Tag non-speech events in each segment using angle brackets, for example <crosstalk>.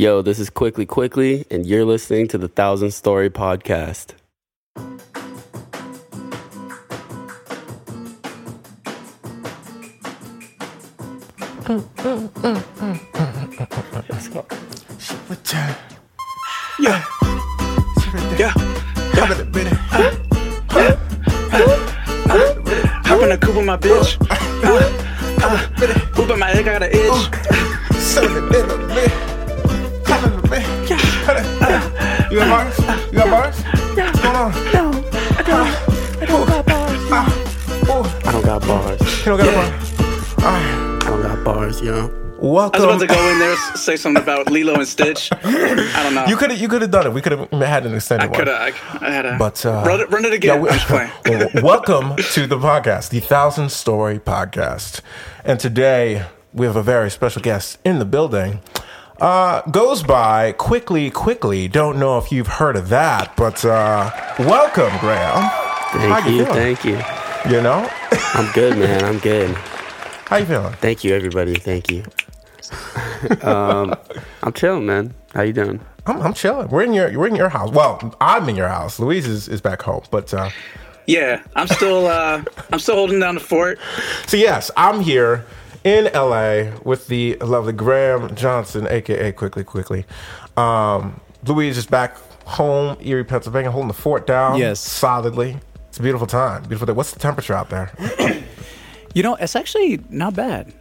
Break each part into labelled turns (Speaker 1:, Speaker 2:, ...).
Speaker 1: Yo, this is Quickly Quickly, and you're listening to the Thousand Story Podcast.
Speaker 2: Yeah. Yeah.
Speaker 3: Hop in the
Speaker 2: the with my bitch. Uh, uh, my head, I got an itch.
Speaker 3: Hop in the. You got bars? You got bars? What's going on?
Speaker 2: No, I don't. I don't got bars.
Speaker 3: Oh,
Speaker 1: I don't got bars.
Speaker 3: you don't got a bar. Alright.
Speaker 1: I don't got bars, yo. Welcome.
Speaker 2: I was about to go in there say something about Lilo and Stitch. I don't know.
Speaker 3: You could have you could have done it. We could have had an extended
Speaker 2: I
Speaker 3: one.
Speaker 2: could have. I, I had a.
Speaker 3: But uh,
Speaker 2: run, it, run it again.
Speaker 3: we-
Speaker 2: I'm just playing. <laughs>
Speaker 3: well, welcome to the podcast, the Thousand Story Podcast, and today we have a very special guest in the building. Uh, goes by quickly, quickly. Don't know if you've heard of that, but uh, welcome, Graham.
Speaker 1: Thank
Speaker 3: How you
Speaker 1: you, thank you.
Speaker 3: You know,
Speaker 1: I'm good, man. I'm good.
Speaker 3: how you feeling?
Speaker 1: Thank you, everybody. Thank you. um, I'm chilling, man. How you doing?
Speaker 3: I'm, I'm chilling. We're in your we're in your house. Well, I'm in your house. Luis is, is back home, but uh,
Speaker 2: Yeah, I'm still. Uh, I'm still holding down the fort.
Speaker 3: So yes, I'm here in LA with the lovely Graham Johnson, aka Quickly Quickly. Um, Luis is back home, Erie, Pennsylvania, holding the fort down.
Speaker 4: Yes.
Speaker 3: solidly. It's a beautiful time. Beautiful day. What's the temperature out there? <clears throat>
Speaker 4: You know, it's actually not bad.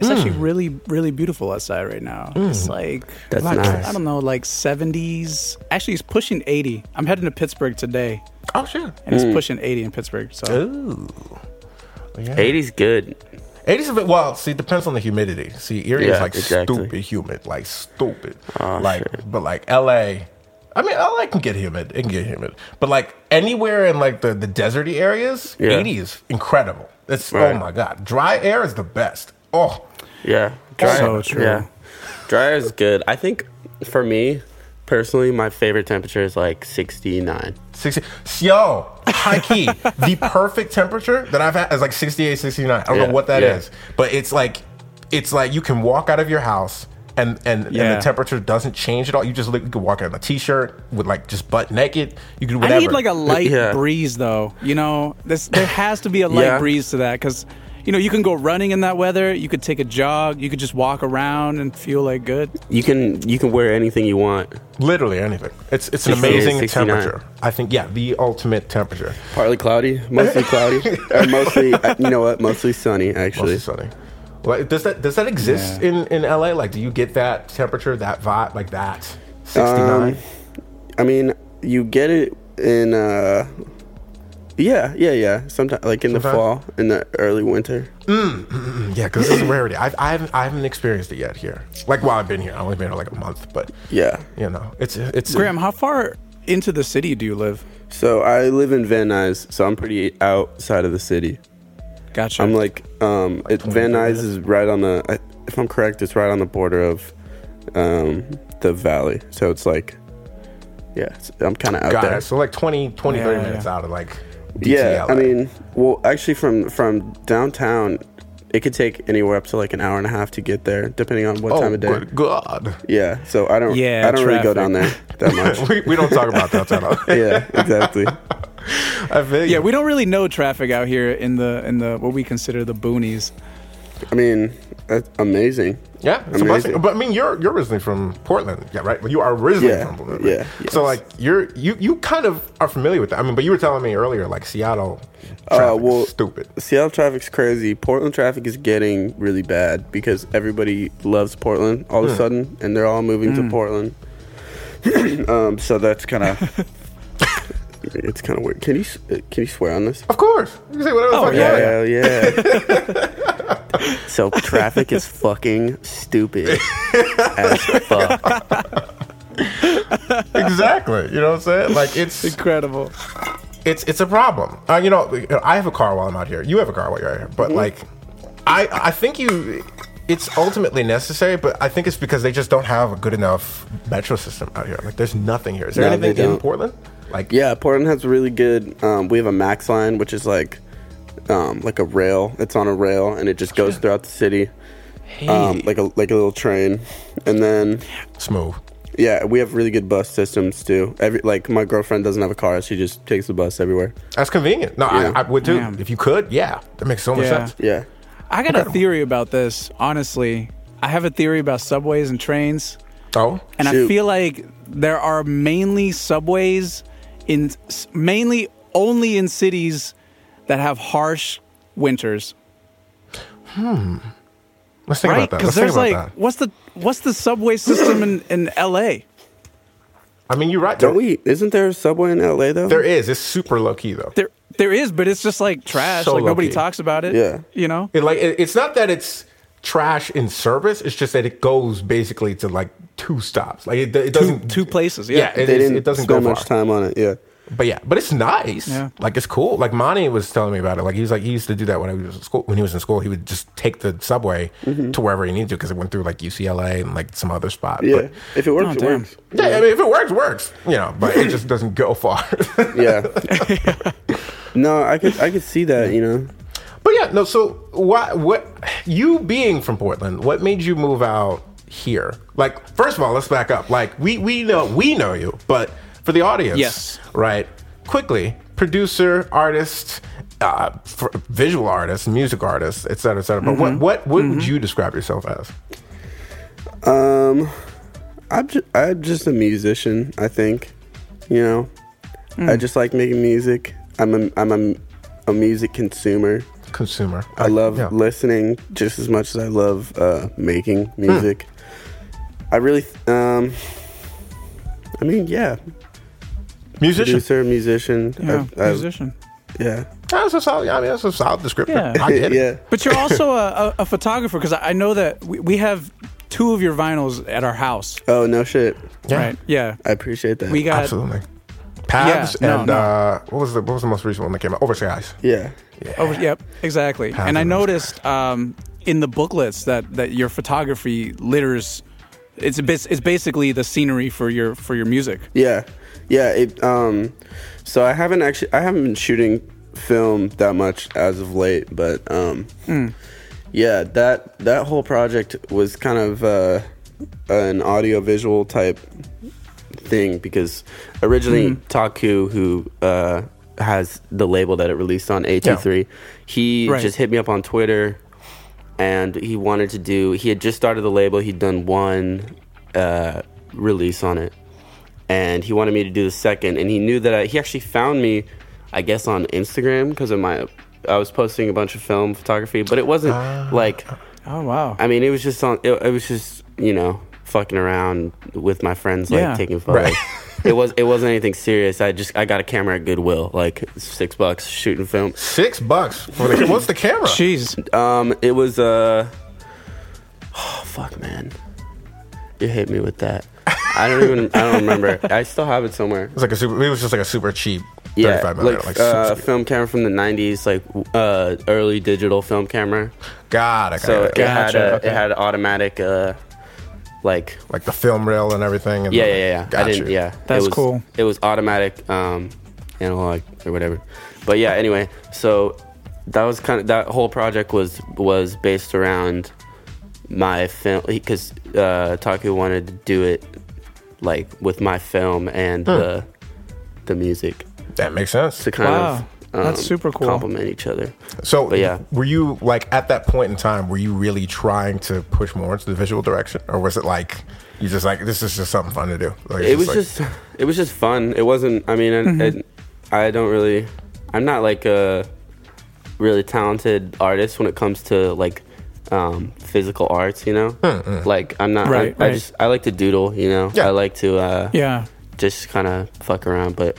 Speaker 4: It's actually
Speaker 3: Hmm.
Speaker 4: really, really beautiful outside right now. It's like
Speaker 1: That's
Speaker 3: Like-
Speaker 1: nice.
Speaker 4: I don't know, like 70s. Actually, it's pushing 80. I'm heading to Pittsburgh today,
Speaker 3: Oh sure.
Speaker 4: and it's pushing 80 in Pittsburgh. So
Speaker 3: Ooh. Yeah.
Speaker 1: 80's good.
Speaker 3: 80's a bit well, see, it depends on the humidity. See, Erie is like
Speaker 1: exactly.
Speaker 3: stupid humid, like stupid.
Speaker 1: Oh,
Speaker 3: like
Speaker 1: shit.
Speaker 3: but like LA I mean, LA can get humid. It can get humid. But like anywhere in like the, the deserty areas,
Speaker 1: Yeah.
Speaker 3: 80 is incredible. It's oh my god. Dry air is the best. Oh.
Speaker 1: Yeah. Dry,
Speaker 4: So true.
Speaker 1: Yeah. Dryer is good. I think for me, personally, my favorite temperature is like 69.
Speaker 3: 60 yo high key the perfect temperature that i've had is like 68 69 i don't
Speaker 1: Yeah,
Speaker 3: know what that is,
Speaker 1: yeah.
Speaker 3: but it's like it's like you can walk out of your house and and, and the temperature doesn't change at all you just look, you can walk out in a t-shirt with like just butt naked you can do
Speaker 4: I need like a light
Speaker 1: Yeah.
Speaker 4: breeze, though. You know, this there has to be a light
Speaker 1: Yeah.
Speaker 4: breeze to that because you know you can go running in that weather. You could take a jog. You could just walk around and feel like good.
Speaker 1: You can you can wear anything you want.
Speaker 3: literally anything it's it's an
Speaker 1: 68,
Speaker 3: amazing
Speaker 1: 69.
Speaker 3: temperature i think yeah the ultimate temperature
Speaker 1: Partly cloudy, mostly <laughs> cloudy, or mostly uh, you know what? Mostly sunny actually.
Speaker 3: mostly sunny like, does that does that exist
Speaker 4: Yeah.
Speaker 3: in in la like do you get that temperature that vibe like that 69
Speaker 1: Um, I mean, you get it in uh yeah, yeah, yeah. Sometimes like in the fall, in the early winter.
Speaker 3: Yeah, because it's a rarity. I've, I haven't I haven't experienced it yet here. Like while I've been here, I've only been here like a month, but
Speaker 1: Yeah.
Speaker 3: you know, it's it's
Speaker 4: Graham, how far into the city do you live?
Speaker 1: So I live in Van Nuys, so I'm pretty outside of the city.
Speaker 4: Gotcha.
Speaker 1: I'm like, um, it, Van Nuys is right on the. If I'm correct, it's right on the border of um, the valley. So it's like, yeah, I'm kind of out
Speaker 3: got
Speaker 1: there.
Speaker 3: it. So like 20, 20
Speaker 4: Yeah,
Speaker 3: 30
Speaker 4: yeah.
Speaker 3: minutes out of like
Speaker 1: Yeah,
Speaker 3: DTLA.
Speaker 1: I mean, well, actually, from from downtown, it could take anywhere up to like an hour and a half to get there, depending on what
Speaker 3: oh
Speaker 1: time of day.
Speaker 3: good God,
Speaker 1: Yeah, so I don't.
Speaker 4: Yeah,
Speaker 1: I don't really go down there that much. <laughs>
Speaker 3: we, we don't talk about that. <laughs> <laughs> Time.
Speaker 1: yeah, exactly.
Speaker 3: I feel
Speaker 4: yeah,
Speaker 3: you.
Speaker 4: we don't really know traffic out here in the in the what we consider the boonies.
Speaker 1: I mean, that's amazing.
Speaker 3: Yeah, it's
Speaker 1: Amazing.
Speaker 3: amazing. But I mean, you're you're originally from Portland, yeah, right? Well, you are originally
Speaker 1: Yeah,
Speaker 3: from Portland,
Speaker 1: yeah,
Speaker 3: So like you're you you kind of are familiar with that. I mean, but you were telling me earlier, like Seattle,
Speaker 1: Uh, well,
Speaker 3: stupid.
Speaker 1: Seattle traffic's crazy. Portland traffic is getting really bad because everybody loves Portland all of
Speaker 3: Hmm.
Speaker 1: a sudden, and they're all moving to Portland. <clears throat> um, so that's kind of. <laughs> It's kind of weird. Can you can you swear on this?
Speaker 3: Of course, you can say whatever the
Speaker 4: Oh,
Speaker 3: fuck you
Speaker 4: yeah,
Speaker 3: want.
Speaker 1: Hell yeah. <laughs> so traffic is fucking stupid as fuck.
Speaker 3: exactly. You know what I'm saying? Like it's
Speaker 4: Incredible.
Speaker 3: it's it's a problem. Uh, you know, I have a car while I'm out here. You have a car while you're out here. But like, I I think you, it's ultimately necessary. But I think it's because they just don't have a good enough metro system out here. Like, there's nothing here. Is there
Speaker 1: No,
Speaker 3: anything in. Portland? Like,
Speaker 1: Yeah, Portland has really good. Um, we have a Max line, which is like um, like a rail. It's on a rail, and it just goes throughout the city. um, like a like a little train, and then
Speaker 3: Smooth.
Speaker 1: yeah, we have really good bus systems too. Every like my girlfriend doesn't have a car; she just takes the bus everywhere.
Speaker 3: That's convenient. No,
Speaker 1: Yeah.
Speaker 3: I, I would too.
Speaker 4: Damn.
Speaker 3: If you could, yeah, that makes so much
Speaker 4: Yeah.
Speaker 3: sense.
Speaker 1: Yeah,
Speaker 4: I got a theory about this. Honestly, I have a theory about subways and trains,
Speaker 3: Oh,
Speaker 4: and I feel like there are mainly subways in mainly only in cities that have harsh winters. Hmm.
Speaker 3: Let's think
Speaker 4: right?
Speaker 3: about that. Let's think
Speaker 4: there's
Speaker 3: about
Speaker 4: like
Speaker 3: that.
Speaker 4: what's the what's the subway system in in L.A.
Speaker 3: I mean, you're right.
Speaker 1: don't
Speaker 3: There,
Speaker 1: we? Isn't there a subway in LA though?
Speaker 3: there is. It's super low key though.
Speaker 4: There there is, but it's just like trash.
Speaker 3: So
Speaker 4: like nobody
Speaker 3: low-key.
Speaker 4: talks about it.
Speaker 1: Yeah.
Speaker 4: you know.
Speaker 3: It, like it, it's not that it's trash in service. It's just that it goes basically to like two stops. Like it, it doesn't.
Speaker 4: two places.
Speaker 3: yeah,
Speaker 4: Yeah.
Speaker 3: it,
Speaker 1: they
Speaker 3: is-
Speaker 1: didn't
Speaker 3: it doesn't go
Speaker 1: spend
Speaker 3: far.
Speaker 1: much time on it. Yeah,
Speaker 3: But yeah, but it's nice.
Speaker 4: Yeah.
Speaker 3: Like it's cool. Like Monty was telling me about it. Like he was like he used to do that when he was in school. When he was in school, he would just take the subway mm-hmm. to wherever he needed to because it went through like UCLA and like some other spot.
Speaker 1: yeah.
Speaker 3: But,
Speaker 1: if it works,
Speaker 4: Oh,
Speaker 1: it
Speaker 4: damn.
Speaker 1: works.
Speaker 3: yeah, I mean, if it works, works. You know, but it just <laughs> doesn't go far. <laughs>
Speaker 1: Yeah. <laughs> no, I could I could see that. You know.
Speaker 3: But yeah, no. So why? What? You being from Portland, what made you move out here? Like, first of all, let's back up. Like, we we know we know you, but for the audience,
Speaker 4: Yes.
Speaker 3: right? Quickly, producer, artist, uh, for visual artist, music artist, et cetera, et cetera. But what what what would you describe yourself as?
Speaker 1: Um, I'm just, I'm just a musician. I think, you know, I just like making music. I'm a I'm a, a music consumer.
Speaker 3: Consumer.
Speaker 1: I love
Speaker 3: yeah.
Speaker 1: listening just as much as I love uh, making music. I really, um, I mean, yeah,
Speaker 3: musician.
Speaker 1: producer, musician.
Speaker 4: Yeah,
Speaker 1: I've- I've-
Speaker 4: musician.
Speaker 1: yeah,
Speaker 3: That's a solid. I mean, that's a solid description.
Speaker 4: Yeah.
Speaker 3: I get it.
Speaker 1: yeah.
Speaker 4: But you're <laughs> also a, a, a photographer because I know that we, we have two of your vinyls at our house.
Speaker 1: Oh no, shit.
Speaker 3: Yeah.
Speaker 4: Right? Yeah.
Speaker 1: I appreciate that.
Speaker 4: We got
Speaker 3: Absolutely. Paths
Speaker 4: Yeah, no,
Speaker 3: and
Speaker 4: no.
Speaker 3: Uh, what was the what was the most recent one that came out? Overskies.
Speaker 1: yeah,
Speaker 4: Oh, yep, exactly. and I noticed um, in the booklets that, that your photography litters. It's a bit, it's basically the scenery for your for your music.
Speaker 1: yeah, yeah. It, um, so I haven't actually I haven't been shooting film that much as of late, but um, yeah, that that whole project was kind of uh, an audio visual type thing because originally Taku, who uh, has the label that it released on A23, he
Speaker 4: Right.
Speaker 1: just hit me up on Twitter and he wanted to do. He had just started the label. He'd done one uh, release on it, and he wanted me to do the second. And he knew that I, he actually found me, I guess, on Instagram because of my. I was posting a bunch of film photography, but it wasn't like.
Speaker 4: Oh wow!
Speaker 1: I mean, it was just on. It, it was just you know fucking around with my friends, like
Speaker 4: Yeah.
Speaker 1: taking photos.
Speaker 3: Right.
Speaker 1: it was. It wasn't anything serious. I just I got a camera at Goodwill, like six bucks shooting film.
Speaker 3: Six bucks for the. What's the camera?
Speaker 4: Jeez,
Speaker 1: Um, it was uh, oh <sighs> fuck, man, you hit me with that. I don't even. I don't remember. <laughs> I still have it somewhere.
Speaker 3: It was like a super. It was just like a super cheap.
Speaker 1: Yeah,
Speaker 3: 35
Speaker 1: like,
Speaker 3: millimeter, like
Speaker 1: uh, film camera from the '90s, like uh, early digital film camera.
Speaker 3: God, I
Speaker 1: So
Speaker 3: got
Speaker 1: it had
Speaker 4: Gotcha,
Speaker 1: a,
Speaker 4: okay.
Speaker 1: it had automatic, uh, like
Speaker 3: like the film reel and everything. And
Speaker 1: Yeah,
Speaker 3: the-
Speaker 1: yeah, yeah.
Speaker 3: Got
Speaker 1: I didn't.
Speaker 3: you.
Speaker 1: Yeah,
Speaker 4: That's
Speaker 1: it was,
Speaker 4: cool.
Speaker 1: It was automatic, um, analog or whatever. But yeah, anyway, so that was kind of that whole project was was based around my film because uh, Taku wanted to do it like with my film and the the music
Speaker 3: That makes sense.
Speaker 1: to kind
Speaker 4: Wow.
Speaker 1: of um,
Speaker 4: That's super cool.
Speaker 1: complement each other.
Speaker 3: So,
Speaker 1: But yeah.
Speaker 3: were you like at that point in time? Were you really trying to push more into the visual direction, or was it like you just like this is just something fun to do? Like, it's
Speaker 1: it was
Speaker 3: like-
Speaker 1: just it was just fun it wasn't i mean I- I, I don't really i'm not like a really talented artist when it comes to like um, physical arts you know like i'm not
Speaker 4: Right,
Speaker 1: I, I just i like to doodle you know
Speaker 3: Yeah.
Speaker 1: i like to uh,
Speaker 4: yeah.
Speaker 1: just kind of fuck around but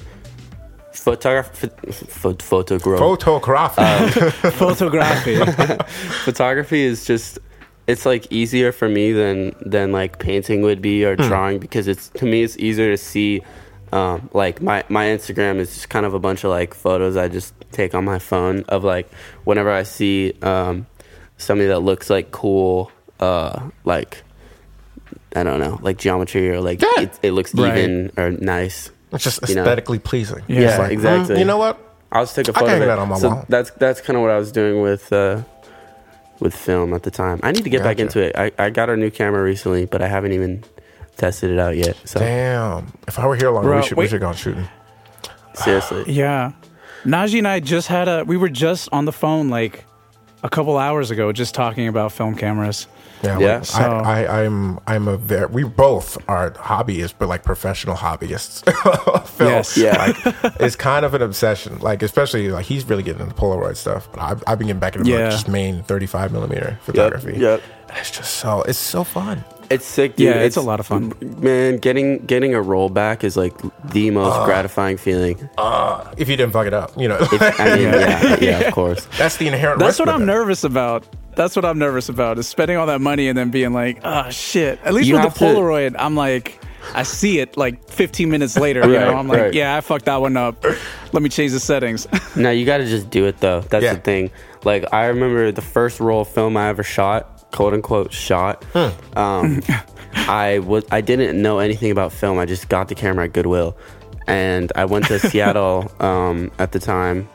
Speaker 1: photography ph- photograph
Speaker 3: photography.
Speaker 1: Uh, <laughs>
Speaker 4: Photography. <laughs>
Speaker 1: photography is just it's like easier for me than than like painting would be or drawing because it's to me it's easier to see um, like my my Instagram is just kind of a bunch of like photos I just take on my phone of like whenever I see um, somebody that looks like cool uh, like I don't know like geometry or like
Speaker 3: Yeah.
Speaker 1: it, it looks
Speaker 4: Right.
Speaker 1: even or nice.
Speaker 3: it's just
Speaker 1: you know.
Speaker 3: aesthetically pleasing.
Speaker 4: Yeah,
Speaker 3: It's like,
Speaker 1: exactly.
Speaker 3: "Mm, you know what?
Speaker 1: I'll just take a
Speaker 3: I
Speaker 1: photo
Speaker 3: can
Speaker 1: of
Speaker 3: hang
Speaker 1: it.
Speaker 3: that on my
Speaker 1: so
Speaker 3: wall.
Speaker 1: that's that's kind of what I was doing with uh, with film at the time. I need to get back into it. I, I got our new camera recently, but I haven't even tested it out yet. So
Speaker 3: Damn. If I were here longer,
Speaker 4: Bro,
Speaker 3: we should we
Speaker 4: wait.
Speaker 3: should go shooting.
Speaker 1: seriously,
Speaker 4: Yeah. Naji and I just had a, we were just on the phone like a couple hours ago just talking about film cameras.
Speaker 3: Yeah,
Speaker 1: Yeah.
Speaker 3: like,
Speaker 4: So-
Speaker 3: I, I, I'm I'm a very we both are hobbyists, but like professional hobbyists. <laughs> of film.
Speaker 4: Yes.
Speaker 1: Yeah.
Speaker 3: like, it's kind of an obsession. Like especially like he's really getting into Polaroid stuff, but I've, I've been getting back into like, just main 35 millimeter
Speaker 1: yep,
Speaker 3: photography.
Speaker 1: yep.
Speaker 3: And it's just so it's so fun.
Speaker 1: It's sick, dude.
Speaker 4: Yeah, it's a lot of fun.
Speaker 1: Man, getting getting a roll back is like the most
Speaker 3: Uh.
Speaker 1: gratifying feeling.
Speaker 3: If you didn't fuck it up, you know.
Speaker 1: I mean, <laughs> yeah, yeah, of course.
Speaker 3: That's the inherent.
Speaker 4: That's
Speaker 3: risk
Speaker 4: what I'm
Speaker 3: it.
Speaker 4: nervous about. That's what I'm nervous about is spending all that money and then being like, oh shit. At least
Speaker 1: You
Speaker 4: with
Speaker 1: have
Speaker 4: the
Speaker 1: to-
Speaker 4: Polaroid, I'm like, I see it like 15 minutes <laughs> later. You
Speaker 1: Right,
Speaker 4: know, I'm like,
Speaker 1: right.
Speaker 4: yeah, I fucked that one up. Let me change the settings. <laughs>
Speaker 1: No, you got to just do it though. That's
Speaker 3: Yeah.
Speaker 1: the thing. Like I remember the first roll of film I ever shot, quote unquote shot. Um, <laughs> I was I didn't know anything about film. I just got the camera at Goodwill, and I went to <laughs> Seattle um, at the time,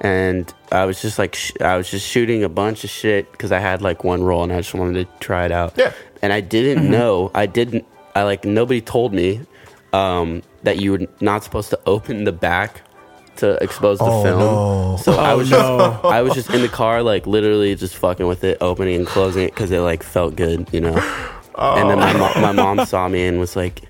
Speaker 1: and I was just like sh- I was just shooting a bunch of shit because I had like one roll and I just wanted to try it out.
Speaker 3: Yeah.
Speaker 1: and I didn't
Speaker 4: Mm-hmm.
Speaker 1: know. I didn't. I like nobody told me um, that you were not supposed to open the back to expose the
Speaker 3: Oh,
Speaker 1: film.
Speaker 3: no.
Speaker 1: So I
Speaker 4: Oh,
Speaker 1: was
Speaker 4: no.
Speaker 1: just I was just in the car like literally just fucking with it, opening and closing it because it like felt good, you know. And then my oh. mo- my mom saw me and was like,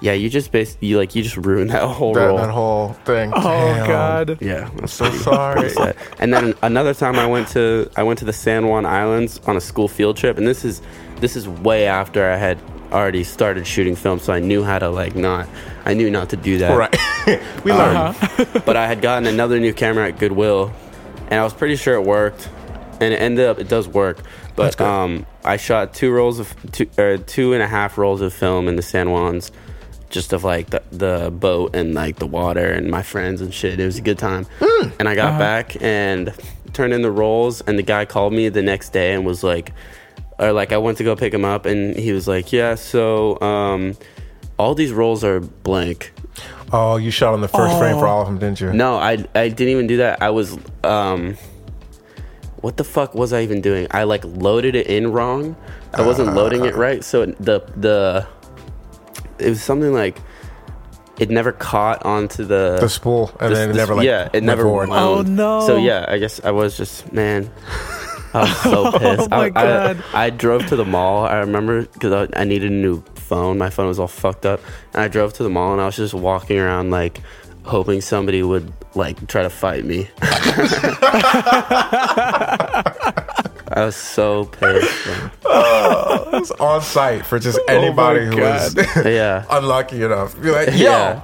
Speaker 1: "Yeah, you just basically you like you just ruined that whole
Speaker 3: that,
Speaker 1: roll."
Speaker 3: that whole thing.
Speaker 4: oh
Speaker 3: Damn.
Speaker 4: God.
Speaker 1: yeah, I'm
Speaker 3: So sorry.
Speaker 1: sad. And then another time I went to I went to the San Juan Islands on a school field trip, and this is this is way after I had already started shooting film, so I knew how to like not I knew not to do that.
Speaker 3: Right. <laughs> we learned.
Speaker 1: but I had gotten another new camera at Goodwill, and I was pretty sure it worked, and it ended up it does work. But um, I shot two rolls of two or two and a half rolls of film in the San Juans, just of like the, the boat and like the water and my friends and shit. It was a good time.
Speaker 3: Hmm.
Speaker 1: And I got back and turned in the rolls, and the guy called me the next day and was like, or like I went to go pick him up, and he was like, yeah, so um, all these rolls are blank.
Speaker 3: Oh, you shot on the first frame for all of them, didn't you?
Speaker 1: No, I I didn't even do that. I was um what the fuck was I even doing? I like loaded it in wrong. I wasn't loading it right. So it, the the it was something like it never caught onto the
Speaker 3: The spool, and
Speaker 1: the-
Speaker 3: then it
Speaker 1: the-
Speaker 3: never like
Speaker 1: yeah, it never
Speaker 3: forward.
Speaker 1: wound.
Speaker 4: Oh, no.
Speaker 1: So yeah, I guess I was just man. I was so <laughs> pissed.
Speaker 4: Oh, my
Speaker 1: I,
Speaker 4: God.
Speaker 1: I, I drove to the mall. I remember because I, I needed a new phone. My phone was all fucked up, and I drove to the mall and I was just walking around like hoping somebody would like try to fight me. <laughs> I was so pissed. man.
Speaker 3: Oh, it was on site for just oh anybody who was
Speaker 1: Yeah, <laughs>
Speaker 3: unlucky enough. Be like, yo,
Speaker 1: yeah.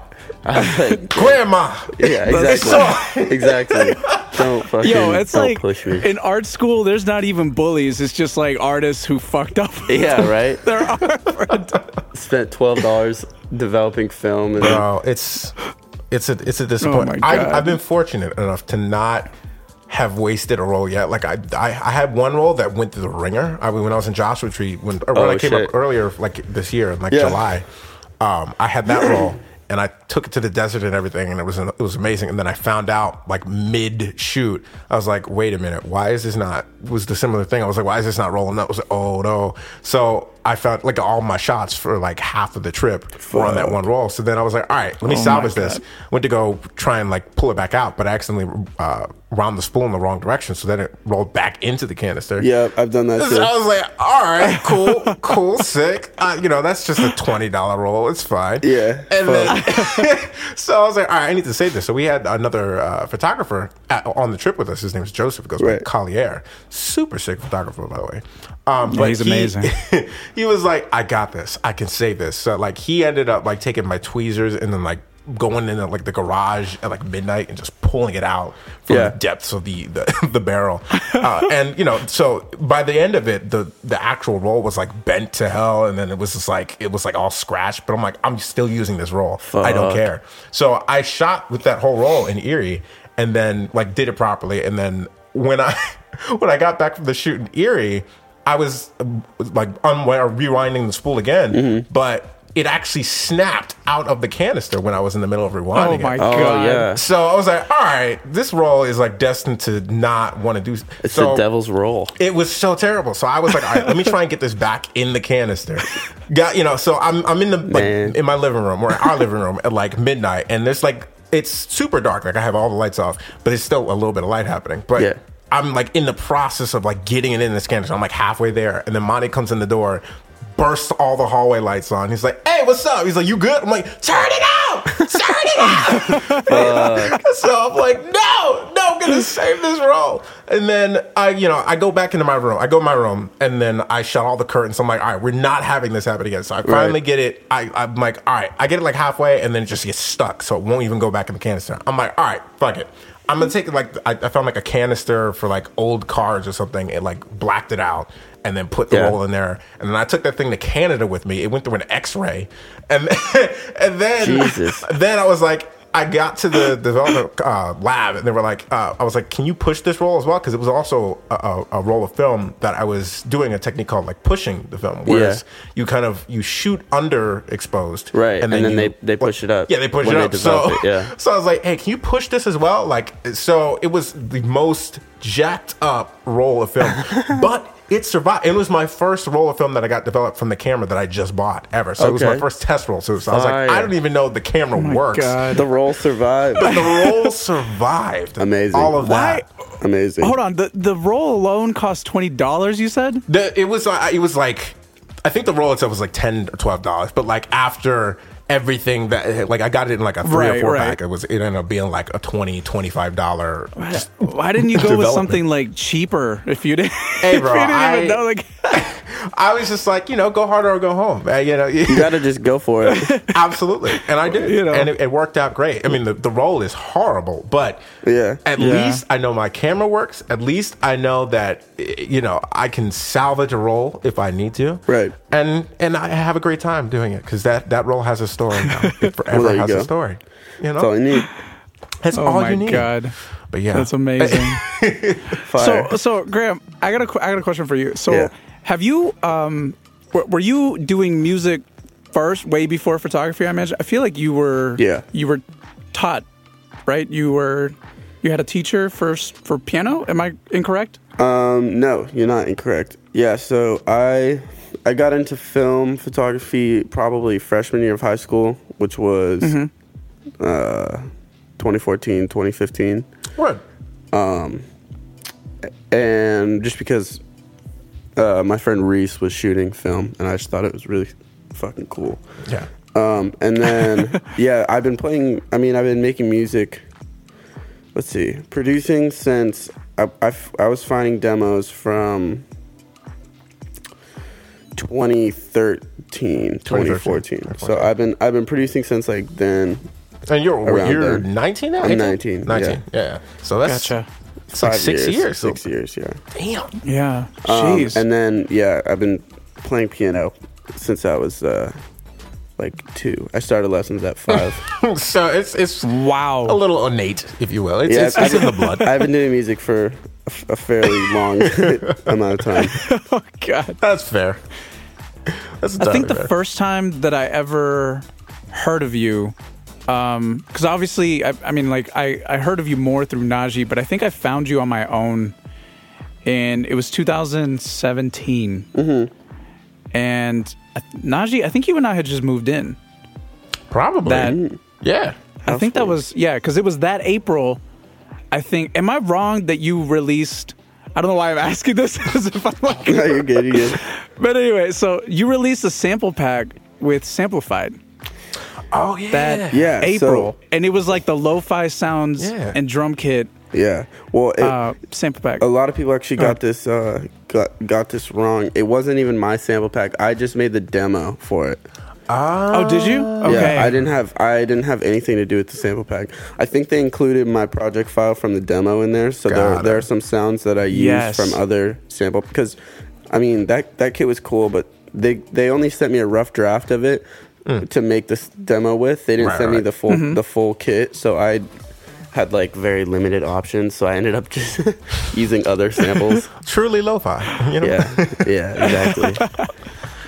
Speaker 1: I was like,
Speaker 3: grandma.
Speaker 1: yeah, exactly, exactly. <laughs> Don't fucking
Speaker 4: Yo, it's
Speaker 1: don't
Speaker 4: like
Speaker 1: push me.
Speaker 4: in art school, there's not even bullies. It's just like artists who fucked up. <laughs>
Speaker 1: Yeah, right. <laughs>
Speaker 4: there are.
Speaker 1: Spent twelve dollars developing film, and
Speaker 3: Bro, it's it's a it's a disappointment.
Speaker 4: Oh
Speaker 3: I, I've been fortunate enough to not have wasted a role yet. Like I, I, I had one role that went through the ringer. I mean, when I was in Joshua Tree, when or when
Speaker 1: Oh,
Speaker 3: I came
Speaker 1: shit.
Speaker 3: up earlier, like this year, in like
Speaker 1: Yeah.
Speaker 3: July, um, I had that role. And I took it to the desert and everything, and it was it was amazing. And then I found out like mid shoot, I was like, "Wait a minute, why is this not?" Was the similar thing? I was like, "Why is this not rolling up?" I was like, "Oh no!" So I felt like all my shots for like half of the trip were on that one roll. So then I was like, "All right, let me
Speaker 4: Oh
Speaker 3: salvage this." Went to go try and like pull it back out, but I accidentally uh, round the spool in the wrong direction. So then it rolled back into the canister.
Speaker 1: yeah, I've done that
Speaker 3: So
Speaker 1: too.
Speaker 3: I was like, all right, cool, cool, sick. Uh, you know, that's just a twenty dollar roll. It's fine.
Speaker 1: Yeah,
Speaker 3: And then, <laughs> so I was like, all right, I need to save this. So we had another uh, photographer at, on the trip with us. His name is Joseph. He Goes
Speaker 1: Right.
Speaker 3: by Collier. Super sick photographer, by the way. Um,
Speaker 4: Yeah, he's
Speaker 3: he-
Speaker 4: amazing. <laughs>
Speaker 3: he was like, I got this. I can save this. So like, he ended up like taking my tweezers and then like going into like the garage at like midnight and just pulling it out from
Speaker 1: Yeah.
Speaker 3: the depths of the the, <laughs> the barrel. Uh, and you know, so by the end of it, the the actual roll was like bent to hell, and then it was just like it was like all scratched. But I'm like, I'm still using this roll. I don't care. So I shot with that whole roll in Erie, and then like did it properly. And then when I <laughs> when I got back from the shoot in Erie, I was like unwi- rewinding the spool again, mm-hmm. but it actually snapped out of the canister when I was in the middle of rewinding
Speaker 4: Oh my
Speaker 3: it.
Speaker 1: Oh
Speaker 4: god.
Speaker 1: yeah,
Speaker 3: So I was like, all right, this roll is like destined to not want to do.
Speaker 1: it's
Speaker 3: so
Speaker 1: the devil's roll.
Speaker 3: It was so terrible. So I was like, all right, let me try and get this back in the canister. <laughs> Got you know. So I'm I'm in the like, in my living room or our living room at like midnight, and there's like it's super dark. Like I have all the lights off, but there's still a little bit of light happening. But
Speaker 1: Yeah.
Speaker 3: I'm like in the process of like getting it in this canister. I'm like halfway there, and then Monty comes in the door, bursts all the hallway lights on. He's like, "Hey, what's up?" He's like, "You good?" I'm like, "Turn it out, turn it out." <laughs> Uh. <laughs> so I'm like, "No, no, I'm gonna save this roll." And then I, you know, I go back into my room. I go in my room, and then I shut all the curtains. I'm like, "All right, we're not having this happen again." So I finally
Speaker 1: Right.
Speaker 3: get it. I, I'm like, "All right," I get it like halfway, and then it just gets stuck, so it won't even go back in the canister. I'm like, "All right, fuck it." I'm gonna take like I, I found like a canister for like old cards or something. It like blacked it out and then put the
Speaker 1: Yeah.
Speaker 3: roll in there. And then I took that thing to Canada with me. It went through an X-ray, and <laughs> and then
Speaker 1: Jesus. <laughs>
Speaker 3: then I was like. I got to the development uh, lab and they were like, uh, I was like, can you push this roll as well? Because it was also a, a, a roll of film that I was doing a technique called like pushing the film, whereas you kind of you shoot underexposed,
Speaker 1: Right, and then
Speaker 3: you-
Speaker 1: they- they push it up
Speaker 3: Yeah, they push it
Speaker 1: they
Speaker 3: up. So,
Speaker 1: it, yeah. <laughs>
Speaker 3: so I was like, hey, can you push this as well? Like, so it was the most jacked up roll of film, but <laughs> it survived. It was my first roll of film that I got developed from the camera that I just bought ever. So it was my first test roll. So, so I was like, I don't even know the camera
Speaker 4: Oh my
Speaker 3: works.
Speaker 4: God.
Speaker 1: The roll survived.
Speaker 3: But the roll survived.
Speaker 1: Amazing.
Speaker 3: All of
Speaker 4: Why-
Speaker 3: that.
Speaker 1: Amazing.
Speaker 4: Hold on. The the roll alone cost twenty dollars. You said.
Speaker 3: The, it was uh, it was like I think the roll itself was like ten or twelve dollars, but like after everything that like I got it in like a three
Speaker 4: Right,
Speaker 3: or four
Speaker 4: right.
Speaker 3: pack, it was it ended up being like a 20 25 dollar.
Speaker 4: Why didn't you go with something like cheaper? If you didn't. <laughs>
Speaker 3: Hey, bro,
Speaker 4: if you didn't
Speaker 3: I-
Speaker 4: even know, like.
Speaker 3: I was just like, you know, go harder or go home. Uh, you know,
Speaker 1: You gotta just go for it. <laughs>
Speaker 3: absolutely, and I did,
Speaker 4: You know.
Speaker 3: and it, it worked out great. I mean, the, the roll is horrible, but
Speaker 1: Yeah.
Speaker 3: at
Speaker 4: Yeah.
Speaker 3: least I know my camera works. At least I know that you know I can salvage a role if I need to.
Speaker 1: Right.
Speaker 3: And and I have a great time doing it because that that role has a story now. <laughs> It forever
Speaker 1: there you
Speaker 3: has
Speaker 1: go.
Speaker 3: a story. You know,
Speaker 1: That's all
Speaker 3: know,
Speaker 1: you need.
Speaker 3: that's
Speaker 4: Oh
Speaker 3: all
Speaker 4: my
Speaker 3: you need.
Speaker 4: god.
Speaker 3: But yeah,
Speaker 4: That's amazing. <laughs>
Speaker 1: Fire.
Speaker 4: so so Graham, I got a qu- I got a question for you. So
Speaker 1: Yeah.
Speaker 4: Have you um were, were you doing music first way before photography? I imagine. I feel like you were
Speaker 1: Yeah.
Speaker 4: you were taught right. You were you had a teacher first for piano. Am I incorrect?
Speaker 1: Um, no, you're not incorrect. Yeah, so I I got into film photography probably freshman year of high school, which was uh, 2014, 2015.
Speaker 3: What?
Speaker 1: And just because uh, my friend Reese was shooting film, and I just thought it was really fucking cool.
Speaker 3: Yeah.
Speaker 1: Um, and then, <laughs> yeah, I've been playing, I mean, I've been making music, let's see, producing since I was finding demos from 2013, 2014. So I've been, I've been producing since like then.
Speaker 3: And you're
Speaker 1: Around
Speaker 3: you're
Speaker 1: then.
Speaker 3: 19 now.
Speaker 1: I'm
Speaker 3: 18?
Speaker 1: 19,
Speaker 3: 19. Yeah. So that's
Speaker 4: Gotcha.
Speaker 3: It's like
Speaker 1: five
Speaker 3: six years. so-
Speaker 1: Six years, yeah.
Speaker 3: Damn.
Speaker 4: Yeah.
Speaker 1: Um,
Speaker 4: Jeez.
Speaker 1: and then, yeah, I've been playing piano since I was uh, like two. I started lessons at five. <laughs>
Speaker 3: so it's it's
Speaker 4: wow.
Speaker 3: a little innate, if you will. It's,
Speaker 1: Yeah,
Speaker 3: it's, it's in the blood.
Speaker 1: I've been doing music for a fairly <laughs> long <laughs> amount of time.
Speaker 4: oh God.
Speaker 3: That's fair. That's
Speaker 4: I think the
Speaker 3: fair.
Speaker 4: first time that I ever heard of you, because obviously, I, I mean, like I, I heard of you more through Naji, but I think I found you on my own, and it was 2017. Mm-hmm. And uh, Naji, I think you and I had just moved in.
Speaker 3: probably
Speaker 4: That
Speaker 3: yeah.
Speaker 4: I think that was yeah, because it was that April. I think. Am I wrong that you released? I don't know why I'm <laughs> asking this. <laughs> as if I'm like,
Speaker 1: No, you're good. You're good. <laughs>
Speaker 4: but anyway, so you released a sample pack with Samplified.
Speaker 3: Oh yeah.
Speaker 4: that
Speaker 1: Yeah,
Speaker 4: April,
Speaker 1: so-
Speaker 4: and it was like the lo-fi sounds
Speaker 3: Yeah.
Speaker 4: and drum kit
Speaker 1: Yeah. Well, it,
Speaker 4: uh, sample pack.
Speaker 1: a lot of people actually got this uh, got got this wrong. It wasn't even my sample pack. I just made the demo for it.
Speaker 4: oh, did you? Okay.
Speaker 1: Yeah, I didn't have I didn't have anything to do with the sample pack. I think they included my project file from the demo in there, so there
Speaker 3: Got
Speaker 1: there
Speaker 3: it.
Speaker 1: are some sounds that I used
Speaker 4: Yes.
Speaker 1: from other sample because, I mean that that kit was cool, but they they only sent me a rough draft of it to make this demo with. They didn't.
Speaker 3: Right,
Speaker 1: send me the full the full kit, so I had like very limited options. So I ended up just <laughs> using other samples. <laughs>
Speaker 3: Truly lo-fi. You know.
Speaker 1: yeah, yeah, exactly. <laughs>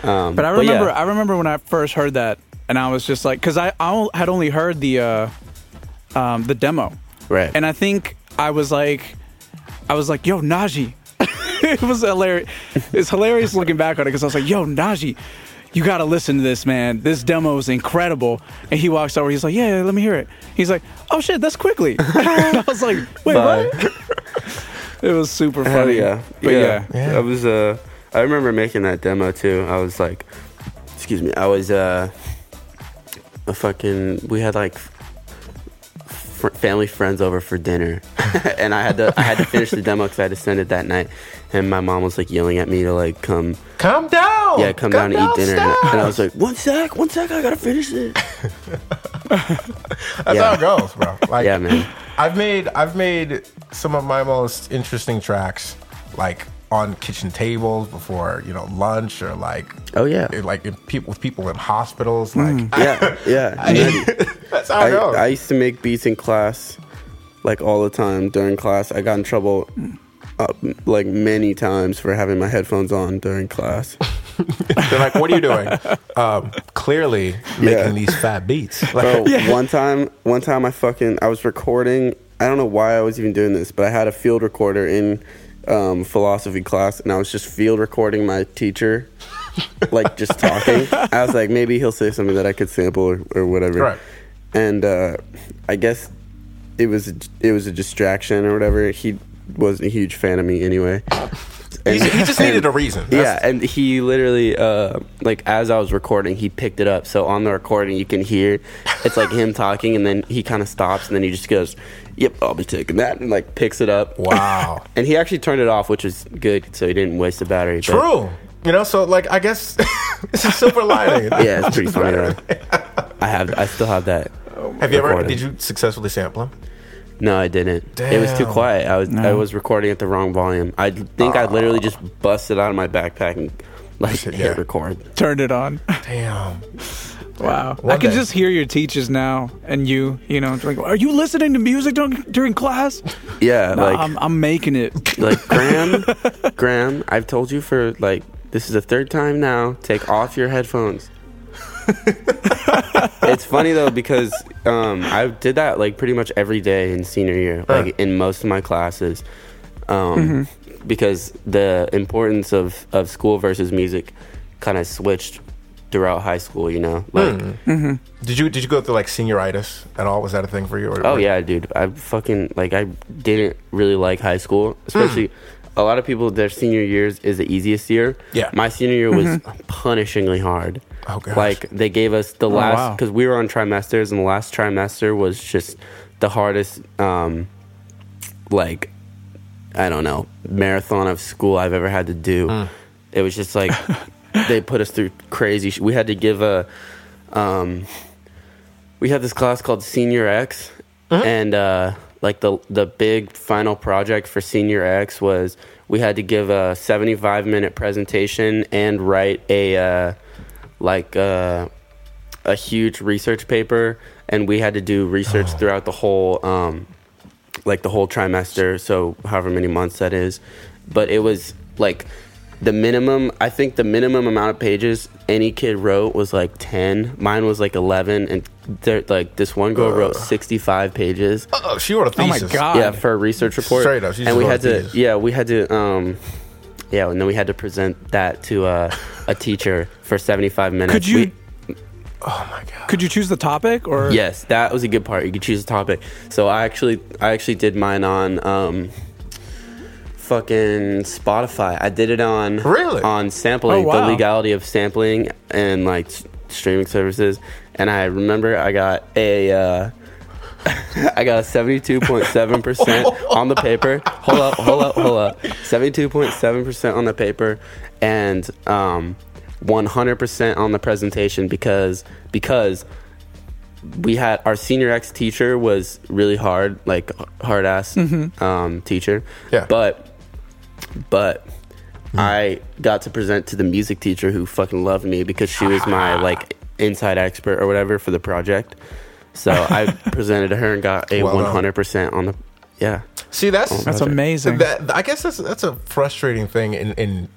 Speaker 1: Um,
Speaker 4: but I
Speaker 1: yeah.
Speaker 4: remember, I remember when I first heard that, and I was just like, because I, I had only heard the uh, um, the demo,
Speaker 1: Right.
Speaker 4: and I think I was like, I was like, yo, Naji. it was hilarious. It's hilarious looking back on it because I was like, yo, Naji, you got to listen to this, man. This demo is incredible. And he walks over. He's like, yeah, let me hear it. He's like, oh shit, that's quickly. <laughs> I was like, wait,
Speaker 1: Bye.
Speaker 4: what? <laughs> It was super
Speaker 1: Hell
Speaker 4: funny.
Speaker 1: yeah.
Speaker 4: But yeah.
Speaker 3: Yeah.
Speaker 1: I was uh I remember making that demo too. I was like excuse me. I was uh a fucking we had like fr- family friends over for dinner. <laughs> and I had to I had to finish the demo cuz I had to send it that night. And my mom was like yelling at me to like come
Speaker 3: Calm down.
Speaker 1: yeah, come, down to eat dinner. And, and I was like, "One sec, one sec, I got to finish it." <laughs>
Speaker 3: That's
Speaker 1: Yeah.
Speaker 3: how it goes, bro. Like,
Speaker 1: Yeah, man.
Speaker 3: I've made I've made some of my most interesting tracks, like on kitchen tables before you know lunch or like
Speaker 1: Oh yeah.
Speaker 3: like in people with people in hospitals. Like mm.
Speaker 1: Yeah, yeah. <laughs> Man, <laughs>
Speaker 3: that's how it goes.
Speaker 1: I, I used to make beats in class, like all the time during class. I got in trouble, uh, like many times for having my headphones on during class. <laughs>
Speaker 3: They're like, "What are you doing?" um, clearly making
Speaker 1: Yeah.
Speaker 3: these fat beats. Like,
Speaker 1: Bro, one time, one time I fucking I was recording. I don't know why I was even doing this, but I had a field recorder in um, philosophy class, and I was just field recording my teacher, like just talking. <laughs> I was like, maybe he'll say something that I could sample or, or whatever.
Speaker 3: Right.
Speaker 1: And uh, I guess it was a, it was a distraction or whatever. He wasn't a huge fan of me anyway.
Speaker 3: he, he just needed a reason.
Speaker 1: Yeah, and he literally, uh, like, as I was recording, he picked it up. So on the recording, you can hear it's like him <laughs> talking, and then he kind of stops, and then he just goes, "Yep, I'll be taking that," and like picks it up.
Speaker 3: Wow. <laughs>
Speaker 1: And he actually turned it off, which was good, so he didn't waste the battery. but-
Speaker 3: True. You know, so like I guess <laughs> it's a silver lining.
Speaker 1: yeah, it's pretty funny. Though. I have, I still have that.
Speaker 3: Have you ever? Did you successfully sample him?
Speaker 1: No, I didn't. It was too quiet. I was, I was recording at the wrong volume. I think I literally just busted out of my backpack and like
Speaker 3: Shit,
Speaker 1: hit
Speaker 3: yeah.
Speaker 1: record.
Speaker 4: Turned it on.
Speaker 3: Damn. <laughs>
Speaker 4: Wow.
Speaker 3: One
Speaker 4: I can
Speaker 3: day.
Speaker 4: just hear your teachers now and you, you know, like, are you listening to music during, during class?
Speaker 1: Yeah,
Speaker 4: No,
Speaker 1: like
Speaker 4: I'm, I'm making it. <laughs>
Speaker 1: like Graham, <laughs> Graham, I've told you for like this is the third time now. Take off your headphones. <laughs> it's funny though because um, I did that like pretty much every day in senior year, like in most of my classes, um, mm-hmm. because the importance of of school versus music kind of switched throughout high school. You know, hmm. like. Mm-hmm.
Speaker 3: Did you did you go through like senioritis at all? Was that a thing for you? Or,
Speaker 1: Oh
Speaker 3: or-
Speaker 1: yeah, dude. I fucking like I didn't really like high school, hmm. especially a lot of people their senior years is the easiest year.
Speaker 3: Yeah.
Speaker 1: My senior year was mm-hmm. punishingly hard.
Speaker 3: Oh, gosh.
Speaker 1: Like they gave us the last
Speaker 4: wow.
Speaker 1: cuz we were on trimesters and the last trimester was just the hardest um like I don't know, marathon of school I've ever had to do. It was just like <laughs> they put us through crazy sh- we had to give a um we had this class called Senior X, and uh, like the the big final project for Senior X was we had to give a seventy five minute presentation and write a uh, like uh, a huge research paper, and we had to do research throughout the whole um, like the whole trimester, so however many months that is. But it was like the minimum. I think the minimum amount of pages any kid wrote was like ten. Mine was like eleven, and there, like this one girl wrote sixty five pages.
Speaker 3: Oh, she wrote a
Speaker 4: Oh my
Speaker 3: thesis.
Speaker 4: God.
Speaker 1: Yeah, for a research report.
Speaker 3: Straight up, she
Speaker 1: and we
Speaker 3: wrote
Speaker 1: had
Speaker 3: a
Speaker 1: to. Yeah, we had to. Um, yeah, and then we had to present that to uh, a teacher for seventy five minutes.
Speaker 4: Could you
Speaker 1: We-
Speaker 3: Oh my god.
Speaker 4: could you choose the topic or
Speaker 1: Yes, that was a good part. You could choose a topic. So I actually, I actually did mine on um, fucking Spotify. I did it on
Speaker 3: Really?
Speaker 1: on sampling,
Speaker 4: Oh, wow.
Speaker 1: the legality of sampling and like streaming services. And I remember I got a. Uh, I got a seventy-two point seven percent on the paper. Hold up, hold up, hold up. Seventy-two point seven percent on the paper, and um, one hundred percent on the presentation because because we had our senior ex teacher was really hard, like hard ass um, teacher.
Speaker 3: Yeah.
Speaker 1: But but I got to present to the music teacher who fucking loved me because she was my like inside expert or whatever for the project. So I <laughs> presented to her and got a
Speaker 3: Well done.
Speaker 1: hundred percent on the yeah.
Speaker 3: See, that's
Speaker 4: That's amazing.
Speaker 3: That I guess that's that's a frustrating thing in in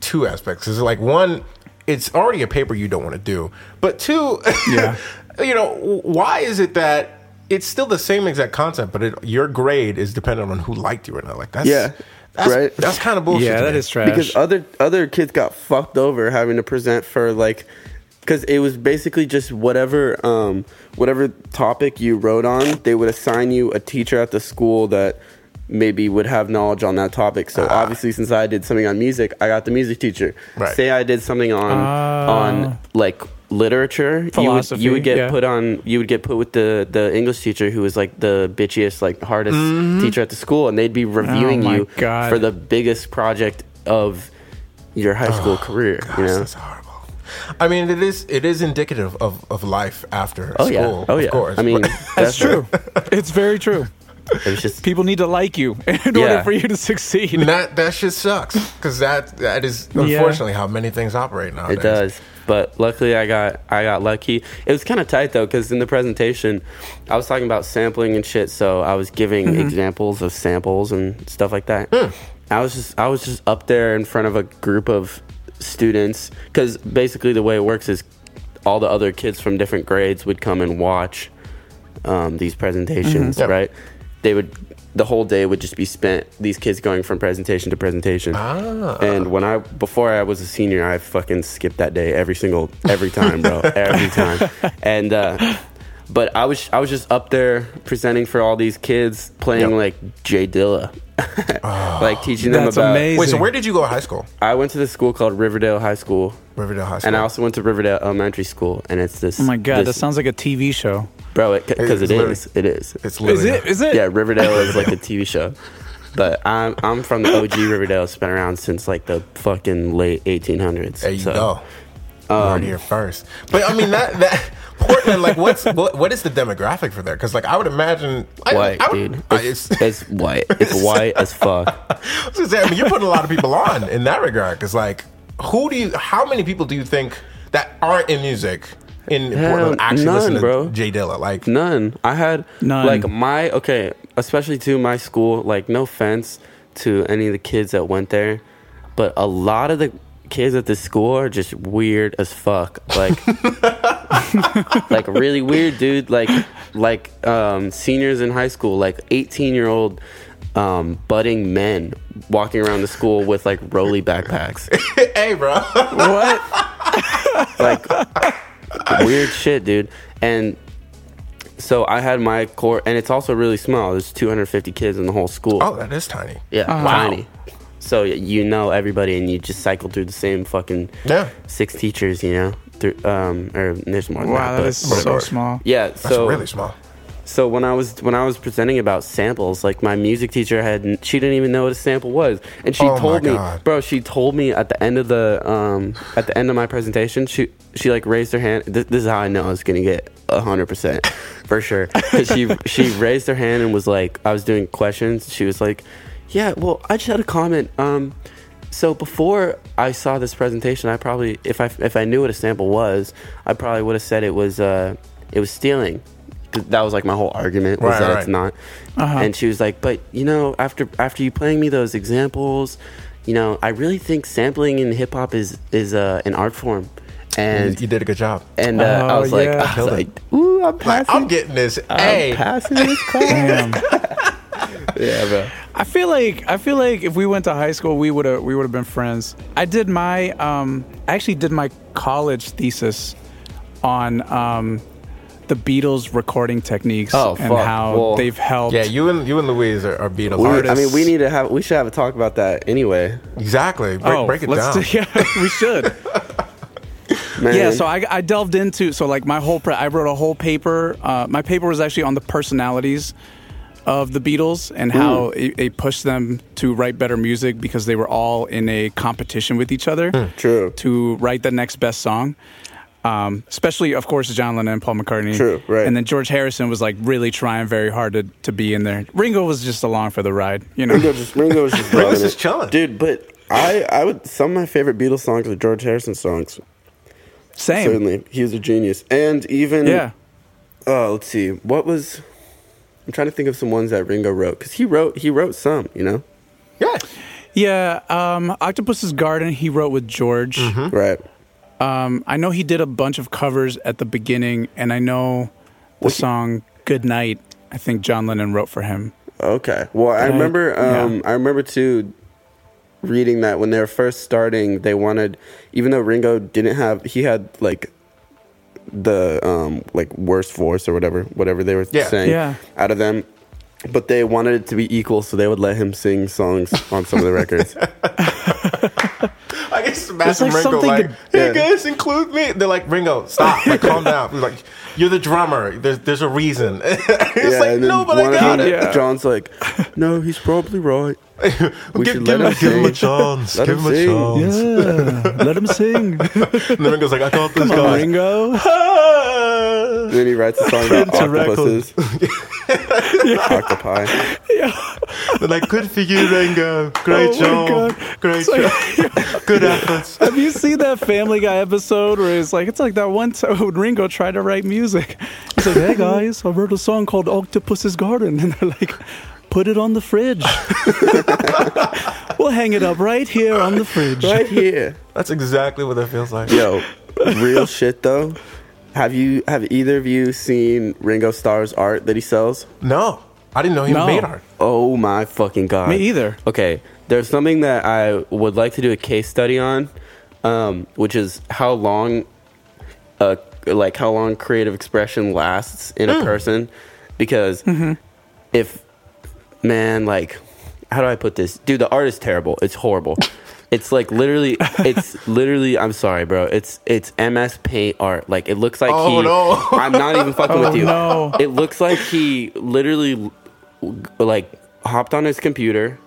Speaker 3: two aspects. Is like one, it's already a paper you don't want to do. But two, <laughs>
Speaker 4: Yeah.
Speaker 3: you know, why is it that it's still the same exact content, but it, your grade is dependent on who liked you or not? Like that's
Speaker 1: Yeah,
Speaker 3: that's,
Speaker 1: right.
Speaker 3: That's kind of bullshit.
Speaker 4: yeah,
Speaker 3: to
Speaker 4: that
Speaker 3: me.
Speaker 4: is trash.
Speaker 1: because other other kids got fucked over having to present for like because it was basically just whatever um whatever topic you wrote on they would assign you a teacher at the school that maybe would have knowledge on that topic so ah. obviously since i did something on music i got the music teacher
Speaker 3: Right.
Speaker 1: say i did something on ah. on like literature you would,
Speaker 4: Philosophy,
Speaker 1: you would get
Speaker 4: yeah.
Speaker 1: put on you would get put with the the english teacher who was like the bitchiest like hardest mm-hmm. teacher at the school and they'd be reviewing oh
Speaker 4: my
Speaker 1: you
Speaker 4: God.
Speaker 1: for the biggest project of your high oh school career.
Speaker 3: Gosh,
Speaker 1: you know,
Speaker 3: that's horrible. I mean, it is it is indicative of, of life after
Speaker 1: oh
Speaker 3: school.
Speaker 1: yeah, oh
Speaker 3: of
Speaker 1: yeah.
Speaker 3: course.
Speaker 1: I mean, <laughs>
Speaker 4: That's true. <laughs> it's very true.
Speaker 1: It just
Speaker 4: People need to like you <laughs> in order for you to succeed.
Speaker 3: And that that shit sucks because that that is unfortunately how many things operate nowadays.
Speaker 1: it does. But luckily, I got I got lucky. It was kind of tight though, because in the presentation, I was talking about sampling and shit. So I was giving
Speaker 4: Mm-hmm.
Speaker 1: examples of samples and stuff like that.
Speaker 3: Hmm.
Speaker 1: I was just I was just up there in front of a group of students because basically the way it works is all the other kids from different grades would come and watch um, these presentations,
Speaker 3: Mhm. Yep.
Speaker 1: right? They would the whole day would just be spent these kids going from presentation to presentation.
Speaker 3: Ah.
Speaker 1: And when I before I was a senior, I fucking skipped that day every single every time, bro, <laughs> every time. And uh, but I was I was just up there presenting for all these kids, playing
Speaker 3: Yep.
Speaker 1: like Jay Dilla, <laughs> like teaching them
Speaker 4: That's
Speaker 1: about.
Speaker 4: amazing.
Speaker 3: Wait, so where did you go to high school?
Speaker 1: I went to this school called Riverdale High School,
Speaker 3: Riverdale High School.
Speaker 1: and I also went to Riverdale Elementary School, and it's this.
Speaker 4: Oh my god, that
Speaker 1: this,
Speaker 4: sounds like a TV show.
Speaker 1: bro, because
Speaker 3: It's
Speaker 1: it
Speaker 3: literally-
Speaker 1: is, it is.
Speaker 3: it's
Speaker 4: Is
Speaker 3: literally
Speaker 4: it? Is it?
Speaker 1: Yeah, Riverdale is like a <laughs> TV show. But I'm I'm from the OG Riverdale. It's been around since like the fucking late 1800s.
Speaker 3: There you
Speaker 1: So,
Speaker 3: go. You
Speaker 1: um,
Speaker 3: heard it here first. But I mean that that Portland, like, what's what, what is the demographic for there? Because like I would imagine, I,
Speaker 1: White,
Speaker 3: I would,
Speaker 1: dude.
Speaker 3: I,
Speaker 1: It's,
Speaker 3: it's,
Speaker 1: it's white. It's white as fuck. <laughs>
Speaker 3: I was gonna say, I mean, you're putting a lot of people on in that regard. Because like, who do you? How many people do you think that aren't in music in
Speaker 1: Hell,
Speaker 3: Portland actually
Speaker 1: none,
Speaker 3: listen to
Speaker 1: bro.
Speaker 3: Jay Dilla? Like,
Speaker 1: None. I had
Speaker 4: None.
Speaker 1: like my okay, especially to my school. Like no offense to any of the kids that went there, but a lot of the kids at the school are just weird as fuck. Like, <laughs> like really weird, dude. Like, like um, seniors in high school, like eighteen year old. Um, budding men walking around the school with like rolly backpacks, <laughs>
Speaker 3: hey, bro.
Speaker 4: What? <laughs>
Speaker 1: like weird shit, dude. And so I had my core, and it's also really small. There's 250 kids in the whole school.
Speaker 3: oh, that is tiny.
Speaker 1: yeah,
Speaker 4: Wow.
Speaker 1: tiny. So you know everybody, and you just cycle through the same fucking
Speaker 3: Yeah,
Speaker 1: six teachers. You know, through um, or there's more. Than
Speaker 4: Wow,
Speaker 1: that,
Speaker 4: that is
Speaker 1: but-
Speaker 4: so small.
Speaker 1: yeah.
Speaker 3: that's
Speaker 1: So
Speaker 3: really small.
Speaker 1: so when I was when I was presenting about samples, like my music teacher had she didn't even know what a sample was, and she
Speaker 3: Oh my
Speaker 1: told me,
Speaker 3: God.
Speaker 1: bro, she told me at the end of the um at the end of my presentation, she she like raised her hand. This, this is how I know I was gonna get hundred percent for sure. 'Cause she <laughs> she raised her hand and was like, I was doing questions. She was like, yeah, well, I just had a comment. Um, so before I saw this presentation, I probably if I if I knew what a sample was, I probably would have said it was uh it was stealing. 'Cause That was like my whole argument was
Speaker 3: Right,
Speaker 1: that
Speaker 3: right.
Speaker 1: it's not.
Speaker 4: Uh-huh.
Speaker 1: And she was like, "But you know, after after you playing me those examples, you know, I really think sampling in hip hop is is uh, an art form." And
Speaker 3: you did a good job.
Speaker 1: and uh, I
Speaker 4: Oh,
Speaker 1: was like. I was like, "Ooh, I'm
Speaker 3: Like,
Speaker 1: passing,
Speaker 3: I'm getting this.
Speaker 1: I'm
Speaker 3: A.
Speaker 1: passing this <laughs> class."
Speaker 4: Damn. <laughs>
Speaker 1: yeah, bro.
Speaker 4: I feel like I feel like if we went to high school, we would have we would have been friends. I did my um, I actually did my college thesis on um, the Beatles recording techniques
Speaker 1: Oh,
Speaker 4: and
Speaker 1: fuck.
Speaker 4: how
Speaker 1: Well,
Speaker 4: they've helped.
Speaker 3: Yeah, you and you and Luis are, are Beatles
Speaker 1: We- I mean, we need to have we should have a talk about that anyway,
Speaker 3: exactly. Break,
Speaker 4: oh,
Speaker 3: break it
Speaker 4: let's
Speaker 3: down.
Speaker 4: do- <laughs> yeah, we should.
Speaker 1: man.
Speaker 4: Yeah, so I, I delved into so like my whole pre- I wrote a whole paper. Uh, my paper was actually on the personalities of the Beatles and how it, it pushed them to write better music because they were all in a competition with each other
Speaker 1: true.
Speaker 4: to write the next best song. Um, especially, of course, John Lennon and Paul McCartney.
Speaker 1: True, right.
Speaker 4: And then George Harrison was like really trying very hard to, to be in there. Ringo was just along for the ride, you know.
Speaker 1: Ringo just Ringo was just <laughs>
Speaker 3: Ringo's
Speaker 1: bugging
Speaker 3: just chilling.
Speaker 1: dude. But I I would some of my favorite Beatles songs are George Harrison songs.
Speaker 4: Same.
Speaker 1: Certainly, he was a genius. And even
Speaker 4: Yeah.
Speaker 1: uh, let's see, what was I'm trying to think of some ones that Ringo wrote because he wrote he wrote some, you know,
Speaker 3: Yeah.
Speaker 4: Yeah. Um, Octopus's Garden, he wrote with George.
Speaker 1: right?
Speaker 4: Um, I know he did a bunch of covers at the beginning, and I know the song "Good Night." I think John Lennon wrote for him.
Speaker 1: Okay. Well, I
Speaker 4: I-
Speaker 1: remember.
Speaker 4: yeah.
Speaker 1: Um, I remember too. Reading that when they were first starting, they wanted, even though Ringo didn't have, he had like the um like worst voice or whatever, whatever they were
Speaker 3: Yeah.
Speaker 1: saying
Speaker 4: Yeah.
Speaker 1: out of them. But they wanted it to be equal, so they would let him sing songs on some of the records. <laughs> <laughs>
Speaker 3: I guess imagine
Speaker 4: like
Speaker 3: Ringo
Speaker 4: something
Speaker 3: like, hey
Speaker 1: Yeah.
Speaker 3: guys, include me. They're like, Ringo, stop, like, <laughs> calm down. He's like, you're the drummer. There's there's a reason. <laughs> it's like,
Speaker 1: and
Speaker 3: no, but I got
Speaker 1: them-
Speaker 3: it.
Speaker 4: Yeah.
Speaker 1: John's like, no, he's probably right. We
Speaker 3: give,
Speaker 1: should
Speaker 3: give,
Speaker 1: let
Speaker 3: him,
Speaker 1: him
Speaker 3: give him a chance.
Speaker 1: Let
Speaker 3: give
Speaker 1: him
Speaker 3: him a chance.
Speaker 4: Yeah, let him sing.
Speaker 3: And then Ringo's like, I got this
Speaker 4: Come on,
Speaker 3: guy.
Speaker 4: Ringo.
Speaker 1: And <laughs> then he writes a song about
Speaker 3: Into record.
Speaker 1: octopuses, <laughs> octopi.
Speaker 3: They're like, good for you, Ringo. Great
Speaker 4: Oh
Speaker 3: job. Great
Speaker 4: It's like-
Speaker 3: job. Good efforts.
Speaker 4: Have you seen that Family Guy episode where it's like it's like that one time when Ringo tried to write music? He's like, "Hey guys, I wrote a song called Octopus's Garden," and they're like, "Put it on the fridge. we'll hang it up right here on the fridge."
Speaker 1: Right here.
Speaker 3: That's exactly what that feels like.
Speaker 1: Yo, real shit though. Have you have either of you seen Ringo Starr's art that he sells?
Speaker 3: No, I didn't know he
Speaker 4: No.
Speaker 3: made art.
Speaker 1: Oh my fucking god.
Speaker 4: Me either.
Speaker 1: Okay, there's something that I would like to do a case study on, um, which is how long, uh, like how long creative expression lasts in a person, because
Speaker 4: Mm-hmm.
Speaker 1: if, man, like, how do I put this, dude? The art is terrible. It's horrible. <laughs> It's like literally, it's <laughs> literally. I'm sorry, bro. It's it's MS Paint art. Like it looks like
Speaker 3: Oh,
Speaker 1: he.
Speaker 3: no. <laughs>
Speaker 1: I'm not even fucking
Speaker 4: Oh,
Speaker 1: with you.
Speaker 4: no.
Speaker 1: It looks like he literally like hopped on his computer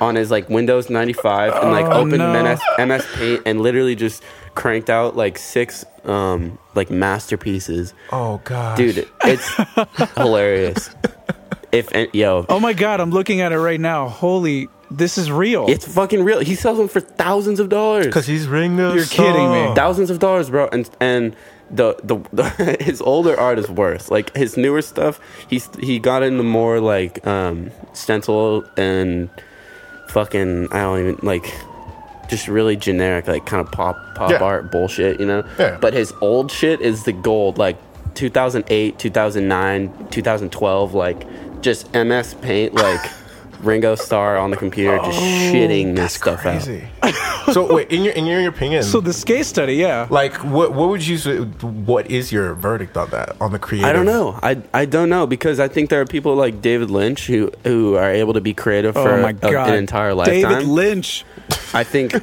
Speaker 1: on his like Windows 95 and like
Speaker 4: Oh,
Speaker 1: opened
Speaker 4: no.
Speaker 1: MS, MS Paint and literally just cranked out like six um like masterpieces.
Speaker 3: Oh god,
Speaker 1: Dude, it's <laughs> hilarious. If and, yo,
Speaker 4: Oh my God, I'm looking at it right now. Holy, this is real.
Speaker 1: it's fucking real. He sells them for thousands of dollars.
Speaker 3: because he's Ringo.
Speaker 4: You're kidding me.
Speaker 1: Thousands of dollars, bro. And and the, the the <laughs> his older art is worse. Like his newer stuff, he's he got into more like um stencil and fucking I don't even like just really generic like kind of pop pop
Speaker 3: Yeah.
Speaker 1: art bullshit, you know.
Speaker 3: Yeah.
Speaker 1: But his old shit is the gold, like 2008, 2009, 2012, like just MS Paint, like. <laughs> Ringo Starr on the computer, just shitting this stuff out.
Speaker 3: Crazy. so wait, in your in your opinion,
Speaker 4: so this case study, yeah.
Speaker 3: like what what would you say? What is your verdict on that? On the creative?
Speaker 1: I don't know. I I don't know because I think there are people like David Lynch who who are able to be creative for
Speaker 4: oh my
Speaker 1: a-
Speaker 4: God,
Speaker 1: an entire lifetime.
Speaker 4: David Lynch.
Speaker 1: I think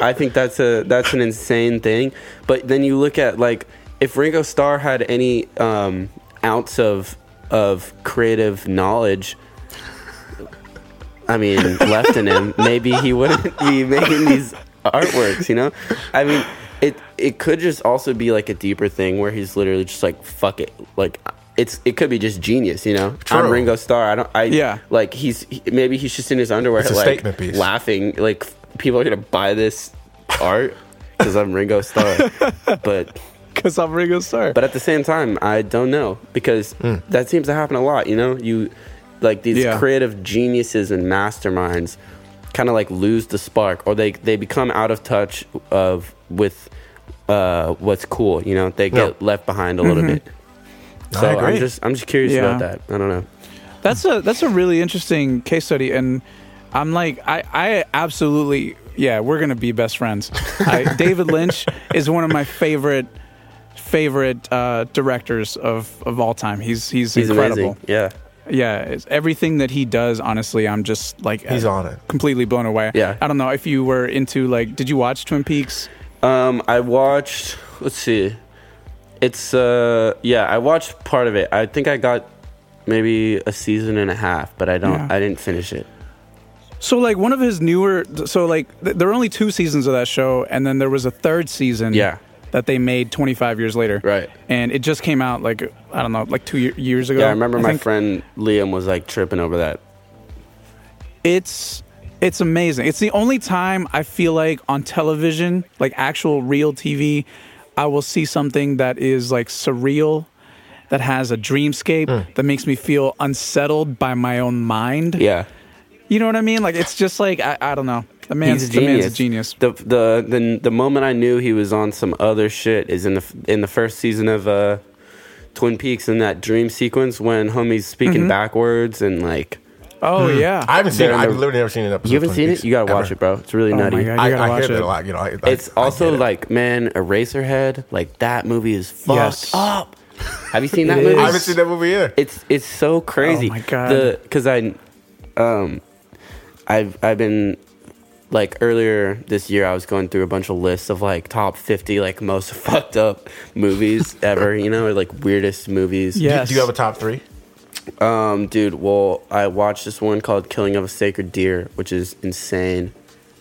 Speaker 1: I think that's a that's an insane thing. But then you look at like if Ringo Starr had any um, ounce of of creative knowledge. I mean, left in him, maybe he wouldn't be making these artworks. You know, I mean, it it could just also be like a deeper thing where he's literally just like fuck it, like it's it could be just genius. You know, I'm Ringo Starr. I don't. I
Speaker 4: Yeah.
Speaker 1: Like he's he, maybe he's just in his underwear, like laughing. Like people are gonna buy this art because I'm Ringo Starr, <laughs> but
Speaker 4: Because I'm Ringo Starr.
Speaker 1: but at the same time, I don't know because
Speaker 3: Hmm.
Speaker 1: that seems to happen a lot. You know, you like these
Speaker 4: Yeah.
Speaker 1: creative geniuses and masterminds kind of like lose the spark, or they they become out of touch of with uh, what's cool. You know, they get
Speaker 3: Yeah.
Speaker 1: left behind a little bit.
Speaker 3: I
Speaker 1: So. I'm just I'm just curious
Speaker 4: Yeah.
Speaker 1: about that. I don't know.
Speaker 4: That's a that's a really interesting case study, and I'm like, I I absolutely yeah, we're gonna be best friends. I, <laughs> David Lynch is one of my favorite favorite uh, directors of of all time. He's he's,
Speaker 1: He's
Speaker 4: incredible.
Speaker 1: amazing. Yeah.
Speaker 4: Yeah, it's, everything that he does, honestly, I'm just like
Speaker 3: He's on it.
Speaker 4: completely blown away.
Speaker 1: Yeah.
Speaker 4: I don't know if you were into like, did you watch Twin Peaks?
Speaker 1: Um, I watched. Let's see. It's uh, yeah, I watched part of it. I think I got maybe a season and a half, but I don't.
Speaker 4: Yeah.
Speaker 1: I didn't finish it.
Speaker 4: So like one of his newer, so like th- there were only two seasons of that show, and then there was a third season.
Speaker 1: Yeah.
Speaker 4: That they made 25 years later.
Speaker 1: Right.
Speaker 4: And it just came out like I don't know, like two year, years ago.
Speaker 1: Yeah, I remember my
Speaker 4: think.
Speaker 1: friend Liam was like tripping over that.
Speaker 4: It's it's amazing. It's the only time I feel like on television, like actual real TV, I will see something that is like surreal, that has a dreamscape, hmm. that makes me feel unsettled by my own mind.
Speaker 1: Yeah.
Speaker 4: You know what I mean? Like it's just like I, I don't know. The man's,
Speaker 1: He's a
Speaker 4: the
Speaker 1: genius.
Speaker 4: man's a genius.
Speaker 1: The, the the the moment I knew he was on some other shit is in the in the first season of uh, Twin Peaks in that dream sequence when homie's speaking
Speaker 4: Mm-hmm.
Speaker 1: backwards and like
Speaker 4: Oh yeah.
Speaker 3: I haven't seen. it. I've literally never seen an episode.
Speaker 1: you
Speaker 3: of
Speaker 1: haven't
Speaker 3: Twin
Speaker 1: seen
Speaker 3: Peaks,
Speaker 1: it. You gotta watch
Speaker 3: ever.
Speaker 1: it, bro. It's really
Speaker 4: Oh my
Speaker 1: nutty.
Speaker 4: God.
Speaker 3: I,
Speaker 4: You gotta
Speaker 3: I
Speaker 4: watch
Speaker 3: hear
Speaker 4: it.
Speaker 3: it a lot. You know, I, I-
Speaker 1: It's
Speaker 3: I
Speaker 1: also
Speaker 3: get it.
Speaker 1: like man, Eraserhead. Like that movie is fucked
Speaker 4: Yes.
Speaker 1: up. Have you seen <laughs> that movie?
Speaker 3: I haven't seen that movie either.
Speaker 1: It's it's so crazy.
Speaker 4: Oh my God.
Speaker 1: Because I, um, I've I've been like earlier this year I was going through a bunch of lists of like top fifty like most <laughs> fucked up movies <laughs> ever. You know, or like weirdest movies.
Speaker 4: Yes.
Speaker 3: Do you have a top three?
Speaker 1: Um, dude. Well, I watched this one called "Killing of a Sacred Deer," which is insane.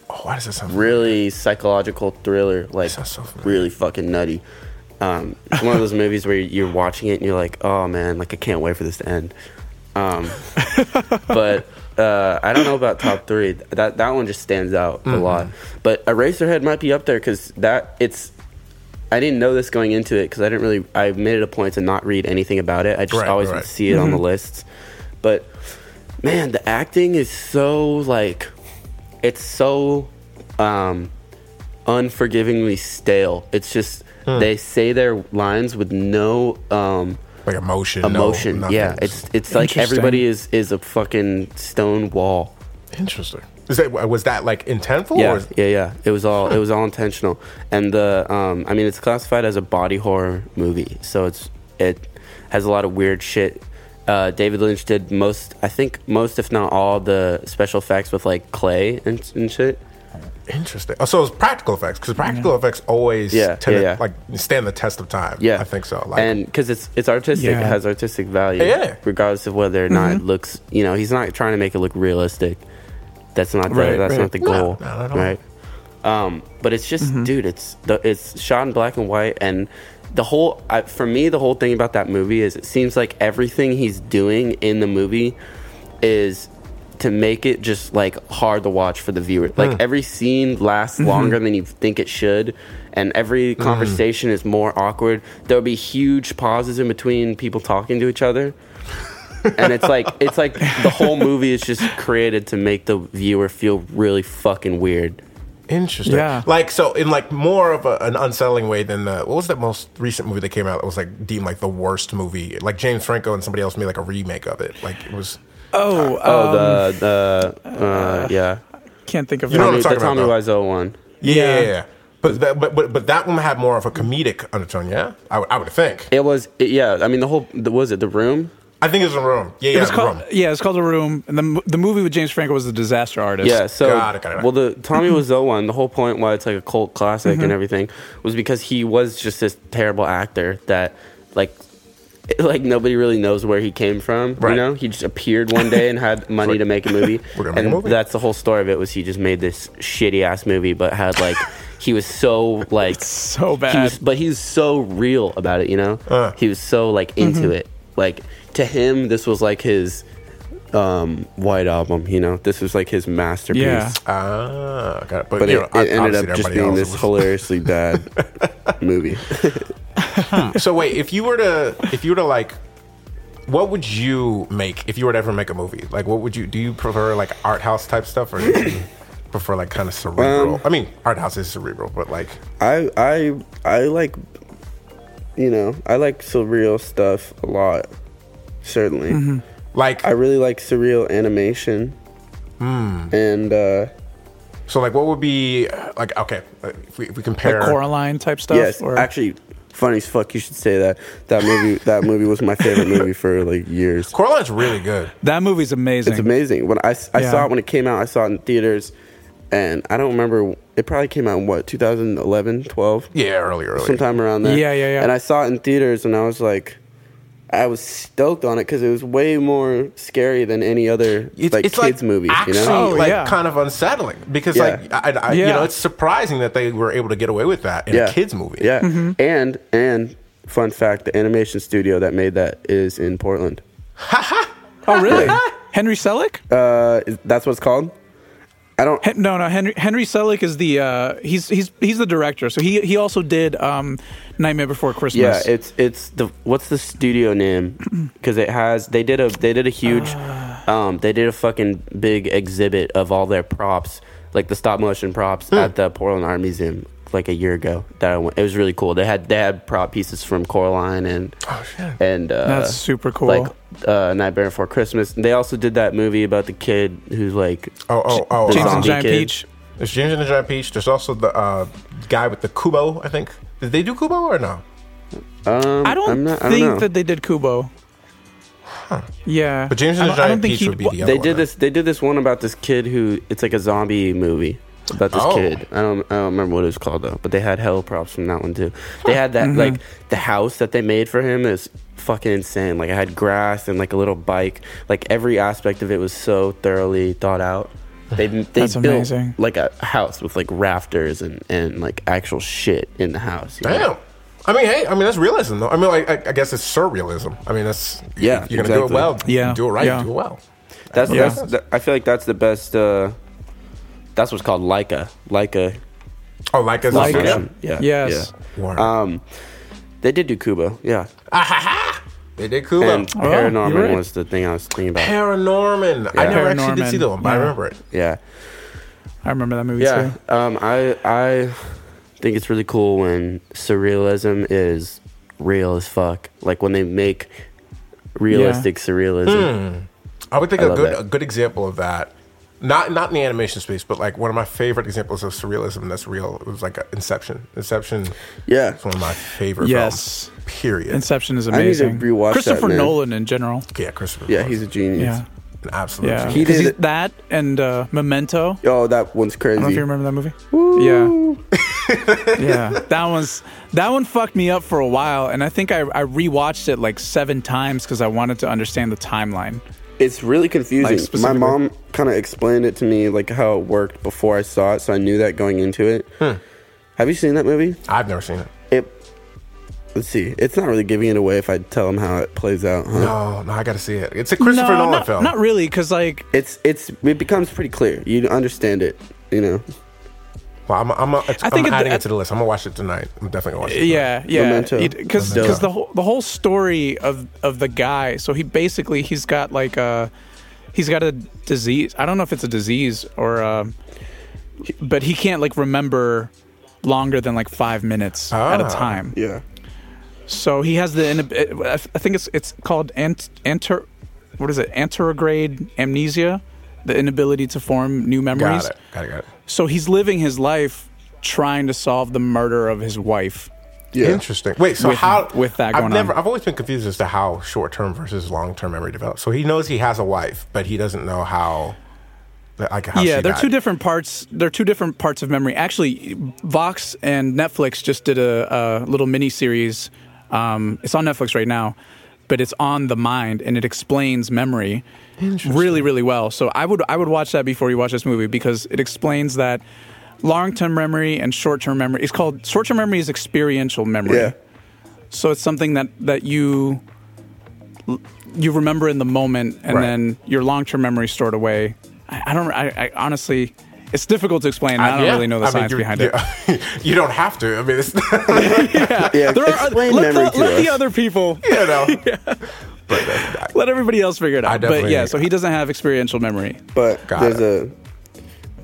Speaker 3: Oh, why does that sound?
Speaker 1: Really psychological thriller. Like
Speaker 3: so
Speaker 1: really fucking nutty. Um, it's one of those movies where you're watching it and you're like, oh man, like I can't wait for this to end. Um, <laughs> but uh, I don't know about top three. That that one just stands out a lot. But Eraserhead might be up there because that it's. I didn't know this going into it because I didn't really. I made it a point to not read anything about it. I just
Speaker 3: Right,
Speaker 1: always
Speaker 3: right.
Speaker 1: see it on the lists. But man, the acting is so like, it's so um, unforgivingly stale. It's just they say their lines with no um,
Speaker 3: Like emotion.
Speaker 1: emotion.
Speaker 3: nothing.
Speaker 1: yeah, it's it's like everybody is is a fucking stone wall.
Speaker 3: interesting. Is that was that like intentful?
Speaker 1: Yeah,
Speaker 3: Or is,
Speaker 1: yeah, yeah. It was all it was all intentional, and the um, I mean, it's classified as a body horror movie, so it's it has a lot of weird shit. Uh, David Lynch did most, I think, most if not all the special effects with like clay and, and shit.
Speaker 3: Interesting. Oh, so it's practical effects because practical effects always
Speaker 1: Yeah,
Speaker 3: tend
Speaker 1: yeah,
Speaker 3: to
Speaker 1: yeah.
Speaker 3: like stand the test of time.
Speaker 1: Yeah,
Speaker 3: I think so. Like,
Speaker 1: and because it's it's artistic,
Speaker 4: Yeah.
Speaker 1: it has artistic value.
Speaker 3: Yeah.
Speaker 1: regardless of whether or not it looks. You know, he's not trying to make it look realistic. That's not the,
Speaker 4: Right,
Speaker 1: that's
Speaker 4: right.
Speaker 1: not the
Speaker 3: No,
Speaker 1: goal,
Speaker 3: not at all.
Speaker 1: right? Um, but it's just, dude, it's the it's shot in black and white, and the whole I, for me, the whole thing about that movie is it seems like everything he's doing in the movie is to make it just like hard to watch for the viewer. Like every scene lasts mm-hmm. longer than you think it should, and every mm. conversation is more awkward. There'll be huge pauses in between people talking to each other. and it's like <laughs> it's like the whole movie is just created to make the viewer feel really fucking weird.
Speaker 3: Interesting.
Speaker 4: Yeah.
Speaker 3: Like so, in like more of a, an unsettling way than the what was that most recent movie that came out that was like deemed like the worst movie? Like James Franco and somebody else made like a remake of it. Like it was.
Speaker 4: Oh,
Speaker 1: Oh,
Speaker 4: um,
Speaker 1: the the uh, yeah,
Speaker 4: can't think of
Speaker 3: You know
Speaker 1: Tommy,
Speaker 3: what I'm
Speaker 1: the
Speaker 3: talking
Speaker 1: Tommy
Speaker 3: about,
Speaker 1: Wiseau one.
Speaker 3: Yeah.
Speaker 4: Yeah.
Speaker 3: yeah, yeah. But, that, but but but that one had more of a comedic undertone. Yeah, I, would- I would think.
Speaker 1: It was it, yeah. I mean the whole the, was it the room?
Speaker 3: I think it's a room. Yeah,
Speaker 4: It
Speaker 3: yeah,
Speaker 4: was
Speaker 3: the
Speaker 4: called,
Speaker 3: room.
Speaker 4: yeah, it's called The Room. And the, the movie with James Franco was The Disaster Artist.
Speaker 1: Yeah. So
Speaker 3: Got it, got it.
Speaker 1: well the Tommy <laughs> Wiseau one. The whole point why it's like a cult classic
Speaker 3: Mm-hmm.
Speaker 1: and everything was because he was just this terrible actor that like. <laughs> Like nobody really knows where he came from,
Speaker 3: Right.
Speaker 1: you know. He just appeared one day and had <laughs> money to make a movie, <laughs>
Speaker 3: We're gonna make a
Speaker 1: and
Speaker 3: movie.
Speaker 1: that's the whole story of it. Was he just made this shitty ass movie, but had like he was so like
Speaker 4: So
Speaker 1: he
Speaker 4: bad.
Speaker 1: was, but he was so real about it, you know.
Speaker 3: Uh.
Speaker 1: He was so like into
Speaker 4: Mm-hmm.
Speaker 1: it. Like to him, this was like his um, white album. You know, this was like his masterpiece.
Speaker 4: Yeah.
Speaker 3: Ah, got it. But,
Speaker 1: But
Speaker 3: you
Speaker 1: it,
Speaker 3: know,
Speaker 1: it ended up just being this
Speaker 3: was-
Speaker 1: hilariously bad movie.
Speaker 3: So wait, if you were to, if you were to like, what would you make if you were to ever make a movie? Like, what would you? Do you prefer like art house type stuff, or do you prefer like kind of cerebral?
Speaker 1: Um,
Speaker 3: I mean, art house is cerebral, but like,
Speaker 1: I I I like, you know, I like surreal stuff a lot. Certainly,
Speaker 3: like,
Speaker 1: I really like surreal animation.
Speaker 3: Hmm.
Speaker 1: And uh,
Speaker 3: so like, what would be like? Okay, if we, if we compare,
Speaker 4: Like Coraline type stuff?
Speaker 1: yes,
Speaker 4: or-
Speaker 1: actually, funny as fuck. You should say that. That movie. that movie was my favorite movie for like years.
Speaker 3: Coraline's really good.
Speaker 4: that movie's amazing.
Speaker 1: It's amazing. When I, I saw it when it came out, I saw it in theaters, and I don't remember. It probably came out in what 2011, 12,
Speaker 3: Yeah, early, early.
Speaker 1: sometime around there.
Speaker 4: Yeah, yeah, yeah.
Speaker 1: And I saw it in theaters, and I was like, I was stoked on it because it was way more scary than any other
Speaker 3: It's,
Speaker 1: like
Speaker 3: it's
Speaker 1: kids
Speaker 3: like
Speaker 1: movies.
Speaker 3: actually
Speaker 1: You know?
Speaker 4: Oh,
Speaker 3: like
Speaker 4: yeah.
Speaker 3: kind of unsettling because
Speaker 1: Yeah.
Speaker 3: like I, I, you know it's surprising that they were able to get away with that in
Speaker 1: yeah,
Speaker 3: a kids movie.
Speaker 1: Yeah,
Speaker 4: Mm-hmm.
Speaker 1: and and fun fact: the animation studio that made that is in Portland.
Speaker 4: oh, really? <laughs> Henry Selick?
Speaker 1: Uh, is- that's what it's called. I don't.
Speaker 4: Hen- no, no. Henry Henry Selick is the uh, he's he's he's the director. So he he also did um, Nightmare Before Christmas.
Speaker 1: Yeah, it's it's the what's the studio name? <clears throat> Because it has they did a they did a huge,
Speaker 4: Uh.
Speaker 1: um they did a fucking big exhibit of all their props like the stop motion props
Speaker 3: Hmm.
Speaker 1: at the Portland Art Museum like a year ago. That I went, it was really cool. They had they had prop pieces from Coraline and
Speaker 3: Oh shit.
Speaker 1: and uh,
Speaker 4: That's super cool.
Speaker 1: like uh, Nightmare Before Christmas. They also did that movie about the kid who's like
Speaker 3: Oh oh oh.
Speaker 1: The
Speaker 4: James and
Speaker 1: zombie
Speaker 4: Giant
Speaker 1: kid.
Speaker 4: Peach.
Speaker 3: There's James and the Giant Peach. There's also the uh, guy with the Kubo. I think. Did they do Kubo or no?
Speaker 1: um,
Speaker 4: I don't
Speaker 1: I'm not, I
Speaker 4: think
Speaker 1: don't
Speaker 4: that they did Kubo. Yeah,
Speaker 3: But James and the
Speaker 4: don't- I don't
Speaker 3: Giant Peach would be
Speaker 4: well,
Speaker 3: the other
Speaker 1: they
Speaker 3: one,
Speaker 1: did
Speaker 3: right?
Speaker 1: this. They did this one about this kid who it's like a zombie movie about this
Speaker 3: Oh.
Speaker 1: kid. I don't. I don't remember what it was called though. But they had hell props from that one too. They had <laughs>
Speaker 4: Mm-hmm.
Speaker 1: that like the house that they made for him is fucking insane. Like I had grass and like a little bike. Like every aspect of it was so thoroughly thought out. They they
Speaker 4: That's
Speaker 1: built
Speaker 4: amazing.
Speaker 1: like a house with like rafters and and like actual shit in the house. you know?
Speaker 3: Damn. I mean, hey, I mean that's realism, though. I mean, like, I, I guess it's surrealism. I mean, that's
Speaker 1: Yeah,
Speaker 3: you're gonna do it well,
Speaker 4: Yeah,
Speaker 3: you do it right,
Speaker 4: yeah.
Speaker 3: you do it well.
Speaker 1: That's
Speaker 4: Yeah.
Speaker 1: that's. that- I feel like that's the best. uh That's what's called Laika. Laika.
Speaker 3: Oh, like as
Speaker 4: Like
Speaker 3: a
Speaker 4: it.
Speaker 3: yeah.
Speaker 1: Yeah.
Speaker 4: Yes.
Speaker 1: Yeah. Um, they did do Kubo. Yeah. <laughs>
Speaker 3: They did Kubo.
Speaker 1: And
Speaker 4: Oh,
Speaker 1: Paranorman
Speaker 4: right.
Speaker 1: was the thing I was thinking about.
Speaker 3: Paranorman. I
Speaker 1: Yeah.
Speaker 3: never actually did see the one, but I remember it.
Speaker 1: Yeah.
Speaker 4: I remember that movie
Speaker 1: Yeah.
Speaker 4: too.
Speaker 1: Um, I I think it's really cool when surrealism is real as fuck. Like when they make realistic surrealism.
Speaker 3: I would think
Speaker 1: I
Speaker 3: a good
Speaker 1: that.
Speaker 3: a good example of that, not not in the animation space, but like one of my favorite examples of surrealism that's real. It was like uh, Inception. Inception
Speaker 1: Yeah.
Speaker 3: is one of my favorite
Speaker 4: Yes.
Speaker 3: films. Period.
Speaker 4: Inception is amazing.
Speaker 1: I need to
Speaker 4: amazing.
Speaker 1: rewatch that,
Speaker 4: Christopher
Speaker 1: man.
Speaker 4: Nolan in general.
Speaker 3: yeah, Christopher.
Speaker 1: Yeah,
Speaker 3: Nolan.
Speaker 1: he's a genius.
Speaker 4: Yeah.
Speaker 3: an absolute.
Speaker 4: Yeah.
Speaker 3: genius.
Speaker 1: He
Speaker 4: 'Cause
Speaker 1: did
Speaker 4: he's- that and uh, Memento.
Speaker 1: Oh, that one's crazy.
Speaker 4: I don't know if you remember that movie. Yeah. <laughs> yeah. That one's that one fucked me up for a while and I think I, I rewatched it like seven times because I wanted to understand the timeline.
Speaker 1: It's really
Speaker 4: Like,
Speaker 1: confusing. My mom kind of explained it to me, like how it worked before I saw it, so I knew that going into it. Hmm. Have you seen that movie?
Speaker 3: I've never seen it.
Speaker 1: It. Let's see. It's not really giving it away if I tell them how it plays out. Huh?
Speaker 3: No, no, I got to see it. It's a Christopher
Speaker 4: no,
Speaker 3: Nolan
Speaker 4: not,
Speaker 3: film.
Speaker 4: not really because like
Speaker 1: It's it's it becomes pretty clear. You understand it. You know.
Speaker 3: Well, I'm, I'm, I'm,
Speaker 4: I think it-
Speaker 3: adding
Speaker 4: I-
Speaker 3: it to the list. I'm gonna watch it tonight. I'm definitely gonna watch it.
Speaker 4: yeah yeah
Speaker 1: Memento.
Speaker 4: because
Speaker 1: Memento.
Speaker 4: because the whole the whole story of of the guy so he basically he's got like a he's got a disease i don't know if it's a disease or uh but he can't like remember longer than like five minutes at a
Speaker 3: Ah.
Speaker 4: time
Speaker 1: Yeah.
Speaker 4: so he has the i think it's it's called ant anter what is it anterograde amnesia the inability to form new memories
Speaker 3: Got it. Got it. Got it.
Speaker 4: So he's living his life trying to solve the murder of his wife
Speaker 1: Yeah.
Speaker 3: Interesting. Wait, so
Speaker 4: With-
Speaker 3: how
Speaker 4: with that
Speaker 3: I've never,
Speaker 4: on.
Speaker 3: I've always been confused as to how short term versus long term memory develops. So he knows he has a wife, but he doesn't know how. Like how
Speaker 4: yeah,
Speaker 3: she
Speaker 4: they're
Speaker 3: died.
Speaker 4: two different parts. They're two different parts of memory. Actually, Vox and Netflix just did a, a little mini series. Um, it's on Netflix right now, but it's on the mind and it explains memory really, really well. So I would I would watch that before you watch this movie because it explains that long term memory and short term memory. It's called short term memory is experiential memory.
Speaker 1: Yeah.
Speaker 4: So it's something that that you you remember in the moment, and
Speaker 3: Right.
Speaker 4: then your long term memory stored away. I, I don't. I, I honestly, it's difficult to explain. I, don't
Speaker 3: yeah.
Speaker 4: really know the
Speaker 3: I
Speaker 4: science
Speaker 3: you're-
Speaker 4: behind it. <laughs>
Speaker 3: you're- don't have to. I mean, it's <laughs> <laughs>
Speaker 1: Yeah.
Speaker 4: There are, let
Speaker 1: memory
Speaker 4: the,
Speaker 1: to
Speaker 4: let
Speaker 1: us.
Speaker 4: the other people.
Speaker 3: you know. But uh, <laughs>
Speaker 4: Let everybody else figure it
Speaker 3: I
Speaker 4: out. But yeah, so he doesn't have experiential memory.
Speaker 1: But
Speaker 3: Got
Speaker 1: there's a.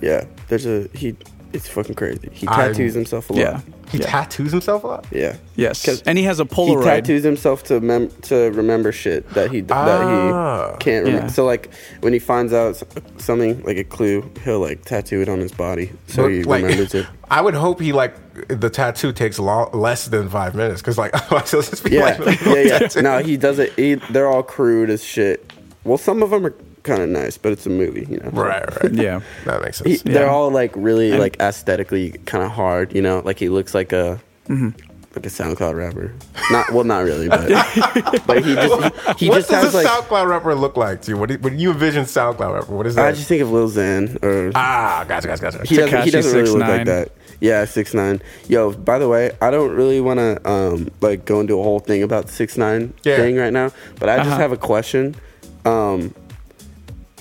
Speaker 1: Yeah. There's a he. It's fucking crazy. He
Speaker 3: I'm-
Speaker 1: tattoos himself a lot.
Speaker 4: Yeah.
Speaker 3: he tattoos himself a lot.
Speaker 1: Yeah.
Speaker 4: Yes,
Speaker 1: 'Cause
Speaker 4: and he has a Polaroid.
Speaker 1: He tattoos himself to mem- to remember shit that he
Speaker 3: Ah.
Speaker 1: that he can't remember.
Speaker 4: Yeah.
Speaker 1: So like when he finds out something like a clue, he'll like tattoo it on his body so he
Speaker 3: Like,
Speaker 1: remembers it. <laughs>
Speaker 3: I would hope he like the tattoo takes long, less than five minutes because like <laughs> otherwise he'll just be
Speaker 1: Yeah,
Speaker 3: like <laughs>
Speaker 1: yeah, yeah. No, he does it. He, they're all crude as shit. Well, some of them are kind of nice, but it's a movie, you know.
Speaker 3: right, right. <laughs>
Speaker 4: Yeah. <laughs>
Speaker 3: that makes
Speaker 1: He,
Speaker 3: sense.
Speaker 1: They're all like really
Speaker 4: And-
Speaker 1: like aesthetically kind of hard, you know. Like he looks like a
Speaker 4: Mm-hmm.
Speaker 1: like a SoundCloud rapper. Not well, not really, but <laughs> but he just he, he
Speaker 3: what
Speaker 1: just
Speaker 3: does
Speaker 1: has
Speaker 3: a
Speaker 1: like.
Speaker 3: SoundCloud rapper look like to you? What do you, when you envision SoundCloud rapper? What is that?
Speaker 1: I just think of Lil Xan or
Speaker 3: ah, gotcha, gotcha, gotcha.
Speaker 1: he doesn't, he doesn't really look
Speaker 4: 6ix9ine.
Speaker 1: like that. Yeah, six nine. Yo, by the way, I don't really want to um like go into a whole thing about six nine
Speaker 3: Yeah.
Speaker 1: thing right now, but I just
Speaker 4: Uh-huh.
Speaker 1: have a question. Um,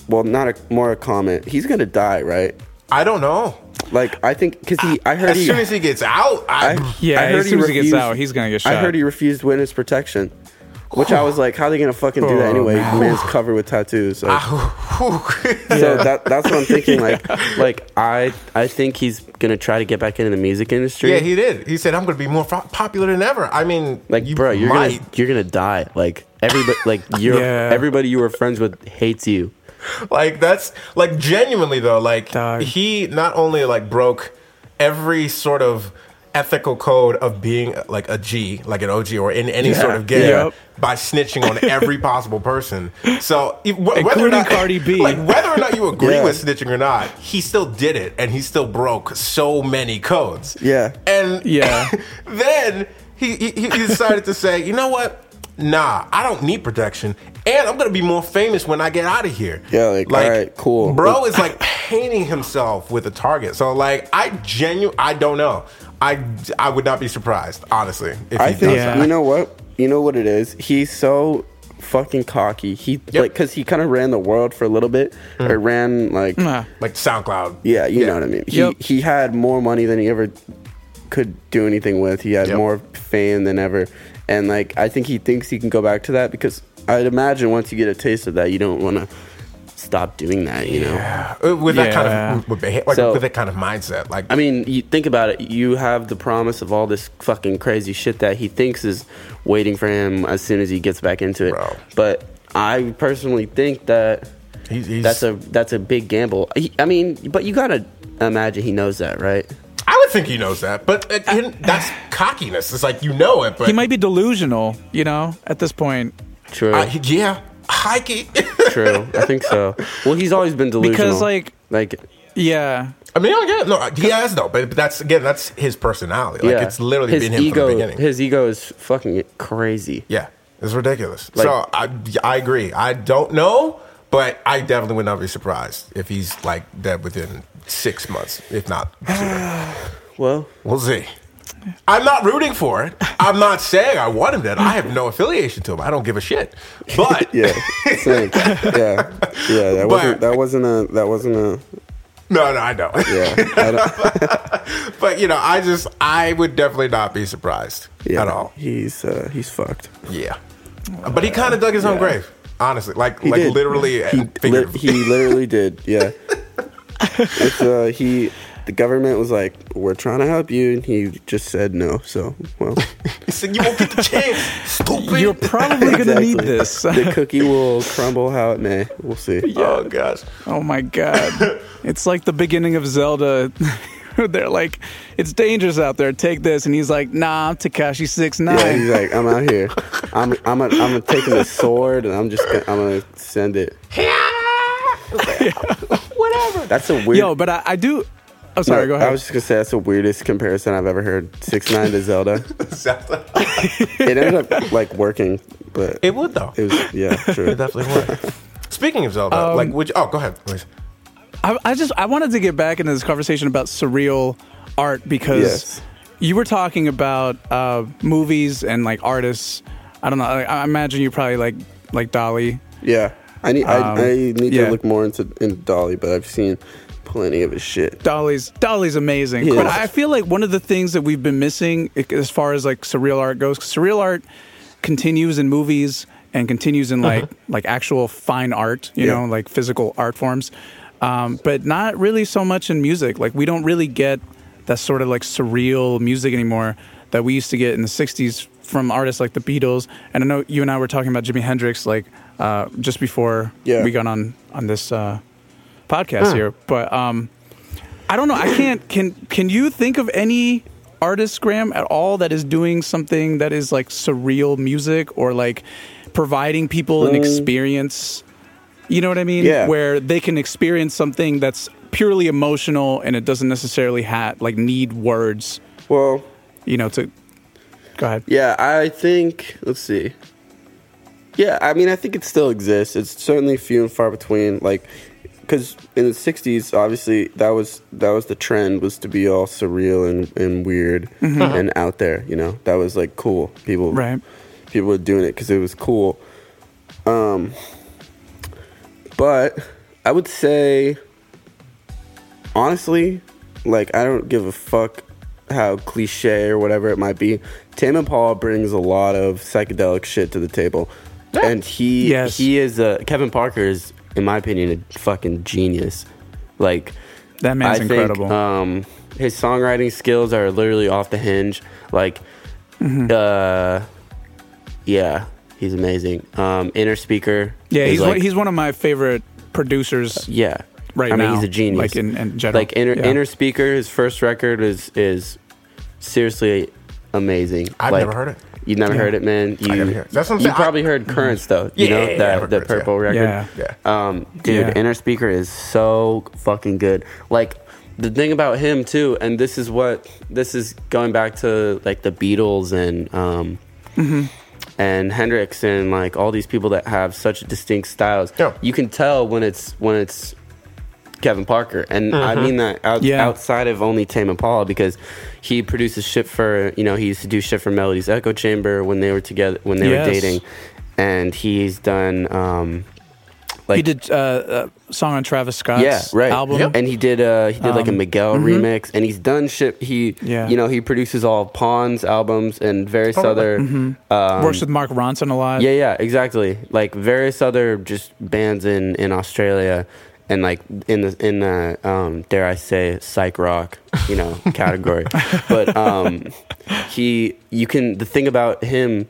Speaker 1: well, not a more a comment. He's gonna die, right?
Speaker 3: I don't know.
Speaker 1: Like I think because he, I heard
Speaker 3: As
Speaker 1: he,
Speaker 3: soon as he gets out, I,
Speaker 1: I,
Speaker 4: Yeah,
Speaker 1: I heard
Speaker 4: as soon as he gets
Speaker 1: refused-
Speaker 4: out, he's gonna get shot.
Speaker 1: I heard he refused witness protection. which I was like, how are they gonna fucking do that
Speaker 4: Oh,
Speaker 1: anyway?
Speaker 4: man.
Speaker 1: Man's covered with tattoos. Like,
Speaker 3: ah,
Speaker 1: So that that's what I'm thinking. Like, <laughs> like I I think he's gonna try to get back into the music industry.
Speaker 3: yeah, he did. He said, "I'm going to be more fo- popular than ever." I mean,
Speaker 1: like,
Speaker 3: you
Speaker 1: bro, you're
Speaker 3: might.
Speaker 1: gonna you're gonna die. Like everybody, like you're <laughs>
Speaker 4: Yeah.
Speaker 1: everybody you were friends with hates you. <laughs>
Speaker 3: like that's like genuinely though like
Speaker 4: Dog.
Speaker 3: he not only like broke every sort of ethical code of being like a G, like an OG or in any sort of game
Speaker 4: Yep.
Speaker 3: by snitching on every <laughs> possible person. So if- wh- whether or not,
Speaker 4: Cardi B. <laughs>
Speaker 3: like whether or not you agree
Speaker 1: Yeah.
Speaker 3: with snitching or not, he still did it and he still broke so many codes.
Speaker 1: Yeah.
Speaker 3: And
Speaker 4: Yeah.
Speaker 3: then he, he, he decided to say, you know what? Nah, I don't need protection, and I'm gonna be more famous when I get out of here.
Speaker 1: Yeah, like, alright, cool.
Speaker 3: Bro is like painting himself with a target. So like, I genu, I don't know. I I would not be surprised, honestly, if
Speaker 1: I
Speaker 3: he
Speaker 1: think
Speaker 3: does
Speaker 4: Yeah.
Speaker 3: that.
Speaker 1: you know what you know what it is. He's so fucking cocky. He like because he kind of ran the world for a little bit,
Speaker 3: Hmm.
Speaker 1: or ran like
Speaker 4: Nah.
Speaker 3: Like SoundCloud.
Speaker 1: yeah, you know what I mean. He
Speaker 4: Yep.
Speaker 1: he had more money than he ever could do anything with. He had
Speaker 3: Yep.
Speaker 1: more fame than ever, and like I think he thinks he can go back to that because I'd imagine once you get a taste of that, you don't want to stop doing that. You know.
Speaker 3: Uh, with that kind of with, beha- like,
Speaker 1: So-
Speaker 3: with that kind of mindset. Like
Speaker 1: I mean, you think about it. You have the promise of all this fucking crazy shit that he thinks is waiting for him as soon as he gets back into it.
Speaker 3: Bro.
Speaker 1: But I personally think that
Speaker 3: he's, he's
Speaker 1: that's a that's a big gamble. He, I mean, but you gotta imagine he knows that, right?
Speaker 3: I would think he knows that, but uh, and that's cockiness. It's like you know it, but
Speaker 4: He might be delusional, you know, at this point.
Speaker 1: True,
Speaker 3: I, yeah, hikey. <laughs>
Speaker 1: true. I think so. Well, he's always been delusional.
Speaker 4: Because, like-
Speaker 1: like
Speaker 4: Yeah.
Speaker 3: I mean, I get. No, he has though, but, but that's again, that's his personality. Like
Speaker 1: yeah,
Speaker 3: it's literally
Speaker 1: his
Speaker 3: been him
Speaker 1: ego.
Speaker 3: from the beginning.
Speaker 1: His ego is fucking crazy.
Speaker 3: yeah, it's ridiculous.
Speaker 1: Like-
Speaker 3: so I, I agree. I don't know, but I definitely would not be surprised if he's like dead within six months, if not. sooner. <sighs>
Speaker 1: Well,
Speaker 3: we'll see. I'm not rooting for it. I'm not saying I want him dead. I have no affiliation to him. I don't give a shit. But <laughs>
Speaker 1: yeah, same. <laughs> yeah, yeah. That
Speaker 3: But-
Speaker 1: wasn't that wasn't a that wasn't a
Speaker 3: no, no, I know.
Speaker 1: yeah. I <laughs> don't,
Speaker 3: But you know, I just I would definitely not be surprised
Speaker 1: yeah,
Speaker 3: at all.
Speaker 1: He's uh, he's fucked.
Speaker 3: Yeah, but he kind of dug his own grave. Honestly, like
Speaker 1: He
Speaker 3: like
Speaker 1: did.
Speaker 3: literally,
Speaker 1: He, li- he literally did. Yeah. <laughs> it's uh he. The government was like, "We're trying to help you," and he just said no. So, well, <laughs>
Speaker 3: He said, "You won't get the chance, stupid."
Speaker 4: You're probably going to need this. <laughs>
Speaker 1: the cookie will crumble how it may. We'll see.
Speaker 3: oh gosh,
Speaker 4: Oh my god. it's like the beginning of Zelda. They're like, it's dangerous out there. Take this, and he's like, Nah, I'm Tekashi six nine.
Speaker 1: Yeah, he's like, I'm out here. I'm I'm a, I'm taking the sword and I'm just gonna, I'm gonna send it.
Speaker 3: Whatever.
Speaker 1: That's a weird.
Speaker 4: Yo, but I, I do. Oh, sorry.
Speaker 1: No,
Speaker 4: go ahead.
Speaker 1: I was just gonna say that's the weirdest comparison I've ever heard. Six nine to <laughs> Zelda. It ended up like working, but
Speaker 3: it would though.
Speaker 1: it was yeah, true.
Speaker 3: It definitely would. Speaking of Zelda,
Speaker 4: Um,
Speaker 3: like, would you, oh, go ahead, please.
Speaker 4: I, I just I wanted to get back into this conversation about surreal art because
Speaker 1: Yes.
Speaker 4: you were talking about uh, movies and like artists. I don't know. I, I imagine you probably like like Dalí.
Speaker 1: Yeah, I need
Speaker 4: Um,
Speaker 1: I, I need
Speaker 4: yeah.
Speaker 1: to look more into in Dalí, but I've seen plenty of his shit.
Speaker 4: Dalí's Dalí's amazing.
Speaker 1: He
Speaker 4: But. I feel like one of the things that we've been missing as far as like surreal art goes, 'cause surreal art continues in movies and continues in like like actual fine art, you
Speaker 1: Yeah.
Speaker 4: know, like physical art forms. Um, but not really so much in music. Like we don't really get that sort of like surreal music anymore that we used to get in the '60s from artists like the Beatles. And I know you and I were talking about Jimi Hendrix like uh, just before
Speaker 1: Yeah.
Speaker 4: we got on on this uh, podcast here. But um, I don't know. I can't. Can Can you think of any artist, Graham, at all that is doing something that is like surreal music or like providing people an experience? You know what I mean?
Speaker 1: Mm. Yeah.
Speaker 4: Where they can experience something that's purely emotional and it doesn't necessarily have like need words.
Speaker 1: Well,
Speaker 4: You know, to go ahead.
Speaker 1: yeah, I think let's see. Yeah, I mean, I think it still exists. It's certainly few and far between. Like, because in the '60s, obviously, that was that was the trend was to be all surreal and, and weird and out there. You know, that was like cool. People,
Speaker 4: Right.
Speaker 1: people were doing it because it was cool. Um, but I would say, honestly, like I don't give a fuck how cliche or whatever it might be. Tame Impala brings a lot of psychedelic shit to the table, and he
Speaker 4: Yes.
Speaker 1: he is a Kevin Parker is, in my opinion, a fucking genius. Like
Speaker 4: That man's
Speaker 1: I
Speaker 4: incredible.
Speaker 1: Think, um, his songwriting skills are literally off the hinge. Like,
Speaker 4: Mm-hmm.
Speaker 1: uh, yeah, he's amazing. Um, Inner Speaker.
Speaker 4: yeah,
Speaker 1: is
Speaker 4: he's
Speaker 1: like,
Speaker 4: one, he's one of my favorite producers
Speaker 1: yeah.
Speaker 4: right
Speaker 1: I mean,
Speaker 4: now.
Speaker 1: he's a genius.
Speaker 4: Like in, in general.
Speaker 1: Like inner,
Speaker 4: Yeah.
Speaker 1: inner speaker, his first record is is seriously amazing.
Speaker 3: I've
Speaker 1: Like,
Speaker 3: never heard it.
Speaker 1: You've never
Speaker 4: Yeah.
Speaker 1: heard it, man. You,
Speaker 3: never heard it. That's what I'm
Speaker 1: you
Speaker 3: saying. I-
Speaker 1: probably heard Currents though. You
Speaker 3: Yeah,
Speaker 1: know that
Speaker 3: I've
Speaker 1: the
Speaker 3: Currents, yeah.
Speaker 1: purple record.
Speaker 4: Yeah.
Speaker 3: Yeah.
Speaker 1: Um, dude. Inner Speaker is so fucking good. Like the thing about him too, and this is what this is going back to like the Beatles and um,
Speaker 3: Mm-hmm.
Speaker 1: and Hendrix and like all these people that have such distinct styles.
Speaker 3: Yeah.
Speaker 1: You can tell when it's when it's Kevin Parker, and I
Speaker 3: Mm-hmm.
Speaker 1: mean that out, outside of only Tame Impala because he produces shit for you know he used to do shit for Melody's Echo Chamber when they were together when they
Speaker 4: Yes.
Speaker 1: were dating, and he's done um, like
Speaker 4: he did uh, a song on Travis Scott's
Speaker 1: yeah, right.
Speaker 4: album.
Speaker 3: Yep.
Speaker 1: And he did uh he did like a
Speaker 4: Um,
Speaker 1: Miguel remix and he's done shit he
Speaker 4: Yeah.
Speaker 1: you know, he produces all Pond's albums and various
Speaker 3: Oh,
Speaker 1: other um,
Speaker 4: Works with Mark Ronson a lot.
Speaker 1: Yeah, yeah, exactly. Like various other just bands in in Australia and like in the in the um dare I say psych rock, you know, <laughs> category. but um he you can the thing about him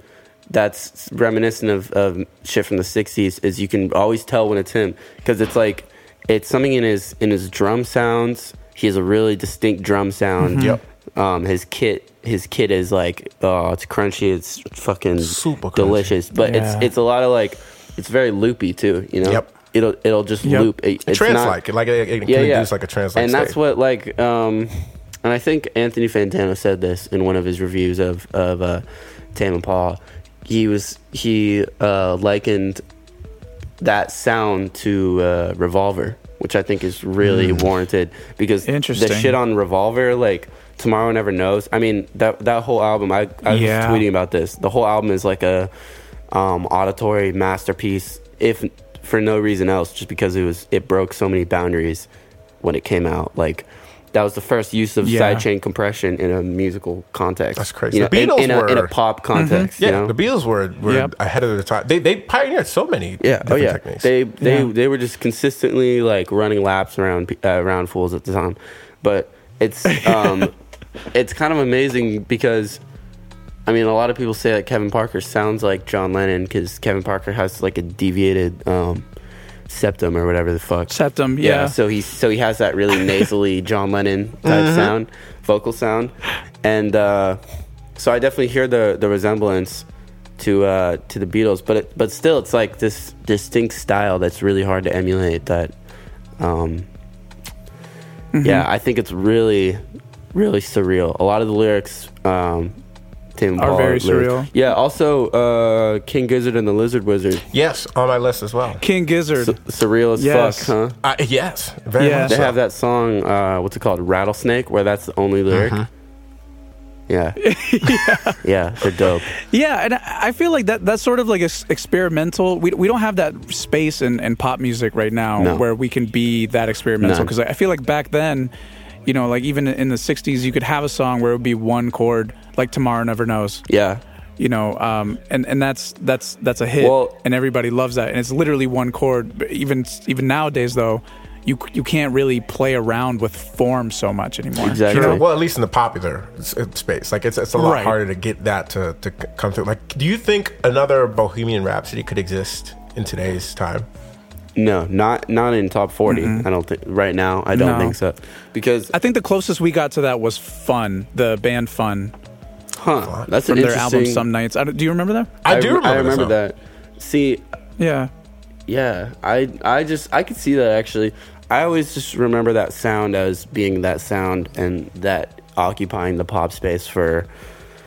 Speaker 1: that's reminiscent of, of shit from the 60s is you can always tell when it's him because it's like it's something in his in his drum sounds he has a really distinct drum sound
Speaker 3: Yep.
Speaker 1: um his kit his kit is like oh it's crunchy it's fucking
Speaker 3: Super crunchy.
Speaker 1: delicious but
Speaker 4: Yeah.
Speaker 1: it's it's a lot of like it's very loopy too you know
Speaker 3: Yep.
Speaker 1: It'll it'll just
Speaker 4: Yep.
Speaker 1: loop it, it's
Speaker 3: trans
Speaker 1: not-
Speaker 3: like like it, it can
Speaker 1: yeah, yeah.
Speaker 3: like a trans like
Speaker 1: and that's what like um and I think Anthony Fantano said this in one of his reviews of of uh Tame Impala. He was he uh likened that sound to uh Revolver, which I think is really warranted because the shit on Revolver like Tomorrow Never Knows. I mean that that whole album I I was
Speaker 4: Yeah.
Speaker 1: tweeting about this. The whole album is like a um auditory masterpiece if for no reason else just because it was it broke so many boundaries when it came out. Like that was the first use of
Speaker 4: Yeah.
Speaker 1: sidechain compression in a musical context.
Speaker 3: That's crazy.
Speaker 1: You know,
Speaker 3: The
Speaker 1: in,
Speaker 3: Beatles
Speaker 1: in, a, in a pop context.
Speaker 3: yeah
Speaker 1: you know?
Speaker 3: the Beatles were, were
Speaker 4: Yep.
Speaker 3: ahead of their time they they pioneered so many
Speaker 1: yeah. Oh yeah.
Speaker 3: techniques
Speaker 1: They they
Speaker 4: Yeah.
Speaker 1: they were just consistently like running laps around uh, around fools at the time, but it's <laughs> um it's kind of amazing because. I mean, a lot of people say that Kevin Parker sounds like John Lennon because Kevin Parker has like a deviated um, septum or whatever the fuck.
Speaker 4: Septum, yeah.
Speaker 1: So he's so he has that really <laughs> nasally John Lennon type sound, vocal sound, and uh, so I definitely hear the the resemblance to uh, to the Beatles, but it, but still, it's like this distinct style that's really hard to emulate. That, um, yeah, I think it's really really surreal. A lot of the lyrics. Um,
Speaker 4: Tame
Speaker 1: Impala
Speaker 4: very
Speaker 1: lyrics.
Speaker 4: surreal.
Speaker 1: Yeah. Also, uh, King Gizzard and the Lizard Wizard.
Speaker 3: yes on my list as well
Speaker 4: King Gizzard.
Speaker 1: Su- surreal as
Speaker 4: Yes.
Speaker 1: fuck, huh?
Speaker 3: uh, yes very
Speaker 4: Yeah.
Speaker 3: much
Speaker 1: They
Speaker 3: so.
Speaker 1: have that song, uh, what's it called? Rattlesnake, where that's the only lyric. <laughs> Yeah. yeah. they're dope.
Speaker 4: Yeah, and I I feel like that that's sort of like a s- experimental. We, we don't have that space in, in pop music right now
Speaker 1: No.
Speaker 4: where we can be that experimental.
Speaker 1: No.
Speaker 4: Because I feel like back then, you know, like even in the '60s, you could have a song where it would be one chord, like "Tomorrow Never Knows."
Speaker 1: Yeah.
Speaker 4: You know, um, and and that's that's that's a hit,
Speaker 1: Well-
Speaker 4: and everybody loves that, and it's literally one chord. But even even nowadays, though, you you can't really play around with form so much anymore.
Speaker 1: Exactly.
Speaker 3: Sure. Well, at least in the popular uh, space, like it's it's a lot
Speaker 4: Right.
Speaker 3: harder to get that to to come through. Like, do you think another Bohemian Rhapsody could exist in today's time?
Speaker 1: No, not not in top 40. Mm-hmm. I don't think right now. I don't
Speaker 4: No.
Speaker 1: think so. Because
Speaker 4: I think the closest we got to that was Fun, the band Fun,
Speaker 1: huh, that's
Speaker 4: from
Speaker 1: an
Speaker 4: their album
Speaker 1: interesting
Speaker 4: Some Nights. I don't- do you remember that?
Speaker 3: I, do remember.
Speaker 1: I
Speaker 3: that
Speaker 1: remember
Speaker 3: song.
Speaker 1: that. See,
Speaker 4: Yeah.
Speaker 1: yeah, I I just I could see that actually. I always just remember that sound as being that sound and that occupying the pop space for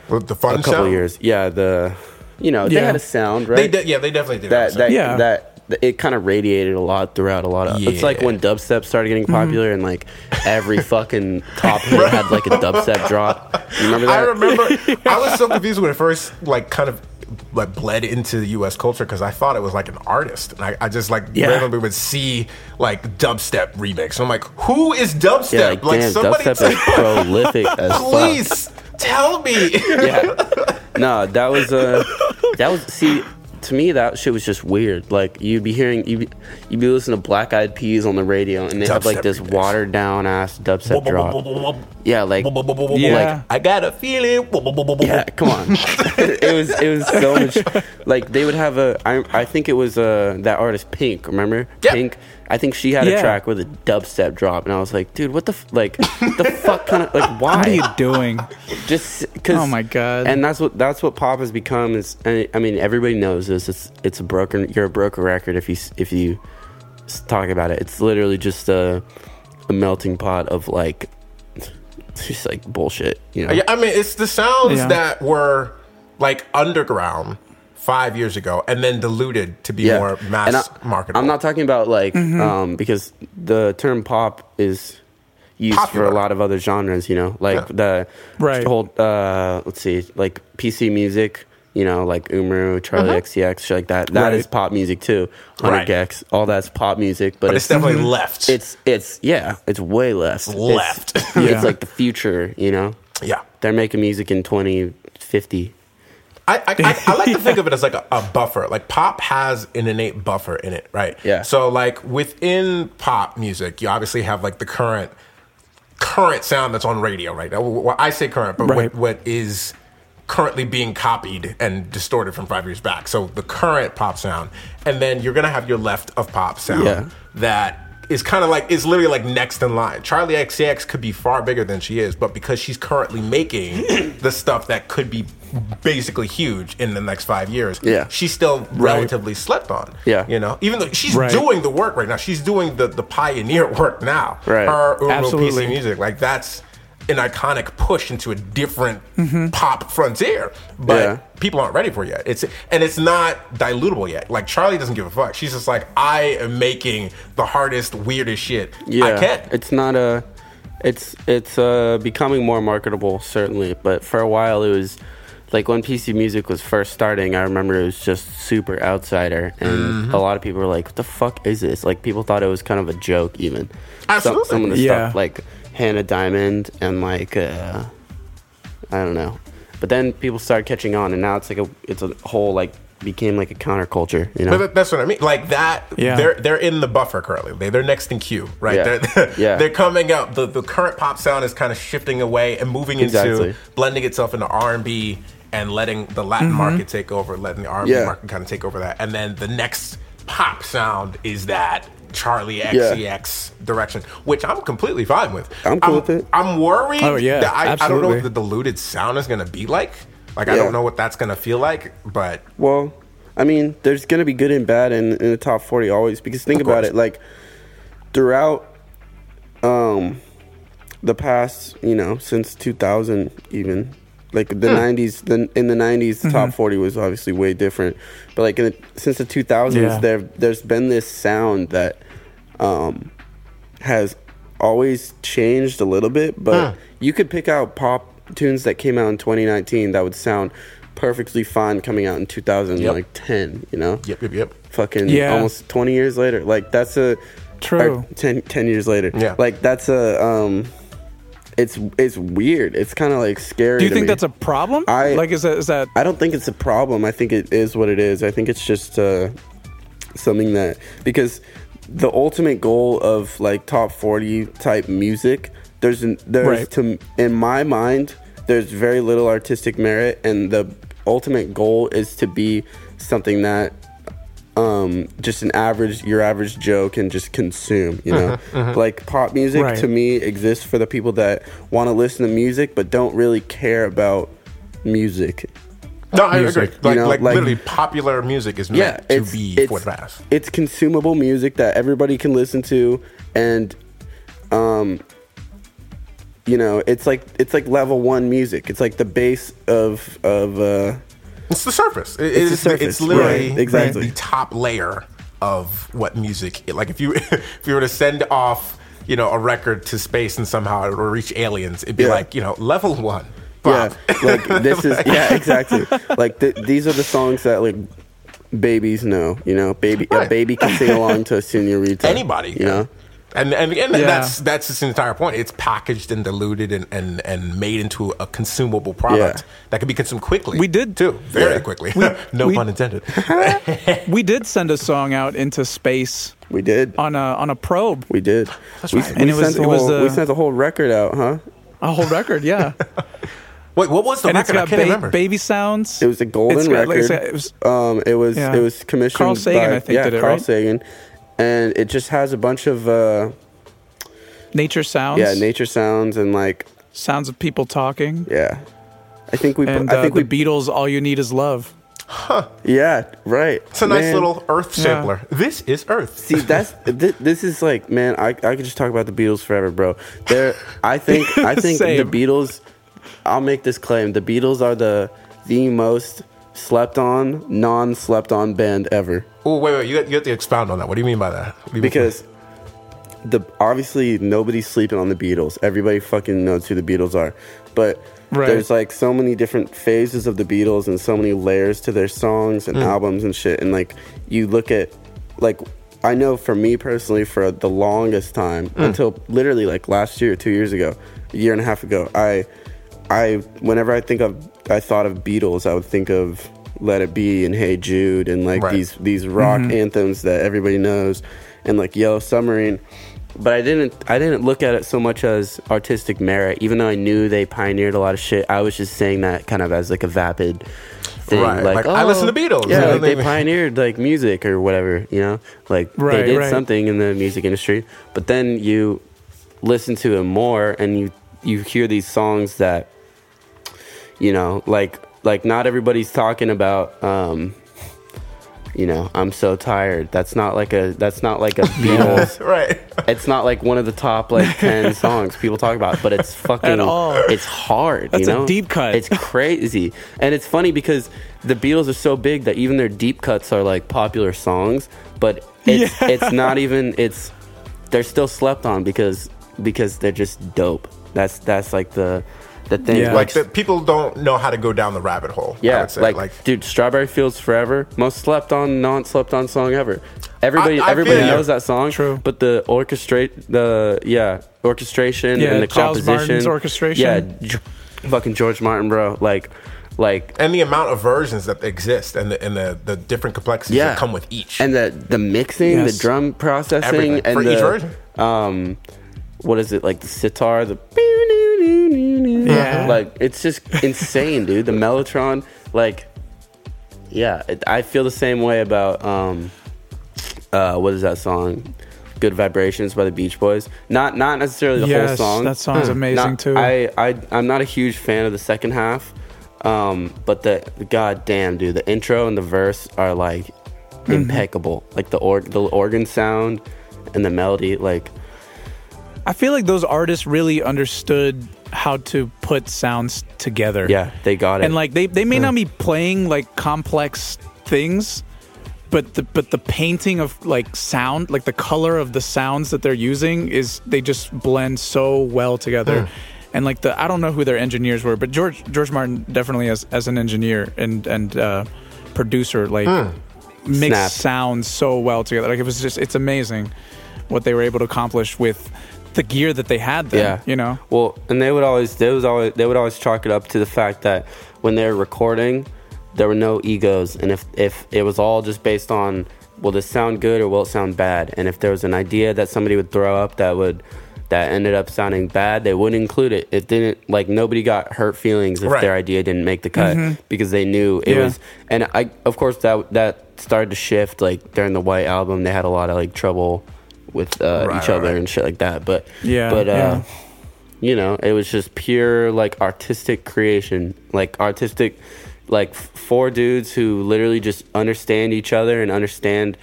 Speaker 3: With the fun
Speaker 1: a couple
Speaker 3: sound?
Speaker 1: years. Yeah, the you know, they
Speaker 4: Yeah.
Speaker 1: had a sound, right?
Speaker 3: They de- yeah, they definitely did.
Speaker 1: that
Speaker 3: have
Speaker 1: that
Speaker 3: a
Speaker 4: Yeah.
Speaker 1: that it kind of radiated a lot throughout a lot of. It's like when dubstep started getting
Speaker 4: Mm-hmm.
Speaker 1: popular and like every fucking top hit had like a dubstep <laughs> drop. You remember that?
Speaker 3: I remember. I was so confused when it first like kind of like bled into the U.S. culture because I thought it was like an artist, and I, I just like
Speaker 4: Yeah.
Speaker 3: randomly would see like dubstep remix. I'm like, who is dubstep?
Speaker 1: Yeah, like, damn,
Speaker 3: somebody
Speaker 1: dubstep
Speaker 3: tell-
Speaker 1: is prolific <laughs> as fuck.
Speaker 3: please tell me.
Speaker 1: yeah. No, that was uh that was see to me that shit was just weird. Like you'd be hearing you you'd be listening to Black Eyed Peas on the radio and they have like this
Speaker 3: remix.
Speaker 1: watered down ass dubstep drop. Yeah, like
Speaker 4: Yeah.
Speaker 3: I got a feeling.
Speaker 1: yeah, come on. <laughs> <laughs> it was it was so much like they would have a I I think it was uh that artist Pink, remember?
Speaker 3: Yeah.
Speaker 1: Pink. I think she had a track with a dubstep drop and I was like, dude, what the f- like the <laughs> fuck kind of like why?
Speaker 4: What are you doing?
Speaker 1: just because
Speaker 4: Oh my God.
Speaker 1: and that's what that's what pop has become is and i mean everybody knows this it's it's a broken you're a broken record if you if you talk about it it's literally just a, a melting pot of like <laughs> just like bullshit you know
Speaker 3: Yeah, I mean, it's the sounds
Speaker 4: Yeah.
Speaker 3: that were like underground five years ago and then diluted to be more mass
Speaker 1: And I,
Speaker 3: marketable.
Speaker 1: i'm not talking about like um because the term pop is used
Speaker 3: Popular.
Speaker 1: for a lot of other genres you know like
Speaker 3: Yeah.
Speaker 1: the
Speaker 4: Right.
Speaker 1: whole uh let's see like pc music you know like umru Charli XCX shit like that That is
Speaker 4: Right.
Speaker 1: pop music too 100
Speaker 3: Right.
Speaker 1: gecs all that's pop music but,
Speaker 3: but it's definitely left.
Speaker 1: it's it's yeah it's way less
Speaker 3: Left. <laughs>
Speaker 1: it's,
Speaker 4: Yeah.
Speaker 1: like the future you know
Speaker 3: yeah.
Speaker 1: they're making music in 2050
Speaker 3: I, I, I, I like to think of it <laughs> as like a, a buffer. Like pop has an innate buffer in it, right?
Speaker 1: Yeah.
Speaker 3: So like within pop music, you obviously have like the current current sound that's on radio right now. Well, I say current, but
Speaker 4: Right.
Speaker 3: what, what is currently being copied and distorted from five years back. So the current pop sound, and then you're gonna have your left of pop sound
Speaker 1: Yeah.
Speaker 3: that is kind of like is literally like next in line. Charli XCX could be far bigger than she is, but because she's currently making <clears throat> the stuff that could be basically huge in the next five years,
Speaker 1: Yeah.
Speaker 3: she's still relatively slept on.
Speaker 1: Yeah.
Speaker 3: you know, even though she's
Speaker 4: Right.
Speaker 3: doing the work right now, she's doing the the pioneer work now.
Speaker 1: Right.
Speaker 3: Her Uro
Speaker 4: Absolutely.
Speaker 3: PC music, like that's an iconic push into a different pop frontier, but
Speaker 1: Yeah.
Speaker 3: people aren't ready for it yet. It's and it's not dilutable yet. Like Charli doesn't give a fuck. She's just like, I am making the hardest, weirdest shit
Speaker 1: yeah
Speaker 3: I can.
Speaker 1: it's not a it's it's uh becoming more marketable certainly but for a while it was like when PC music was first starting, I remember it was just super outsider, and
Speaker 3: Mm-hmm.
Speaker 1: a lot of people were like, "What the fuck is this?" Like people thought it was kind of a joke, even.
Speaker 3: Absolutely.
Speaker 1: Some, some of the
Speaker 4: Yeah.
Speaker 1: stuff like Hannah Diamond and like uh, I don't know, but then people started catching on, and now it's like a it's a whole like became like a counterculture, you know?
Speaker 3: But that's what I mean. Like that,
Speaker 4: Yeah.
Speaker 3: they're they're in the buffer currently. They, they're next in queue, right?
Speaker 1: Yeah.
Speaker 3: They're, <laughs>
Speaker 1: Yeah.
Speaker 3: they're coming up. The the current pop sound is kind of shifting away and moving into blending itself into R and B and letting the Latin market take over, letting the R and B
Speaker 1: Yeah.
Speaker 3: market kind of take over that. And then the next pop sound is that Charli
Speaker 1: Yeah.
Speaker 3: Direction, which I'm completely fine with.
Speaker 1: I'm cool with it.
Speaker 3: I'm worried.
Speaker 4: Oh, yeah,
Speaker 3: that I, I don't know what the diluted sound is going to be like. Like I don't know what that's going to feel like, but
Speaker 1: Well, I mean, there's gonna be good and bad in, in the top forty always because think about it, like throughout um the past, you know, since 2000 even like the 90s the, in the 90s the top 40 was obviously way different but like in the, since the 2000s
Speaker 4: Yeah.
Speaker 1: there there's been this sound that um has always changed a little bit but
Speaker 3: Huh.
Speaker 1: you could pick out pop tunes that came out in 2019 that would sound perfectly fine coming out in 2010 you know
Speaker 3: yep, yep, yep.
Speaker 1: fucking
Speaker 4: Yeah.
Speaker 1: almost 20 years later like that's a
Speaker 4: True.
Speaker 1: or 10, 10 years later
Speaker 3: Yeah.
Speaker 1: like that's a um it's it's weird it's kind of like scary
Speaker 4: Do you think
Speaker 1: me.
Speaker 4: that's a problem?
Speaker 1: I-
Speaker 4: like, is that is that?
Speaker 1: I don't think it's a problem. I think it is what it is. I think it's just uh, something that because the ultimate goal of like top forty type music, there's there's
Speaker 4: Right.
Speaker 1: to in my mind, there's very little artistic merit, and the ultimate goal is to be something that um just an average your average joe can just consume you know like pop music
Speaker 4: Right.
Speaker 1: to me exists for the people that want to listen to music but don't really care about music
Speaker 3: No, I
Speaker 4: music,
Speaker 3: agree. Like,
Speaker 1: you know,
Speaker 3: like,
Speaker 1: like-
Speaker 3: literally, popular music is
Speaker 1: yeah,
Speaker 3: meant to
Speaker 1: it's,
Speaker 3: be
Speaker 1: it's,
Speaker 3: for the mass.
Speaker 1: It's consumable music that everybody can listen to, and um, you know, it's like it's like level one music. It's like the base of of uh,
Speaker 3: It's the surface. It-
Speaker 1: It's the surface,
Speaker 3: it's literally
Speaker 1: right, exactly.
Speaker 3: the top layer of what music. Like if you <laughs> if you were to send off, you know, a record to space and somehow it would reach aliens, it'd be
Speaker 1: Yeah.
Speaker 3: like you know level one.
Speaker 1: yeah, like this is <laughs> yeah, exactly. Like th- these are the songs that like babies know. You know, baby a baby can sing along to a senorita.
Speaker 3: Anybody
Speaker 1: you know.
Speaker 3: And and again,
Speaker 4: Yeah.
Speaker 3: that's that's its entire point. It's packaged and diluted and, and, and made into a consumable product
Speaker 1: Yeah.
Speaker 3: that can be consumed quickly.
Speaker 4: We did-
Speaker 3: too, very
Speaker 1: Yeah.
Speaker 3: quickly. <laughs> no
Speaker 4: we-
Speaker 3: pun intended. <laughs>
Speaker 4: We did send a song out into space
Speaker 1: We did.
Speaker 4: on a on a probe,
Speaker 1: We did. we,
Speaker 3: right.
Speaker 1: we
Speaker 4: And it was-
Speaker 1: sent the
Speaker 4: it was,
Speaker 1: whole, we sent the whole record out, huh?
Speaker 4: a whole record. Yeah, <laughs>
Speaker 3: Wait, what was the
Speaker 4: and it's
Speaker 3: record? I
Speaker 4: got
Speaker 3: can't
Speaker 4: ba-
Speaker 3: remember.
Speaker 4: baby sounds.
Speaker 1: It was a golden
Speaker 4: It's got-
Speaker 1: record.
Speaker 4: said, it was-
Speaker 1: um, it was
Speaker 4: Yeah.
Speaker 1: it was commissioned
Speaker 4: Carl Sagan,
Speaker 1: by
Speaker 4: I think,
Speaker 1: yeah,
Speaker 4: did it,
Speaker 1: Carl
Speaker 4: right?
Speaker 1: Sagan, and it just has a bunch of uh,
Speaker 4: nature sounds.
Speaker 1: yeah nature sounds and like
Speaker 4: sounds of people talking.
Speaker 1: yeah. I think we.
Speaker 4: And
Speaker 1: I
Speaker 4: uh,
Speaker 1: think
Speaker 4: the
Speaker 1: we.
Speaker 4: Beatles, all you need is love. Huh.
Speaker 1: Yeah, right.
Speaker 3: it's a nice
Speaker 1: Man.
Speaker 3: little Earth
Speaker 4: Yeah.
Speaker 3: sampler. This is Earth.
Speaker 1: See, that's <laughs> th- this is like, man, I, I could just talk about the Beatles forever, bro. There, I think <laughs> I think the Beatles. I'll make this claim: the Beatles are the the most slept on, non slept on band ever.
Speaker 3: Oh wait, wait, you got, you have to expound on that. What do you mean by that?
Speaker 1: Because the obviously nobody's sleeping on the Beatles. Everybody fucking knows who the Beatles are, but.
Speaker 4: Right.
Speaker 1: There's like so many different phases of the Beatles and so many layers to their songs and albums and shit. And like you look at like I know for me personally for the longest time
Speaker 3: Hmm.
Speaker 1: until literally like last year, two years ago, a year and a half ago, I I whenever I think of I thought of Beatles, I would think of Let It Be and Hey Jude and like
Speaker 3: Right.
Speaker 1: these these rock mm-hmm. anthems that everybody knows and like Yellow Submarine. But I didn't I didn't look at it so much as artistic merit, even though I knew they pioneered a lot of shit. I was just saying that kind of as like a vapid thing.
Speaker 3: Right,
Speaker 1: Like,
Speaker 3: like, I
Speaker 1: oh,
Speaker 3: listen to Beatles.
Speaker 1: Yeah, like they
Speaker 3: they-
Speaker 1: pioneered like music or whatever, you know? Like
Speaker 4: Right,
Speaker 1: they did
Speaker 4: right.
Speaker 1: something in the music industry. But then you listen to it more and you you hear these songs that you know, like like not everybody's talking about um you know, I'm so tired. That's not like a that's not like a <laughs> Beatles <laughs>
Speaker 3: right.
Speaker 1: it's not like one of the top like 10 <laughs> songs people talk about but it's fucking it's hard
Speaker 4: That's
Speaker 1: you
Speaker 4: a
Speaker 1: know
Speaker 4: deep cut.
Speaker 1: it's crazy and it's funny because the beatles are so big that even their deep cuts are like popular songs but it's
Speaker 4: Yeah.
Speaker 1: it's not even it's they're still slept on because because they're just dope that's that's like the the thing
Speaker 4: Yeah.
Speaker 3: Like that, people don't know how to go down the rabbit hole. I
Speaker 1: yeah,
Speaker 3: would say.
Speaker 1: like, dude, Strawberry Fields Forever, most slept on, non slept on song ever. Everybody,
Speaker 3: I- I
Speaker 1: everybody
Speaker 3: feel you.
Speaker 1: knows that song.
Speaker 4: True.
Speaker 1: but the orchestrate, the yeah, orchestration
Speaker 4: Yeah,
Speaker 1: and the
Speaker 4: Giles
Speaker 1: composition,
Speaker 4: Martin's orchestration.
Speaker 1: Yeah, G- fucking George Martin, bro. Like, like,
Speaker 3: and the amount of versions that exist and the and the, the different complexities
Speaker 1: yeah,
Speaker 3: that come with each.
Speaker 1: and the the mixing,
Speaker 4: Yes.
Speaker 1: the drum processing,
Speaker 3: Everything,
Speaker 1: and
Speaker 3: for
Speaker 1: the
Speaker 3: each version.
Speaker 1: um, what is it like the sitar, the
Speaker 4: Yeah.
Speaker 1: like it's just insane, dude. The Mellotron, like, yeah, it, I feel the same way about um, uh, what is that song? Good Vibrations by the Beach Boys. Not not necessarily the
Speaker 4: yes,
Speaker 1: whole song.
Speaker 4: that song's amazing
Speaker 1: Not-
Speaker 4: too.
Speaker 1: I, I I'm not a huge fan of the second half, um, but the god damn dude, the intro and the verse are like
Speaker 4: Mm-hmm.
Speaker 1: impeccable. Like the org the organ sound and the melody, like
Speaker 4: I feel like those artists really understood how to put sounds together.
Speaker 1: yeah, they got it.
Speaker 4: and like they, they may hmm. not be playing like complex things but the but the painting of like sound like the color of the sounds that they're using is they just blend so well together hmm. and like the i don't know who their engineers were but george george martin definitely as as an engineer and and uh producer like hmm. mixed
Speaker 1: Snapped.
Speaker 4: sounds so well together like it was just it's amazing what they were able to accomplish with the gear that they had then
Speaker 1: Yeah.
Speaker 4: you know
Speaker 1: Well, and they would always they was always they would always chalk it up to the fact that when they were recording, there were no egos, and if if it was all just based on will this sound good or will it sound bad, and if there was an idea that somebody would throw up that would that ended up sounding bad, they wouldn't include it. It didn't like nobody got hurt feelings if
Speaker 3: Right.
Speaker 1: their idea didn't make the cut mm-hmm. because they knew it
Speaker 4: Yeah.
Speaker 1: was. And I of course that that started to shift like during the White album. They had a lot of like trouble with uh,
Speaker 3: Right,
Speaker 1: each other
Speaker 3: right.
Speaker 1: and shit like that. But
Speaker 4: Yeah,
Speaker 1: but uh,
Speaker 4: yeah.
Speaker 1: you know, it was just pure like artistic creation, like artistic, like f- four dudes who literally just understand each other and understand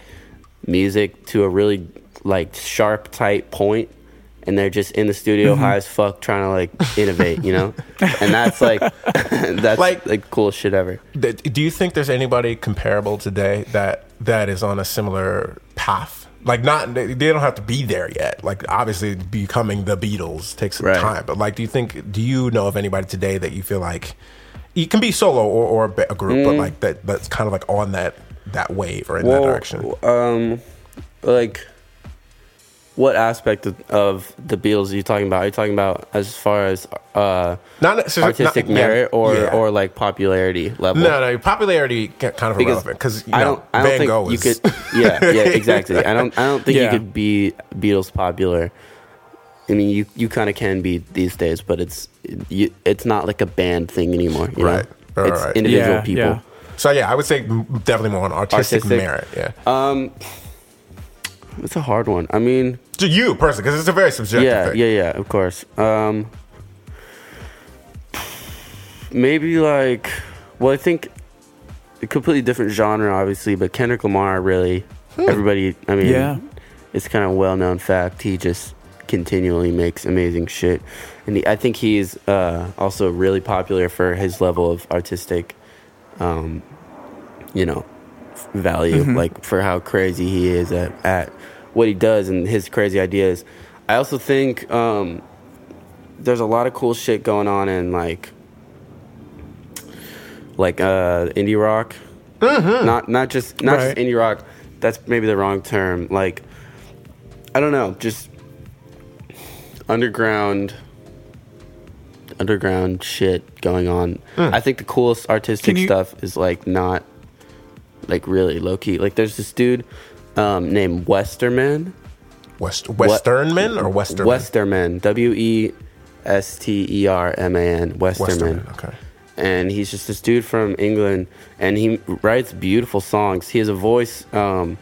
Speaker 1: music to a really like sharp, tight point, and they're just in the studio
Speaker 3: Mm-hmm.
Speaker 1: high as fuck trying to like innovate, you know, <laughs> and that's like <laughs> that's
Speaker 3: Like-
Speaker 1: like like coolest shit ever.
Speaker 3: Th- Do you think there's anybody comparable today that that is on a similar path? Like, not they don't have to be there yet. Like, obviously, becoming the Beatles takes some
Speaker 1: Right.
Speaker 3: time. But like, do you think? Do you know of anybody today that you feel like you can be solo or, or a, group, but like that that's kind of like on that that wave or in that direction?
Speaker 1: um, like what aspect of, of the Beatles are you talking about? Are you talking about as far as uh,
Speaker 3: Not necessarily
Speaker 1: artistic
Speaker 3: not- yeah,
Speaker 1: merit or
Speaker 3: yeah.
Speaker 1: or like popularity level?
Speaker 3: no, no, popularity kind of
Speaker 1: because
Speaker 3: irrelevant because
Speaker 1: I don't, I don't
Speaker 3: Van
Speaker 1: think
Speaker 3: Gogh
Speaker 1: you
Speaker 3: was
Speaker 1: could. Yeah, <laughs> yeah, exactly. I don't, I don't think
Speaker 4: Yeah.
Speaker 1: you could be Beatles popular. I mean, you you kind of can be these days, but it's you, it's not like a band thing anymore. You
Speaker 3: Right.
Speaker 1: Know? It's
Speaker 3: right.
Speaker 1: individual
Speaker 4: Yeah,
Speaker 1: people.
Speaker 4: yeah.
Speaker 3: So yeah, I would say definitely more on artistic,
Speaker 1: Artistic.
Speaker 3: merit. Yeah,
Speaker 1: Um, it's a hard one. I mean,
Speaker 3: to you personally, because it's a very subjective
Speaker 1: yeah,
Speaker 3: thing.
Speaker 1: yeah, yeah. Of course. Um, maybe like, well, I think a completely different genre, obviously, but Kendrick Lamar really. Everybody, I mean,
Speaker 4: Yeah.
Speaker 1: it's kind of a well-known fact. He just continually makes amazing shit, and he, I think he's uh, also really popular for his level of artistic, um, you know, f- value, like for how crazy he is at, at what he does and his crazy ideas. I also think um, there's a lot of cool shit going on in like, like uh, indie rock. Uh-huh. Not not just not just
Speaker 4: Right.
Speaker 1: indie rock. That's maybe the wrong term. Like, I don't know, just underground underground shit going on. I think the coolest artistic
Speaker 4: you-
Speaker 1: stuff is like not like really low key. Like there's this dude um, named Westerman.
Speaker 3: West Westernman or Western
Speaker 1: Westerman. W E S T E R M A N. Westerman.
Speaker 3: Westerman. Okay.
Speaker 1: And he's just this dude from England, and he writes beautiful songs. He has a voice um,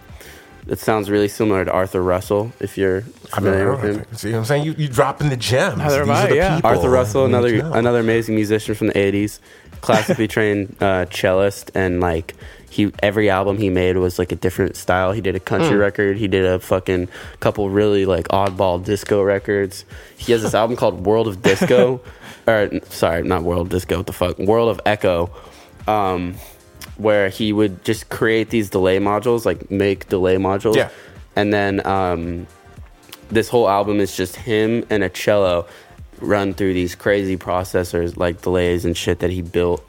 Speaker 1: that sounds really similar to Arthur Russell. If you're
Speaker 3: I mean, I
Speaker 1: familiar
Speaker 3: don't
Speaker 1: with
Speaker 3: know.
Speaker 1: him,
Speaker 3: See what I'm saying? You you dropping the gems.
Speaker 4: Neither have
Speaker 3: These
Speaker 4: I,
Speaker 3: are the
Speaker 4: yeah.
Speaker 3: people
Speaker 1: Arthur Russell, another another amazing musician from the '80s, classically trained uh, cellist, and like he every album he made was like a different style. He did a country
Speaker 3: Hmm.
Speaker 1: record, he did a fucking couple really like oddball disco records. He has this album <laughs> called World of Disco, <laughs> or sorry, not World of Disco. What the fuck? World of Echo. Um, where he would just create these delay modules, like make delay modules,
Speaker 3: Yeah.
Speaker 1: and then um, this whole album is just him and a cello run through these crazy processors like delays and shit that he built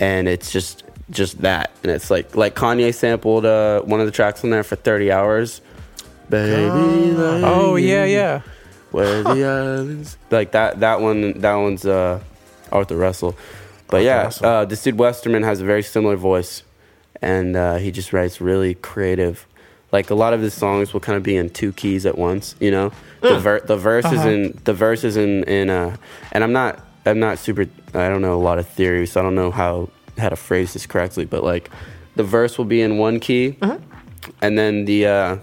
Speaker 1: and it's just just that. And it's like like kanye sampled uh, one of the tracks on there for 30 hours. Baby like
Speaker 4: Oh yeah, yeah.
Speaker 1: where the islands. Like that that one that one's uh arthur russell. But yeah
Speaker 3: Russell.
Speaker 1: uh this dude westerman has a very similar voice and uh he just writes really creative. Like a lot of his songs will kind of be in two keys at once you know? The ver- the verses
Speaker 4: Uh-huh.
Speaker 1: in the verses in in uh and i'm not i'm not super i don't know a lot of theory so i don't know how how to phrase this correctly but like the verse will be in one key and then the uh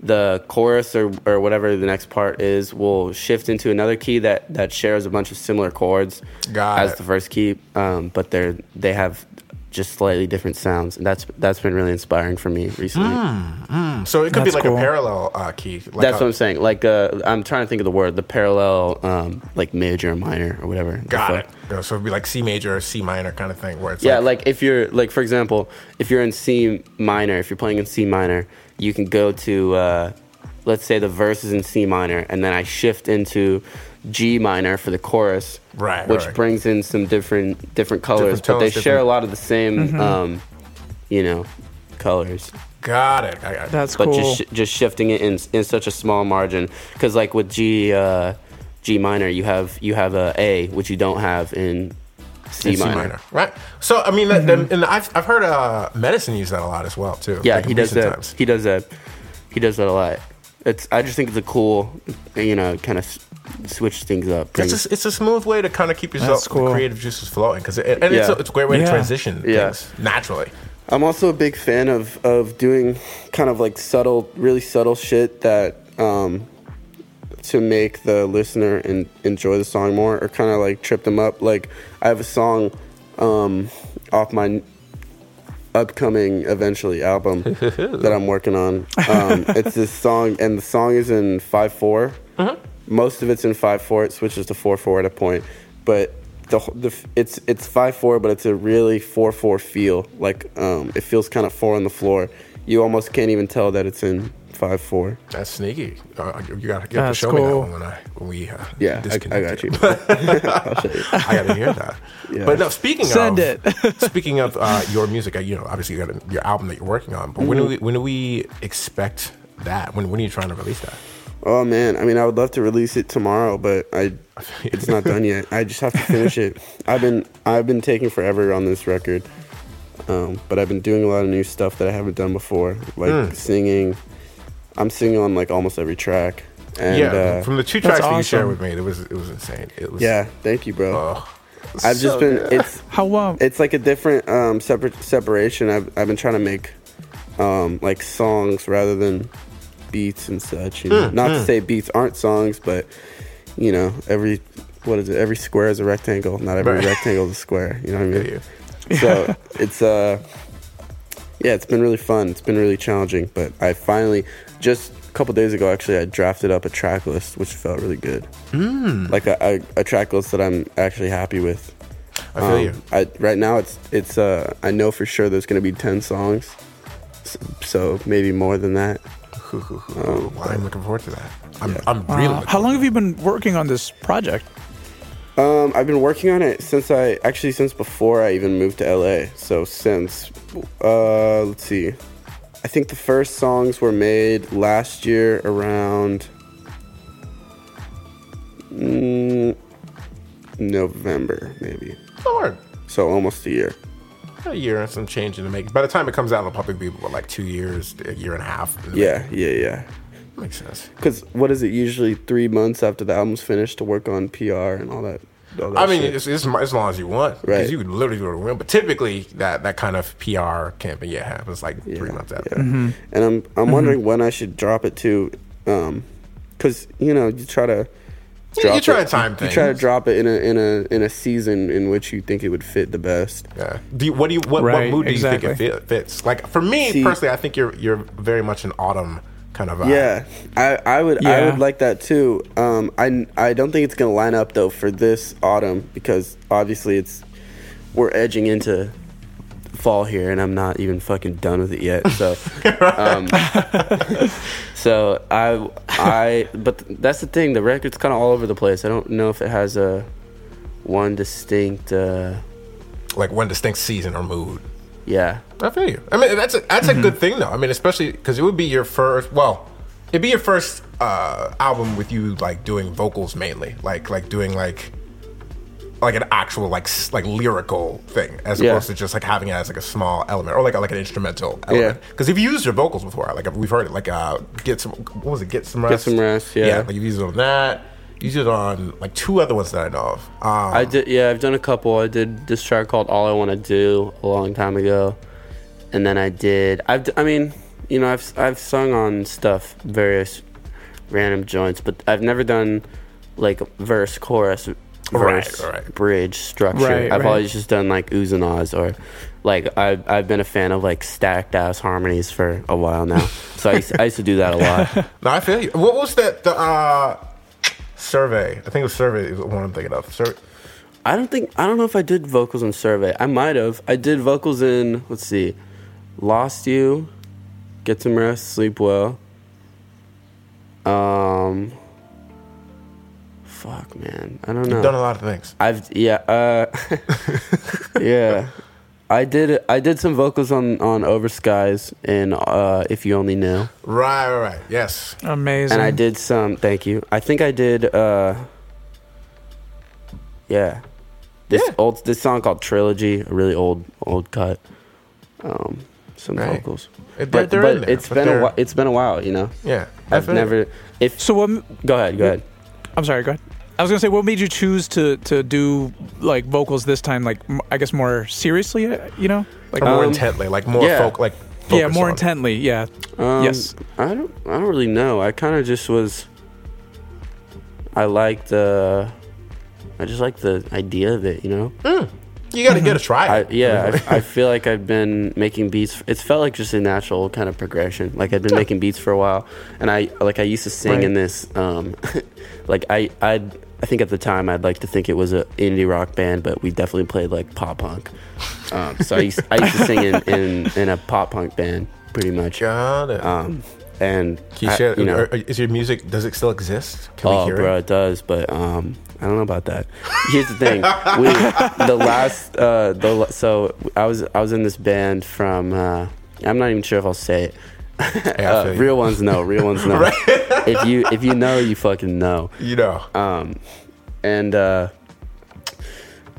Speaker 1: the chorus or, or whatever the next part is will shift into another key that, that shares a bunch of similar chords
Speaker 3: Got
Speaker 1: as
Speaker 3: it.
Speaker 1: the first key, um, but they're they have just slightly different sounds, and that's that's been really inspiring for me recently.
Speaker 3: So it could be like
Speaker 4: cool.
Speaker 3: a parallel uh, key. Like
Speaker 1: that's
Speaker 3: a-
Speaker 1: what I'm saying. Like uh, I'm trying to think of the word, the parallel, um, like major and minor or whatever.
Speaker 3: Got it. Yeah, so it'd be like C major or C minor kind of thing, where it's
Speaker 1: Yeah,
Speaker 3: like,
Speaker 1: like if you're like for example, if you're in C minor, if you're playing in C minor, you can go to uh, let's say the verse is in C minor, and then I shift into G minor for the chorus,
Speaker 3: Right,
Speaker 1: Which
Speaker 3: right.
Speaker 1: brings in some different different colors,
Speaker 3: Different
Speaker 1: but they
Speaker 3: tones,
Speaker 1: share a lot of the same, um, you know, colors.
Speaker 3: got it. I got it.
Speaker 4: That's
Speaker 1: But
Speaker 4: cool.
Speaker 1: just just shifting it in in such a small margin, because like with G uh, G minor, you have you have a A, which you don't have in C,
Speaker 3: In
Speaker 1: minor.
Speaker 3: right? So I mean, that and I've I've heard uh, medicine use that a lot as well too.
Speaker 1: Yeah,
Speaker 3: like
Speaker 1: he does that.
Speaker 3: times.
Speaker 1: He does that. He does that a lot. It's. I just think it's a cool, you know, kind of s- switch things up.
Speaker 3: It's a, it's a smooth way to kind of keep yourself
Speaker 4: That's cool.
Speaker 3: creative juices flowing because it, and it's, a, it's a great way to transition
Speaker 1: Yeah.
Speaker 3: things naturally.
Speaker 1: I'm also a big fan of of doing kind of like subtle, really subtle shit that um, to make the listener and enjoy the song more, or kind of like trip them up. Like I have a song um, off my upcoming eventually album <laughs> that I'm working on. Um, it's this song, and the song is in five Most of it's in five four. It switches to four four at a point, but the, the it's it's five four, but it's a really four four feel. Like um, it feels kind of four on the floor. You almost can't even tell that it's in five four.
Speaker 3: That's sneaky. Uh, you gotta, you have to
Speaker 4: That's
Speaker 3: show me that one when I when we uh,
Speaker 1: Yeah, I, I
Speaker 3: disconnect
Speaker 1: got you. <laughs> I'll show you.
Speaker 3: I gotta hear that.
Speaker 1: Yeah.
Speaker 3: But no, speaking
Speaker 4: Send
Speaker 3: of
Speaker 4: it. <laughs>
Speaker 3: speaking of uh, your music, uh, you know, obviously you got a, your album that you're working on. But when
Speaker 1: Mm-hmm.
Speaker 3: do we when do we expect that? When when are you trying to release that?
Speaker 1: Oh man, I mean, I would love to release it tomorrow, but I, <laughs> it's not done yet. I just have to finish it. I've been, I've been taking forever on this record, um, but I've been doing a lot of new stuff that I haven't done before, like
Speaker 3: Hmm.
Speaker 1: singing. I'm singing on like almost every track, and
Speaker 3: yeah,
Speaker 1: uh,
Speaker 3: from the two
Speaker 4: That's
Speaker 3: tracks that you shared with me, it was it was insane. It was
Speaker 1: yeah, thank you, bro.
Speaker 3: Oh,
Speaker 1: I've
Speaker 3: so
Speaker 1: just been,
Speaker 3: good.
Speaker 1: it's, <laughs>
Speaker 4: How um,
Speaker 1: it's like a different um, separate separation. I've I've been trying to make um, like songs rather than beats and such. You know? Not to say beats aren't songs, but you know, every what is it? Every square is a rectangle. Not every
Speaker 3: Right.
Speaker 1: rectangle is a square. You know what I mean?
Speaker 3: yeah.
Speaker 1: So <laughs> it's uh, yeah, it's been really fun. It's been really challenging, but I finally just a couple days ago actually I drafted up a track list, which felt really good. Mm. Like a, a, a track list that I'm actually happy with.
Speaker 3: I feel
Speaker 1: Um,
Speaker 3: you.
Speaker 1: I, right now, it's it's. Uh, I know for sure there's going to be ten songs, so, so maybe more than that.
Speaker 3: Oh, well, I'm looking forward to that. I'm, I'm really.
Speaker 4: uh, how long have you been working on this project?
Speaker 1: Um, I've been working on it since I actually since before I even moved to LA. So since, uh, let's see, I think the first songs were made last year around mm, November, maybe.
Speaker 3: forward.
Speaker 1: So almost a year.
Speaker 3: A year and some change in the making. By the time it comes out, it'll probably be what, like two years, a year and a half. in the
Speaker 1: Yeah, yeah, yeah.
Speaker 3: makes sense.
Speaker 1: Because what is it usually three months after the album's finished to work on PR and all that? all that
Speaker 3: I mean, it's, it's as long as you want, because
Speaker 1: Right.
Speaker 3: you can literally do it around. But typically, that that kind of PR campaign, yeah, happens like three months after.
Speaker 1: yeah. Mm-hmm. And I'm I'm mm-hmm. wondering when I should drop it to, um, because you know you try to.
Speaker 3: Yeah, you try
Speaker 1: it-
Speaker 3: to time
Speaker 1: You try to drop it in a in a in a season in which you think it would fit the best.
Speaker 3: Yeah. Do you, what do you what,
Speaker 4: Right,
Speaker 3: what mood do you think it fits? Like for me
Speaker 1: See-
Speaker 3: personally, I think you're you're very much an autumn kind of. Vibe.
Speaker 1: Yeah, I, I would I would like that too. Um, I I don't think it's gonna line up though for this autumn because obviously it's we're edging into fall here and I'm not even fucking done with it yet. So, <laughs> um, <laughs> so I I but that's the thing. The record's kind of all over the place. I don't know if it has a one distinct. Uh,
Speaker 3: like one distinct season or mood.
Speaker 1: yeah,
Speaker 3: I feel you. I mean, that's a, that's a good thing though. I mean, especially because it would be your first. Well, it'd be your first uh, album with you like doing vocals mainly, like like doing like like an actual like s- like lyrical thing as
Speaker 1: Yeah.
Speaker 3: opposed to just like having it as like a small element or like a, like an instrumental element.
Speaker 1: Yeah.
Speaker 3: Because if you've used your vocals before, like we've heard it, like uh, get some what was it, get some rest, get
Speaker 1: Some Rest, yeah.
Speaker 3: yeah. Like you've used it on that. You used it on like two other ones that I know of. Um,
Speaker 1: I did. Yeah, I've done a couple. I did this track called "All I Want to Do" a long time ago, and then I did. I've. I mean, you know, I've I've sung on stuff, various random joints, but I've never done like verse, chorus, verse,
Speaker 3: right.
Speaker 1: bridge structure.
Speaker 4: Right,
Speaker 1: I've
Speaker 4: right.
Speaker 1: always just done like oohs and ahs, or like I've I've been a fan of like stacked ass harmonies for a while now. <laughs> so I used, I used to do that a lot. <laughs>
Speaker 3: No, I feel you. What was that? The uh, survey. I think it was survey. Is one I'm thinking of. Survey.
Speaker 1: I don't think I don't know if I did vocals in Survey. I might have. I did vocals in let's see, Lost You, Get Some Rest, Sleep Well. Um, fuck man, I don't know.
Speaker 3: You've done a lot of things.
Speaker 1: I've yeah uh, <laughs> <laughs> yeah. I did I did some vocals on on Over Skies and uh, If You Only Knew.
Speaker 3: Right, right, right. Yes.
Speaker 4: Amazing.
Speaker 1: And I did some. Thank you. I think I did. uh Yeah, this
Speaker 3: Yeah.
Speaker 1: old this song called Trilogy, a really old old cut. Um, some
Speaker 3: Right.
Speaker 1: vocals,
Speaker 3: They're-
Speaker 1: but
Speaker 3: they're
Speaker 1: but
Speaker 3: in there,
Speaker 1: it's
Speaker 3: but
Speaker 1: been a
Speaker 3: they're-
Speaker 1: while. It's been a while, you know.
Speaker 3: Yeah. I
Speaker 1: I've
Speaker 3: feel
Speaker 1: never. If
Speaker 4: So what?
Speaker 1: go ahead, go ahead.
Speaker 4: I'm sorry. Go ahead. I was gonna say, what made you choose to to do like vocals this time? Like, m- I guess more seriously. uh, You know, like
Speaker 3: Or more
Speaker 1: Um,
Speaker 3: intently, like more
Speaker 1: yeah.
Speaker 3: folk, like
Speaker 4: yeah, more
Speaker 3: on-
Speaker 4: intently. Yeah.
Speaker 1: Um,
Speaker 4: Yes.
Speaker 1: I don't. I don't really know. I kind of just was. I liked the. I just like the idea of it, you know.
Speaker 3: You got to get a try.
Speaker 1: I, yeah, I, <laughs> I feel like I've been making beats. It's felt like just a natural kind of progression. Like I've been
Speaker 3: Yeah.
Speaker 1: making beats for a while, and I like I used to sing
Speaker 4: Right.
Speaker 1: in this. Um, <laughs> like I I I think at the time I'd like to think it was an indie rock band, but we definitely played like pop punk. Um, so I used I used to sing in, in in a pop punk band pretty much.
Speaker 3: Got it.
Speaker 1: Um, and
Speaker 3: Can you
Speaker 1: I-
Speaker 3: share?
Speaker 1: you know,
Speaker 3: is your music? Does it still exist? Can we
Speaker 1: oh,
Speaker 3: hear
Speaker 1: bro,
Speaker 3: it?
Speaker 1: it does, but um, I don't know about that. Here's the thing: we the last uh, the so I was I was in this band from uh, I'm not even sure if I'll say it.
Speaker 3: I
Speaker 1: uh, real ones know, real ones <laughs> know. if you if you know, you fucking know.
Speaker 3: You know.
Speaker 1: Um, and uh,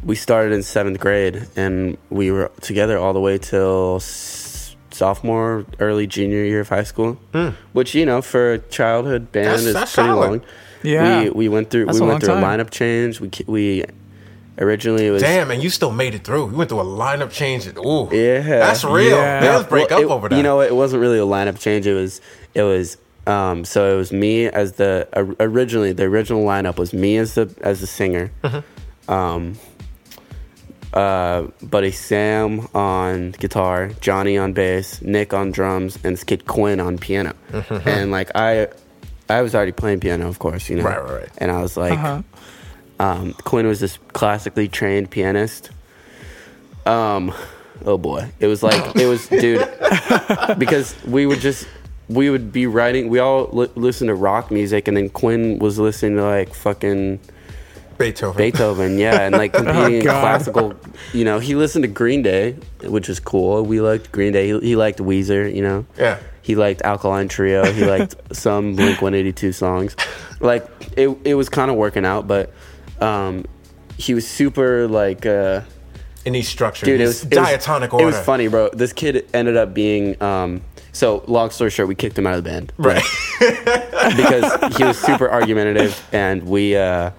Speaker 1: we started in seventh grade, and we were together all the way till sophomore, early junior year of high school. Which you know, for a childhood band.
Speaker 3: That's-
Speaker 1: is
Speaker 3: that's
Speaker 1: pretty
Speaker 3: solid.
Speaker 1: long.
Speaker 4: Yeah.
Speaker 1: we we went through
Speaker 4: That's
Speaker 1: we went
Speaker 4: long
Speaker 1: through a lineup change. We we originally it was
Speaker 3: Damn, and you still made it through. You went through a lineup change. Ooh,
Speaker 1: Yeah.
Speaker 3: that's real.
Speaker 4: Yeah.
Speaker 3: Bands break
Speaker 1: Well,
Speaker 3: up
Speaker 1: it-
Speaker 3: over that.
Speaker 1: You know, it wasn't really a lineup change. It was it was um, so it was me as the or- originally the original lineup was me as the as the singer.
Speaker 3: Mm-hmm.
Speaker 1: Um, uh, buddy Sam on guitar, Johnny on bass, Nick on drums, and this kid Quinn on piano.
Speaker 3: Mm-hmm.
Speaker 1: And like I, I was already playing piano, of course, you know.
Speaker 3: Right, right, right.
Speaker 1: And I was like,
Speaker 4: Uh-huh.
Speaker 1: Um, Quinn was this classically trained pianist. Um, oh boy, it was like it was, <laughs> dude, because we would just we would be writing. We all li- listen to rock music, and then Quinn was listening to like fucking
Speaker 3: Beethoven.
Speaker 1: Beethoven, yeah, and like <laughs> competing in classical. You know, he listened to Green Day, which is cool. We liked Green Day. He, he liked Weezer. You know,
Speaker 3: Yeah.
Speaker 1: he liked Alkaline Trio. He liked <laughs> some Blink 182 songs. Like it, it was kind of working out, but um, he was super like. Uh,
Speaker 3: In these structures.
Speaker 1: dude, it was it was-
Speaker 3: diatonic
Speaker 1: It was funny, bro. This kid ended up being. Um, so long story short, we kicked him out of the band
Speaker 3: Right.
Speaker 1: because he was super <laughs> argumentative, and we. Uh,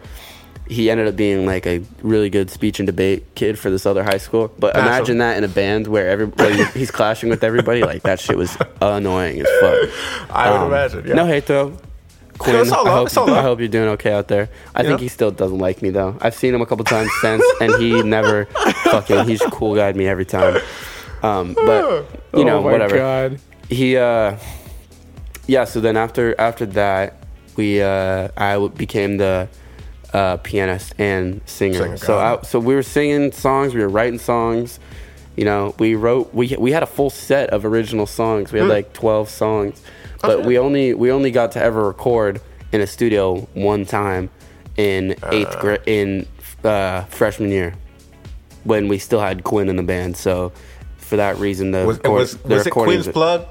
Speaker 1: he ended up being like a really good speech and debate kid for this other high school. But imagine that in a band where everybody he's clashing with everybody. Like that shit was <laughs> annoying as fuck.
Speaker 3: I would
Speaker 1: Um,
Speaker 3: imagine. Yeah.
Speaker 1: No hate though. Quinn,
Speaker 3: it's all
Speaker 1: I, hope,
Speaker 3: it's all
Speaker 1: I hope you're doing okay out there. I think he still doesn't like me though. I've seen him a couple times since, and he <laughs> never fucking. He's cool guyed me every time. Um, but you know,
Speaker 4: oh my
Speaker 1: whatever.
Speaker 4: God.
Speaker 1: He, uh, yeah. So then after after that, we uh, I became the uh, pianist and singer. So I, so we were singing songs, we were writing songs. You know, we wrote we we had a full set of original songs. We had like twelve songs, but
Speaker 3: shit.
Speaker 1: we only we only got to ever record in a studio one time in eighth grade in uh, freshman year when we still had Quinn in the band. So for that reason, the
Speaker 3: Was,
Speaker 1: record-
Speaker 3: was, was it Quinn's plug?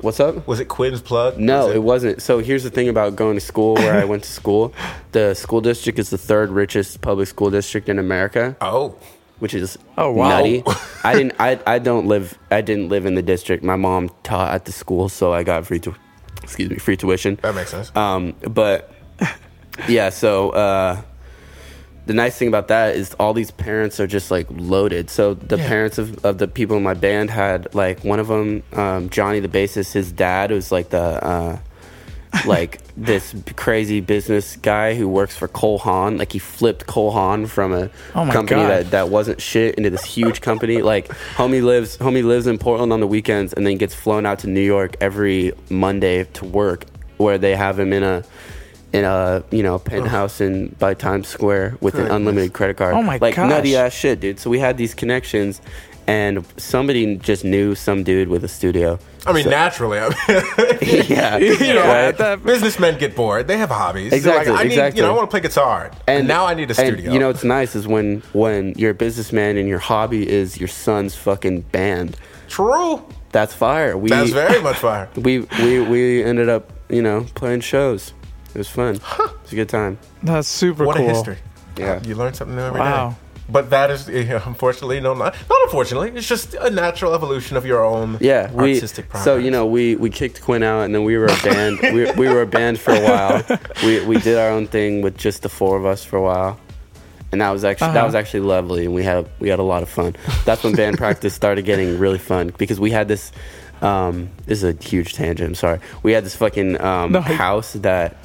Speaker 1: What's up?
Speaker 3: Was it Quinn's plug?
Speaker 1: No,
Speaker 3: Was
Speaker 1: it wasn't. So here's the thing about going to school where I went to school. <laughs> The school district is the third richest public school district in America,
Speaker 3: Oh.
Speaker 1: Which is
Speaker 4: Oh, wow.
Speaker 1: nutty. <laughs> I didn't I, I don't live I didn't live in the district. My mom taught at the school, so I got free tu- excuse me, free tuition.
Speaker 3: That makes sense.
Speaker 1: Um, but <laughs> yeah, so uh, the nice thing about that is all these parents are just like loaded. So the
Speaker 3: Yeah.
Speaker 1: parents of, of the people in my band had like one of them, um, Johnny the bassist. His dad was like the uh, like this crazy business guy who works for Cole Haan. Like he flipped Cole Haan from a
Speaker 4: Oh
Speaker 1: company
Speaker 4: God.
Speaker 1: that that wasn't shit into this huge company. Like homie lives homie lives in Portland on the weekends and then gets flown out to New York every Monday to work, where they have him in a in a you know penthouse in by Times Square with
Speaker 3: Goodness.
Speaker 1: an unlimited credit card.
Speaker 4: Oh my
Speaker 1: like
Speaker 4: gosh.
Speaker 1: nutty ass shit, dude. So we had these connections. And somebody just knew some dude with a studio.
Speaker 3: I mean, naturally. I mean, <laughs>
Speaker 1: yeah, <laughs>
Speaker 3: you know,
Speaker 1: right?
Speaker 4: that-
Speaker 3: businessmen get bored. They have hobbies.
Speaker 1: Exactly,
Speaker 3: Like, I need,
Speaker 1: exactly.
Speaker 3: You know, I want to play guitar, and now I need a studio.
Speaker 1: and,
Speaker 3: studio.
Speaker 1: you know, what's nice is when when you're a businessman and your hobby is your son's fucking band.
Speaker 3: true.
Speaker 1: That's fire. We
Speaker 3: That's very <laughs> much fire.
Speaker 1: we we we ended up you know playing shows. It was fun. It was a good time.
Speaker 4: That's super
Speaker 3: What
Speaker 4: cool.
Speaker 3: What a history.
Speaker 1: Yeah.
Speaker 3: You learn something new every day. But that is, <laughs> unfortunately, no, not, not unfortunately. It's just a natural evolution of your own
Speaker 1: Yeah, we. So you know, we we kicked Quinn out, and then we were a band. we we were a band for a while. <laughs> We we did our own thing with just the four of us for a while, and that was actually that
Speaker 4: Uh-huh.
Speaker 1: was actually lovely, and we had we had a lot of fun. That's when band practice started getting really fun because we had this. Um, this is a huge tangent. I'm sorry. We had this fucking um,
Speaker 4: No.
Speaker 1: house that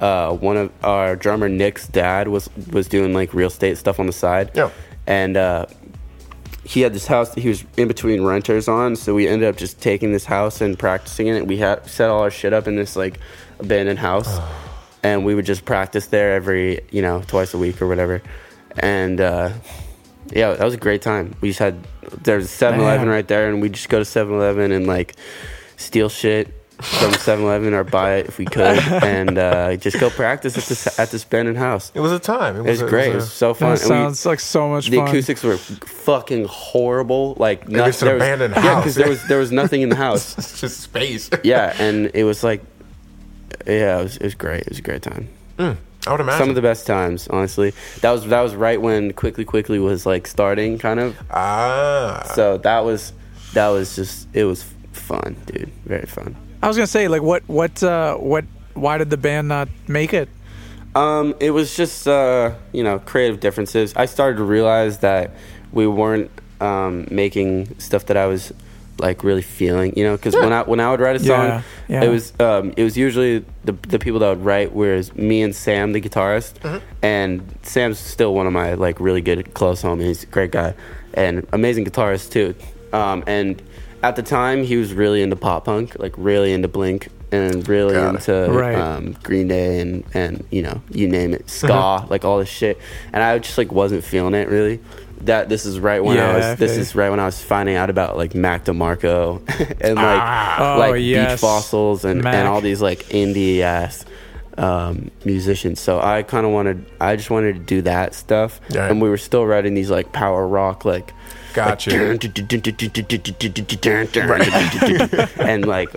Speaker 1: uh, one of our drummer Nick's dad was was doing like real estate stuff on the side.
Speaker 3: Yeah.
Speaker 1: And uh, he had this house that he was in between renters on, so we ended up just taking this house and practicing in it. We had set all our shit up in this like abandoned house, <sighs> and we would just practice there every you know twice a week or whatever. And uh, yeah, that was a great time. We just had there's a 7-Eleven right there, and we just go to 7-Eleven and like steal shit from 7-Eleven or buy it if we could, <laughs> and uh, just go practice at this at this abandoned house.
Speaker 3: it was a time.
Speaker 1: It was
Speaker 3: a-
Speaker 1: great. It
Speaker 3: a-
Speaker 1: was so fun.
Speaker 4: That
Speaker 1: And we-
Speaker 4: sounds like so much fun.
Speaker 1: the
Speaker 4: fun.
Speaker 1: acoustics were fucking horrible. Like no,
Speaker 3: it's an
Speaker 1: there was,
Speaker 3: abandoned
Speaker 1: yeah,
Speaker 3: house.
Speaker 1: because there was there was nothing in the <laughs> house.
Speaker 3: it's just space.
Speaker 1: Yeah, and it was like yeah, it was it was great. It was a great time.
Speaker 3: I would imagine.
Speaker 1: Some of the best times, honestly. That was that was right when quickly quickly was like starting, kind of.
Speaker 3: ah,
Speaker 1: So that was that was just it was fun, dude. Very fun.
Speaker 4: I was gonna say, like, what, what, uh, what? Why did the band not make it?
Speaker 1: Um, it was just uh, you know creative differences. I started to realize that we weren't um, making stuff that I was like really feeling. You know, because when I when I would write a song,
Speaker 4: Yeah, yeah.
Speaker 1: it was um, it was usually the the people that would write. Whereas me and Sam, the guitarist, and Sam's still one of my like really good close homies. Great guy and amazing guitarist too. Um, and at the time, he was really into pop punk, like really into Blink. And really
Speaker 3: Got
Speaker 1: into
Speaker 4: Right.
Speaker 1: um, Green Day and and you know you name it ska like all this shit and I just like wasn't feeling it really that this is right when
Speaker 4: Yeah,
Speaker 1: I
Speaker 4: I
Speaker 1: was this is right when I was finding out about like Mac DeMarco <laughs> and like
Speaker 4: Oh,
Speaker 1: like
Speaker 4: yes.
Speaker 1: Beach Fossils and
Speaker 4: Mac.
Speaker 1: and all these like indie ass um, musicians so I kind of wanted I just wanted to do that stuff
Speaker 3: Yeah.
Speaker 1: and we were still writing these like power rock like
Speaker 3: Gotcha. <laughs>
Speaker 1: and like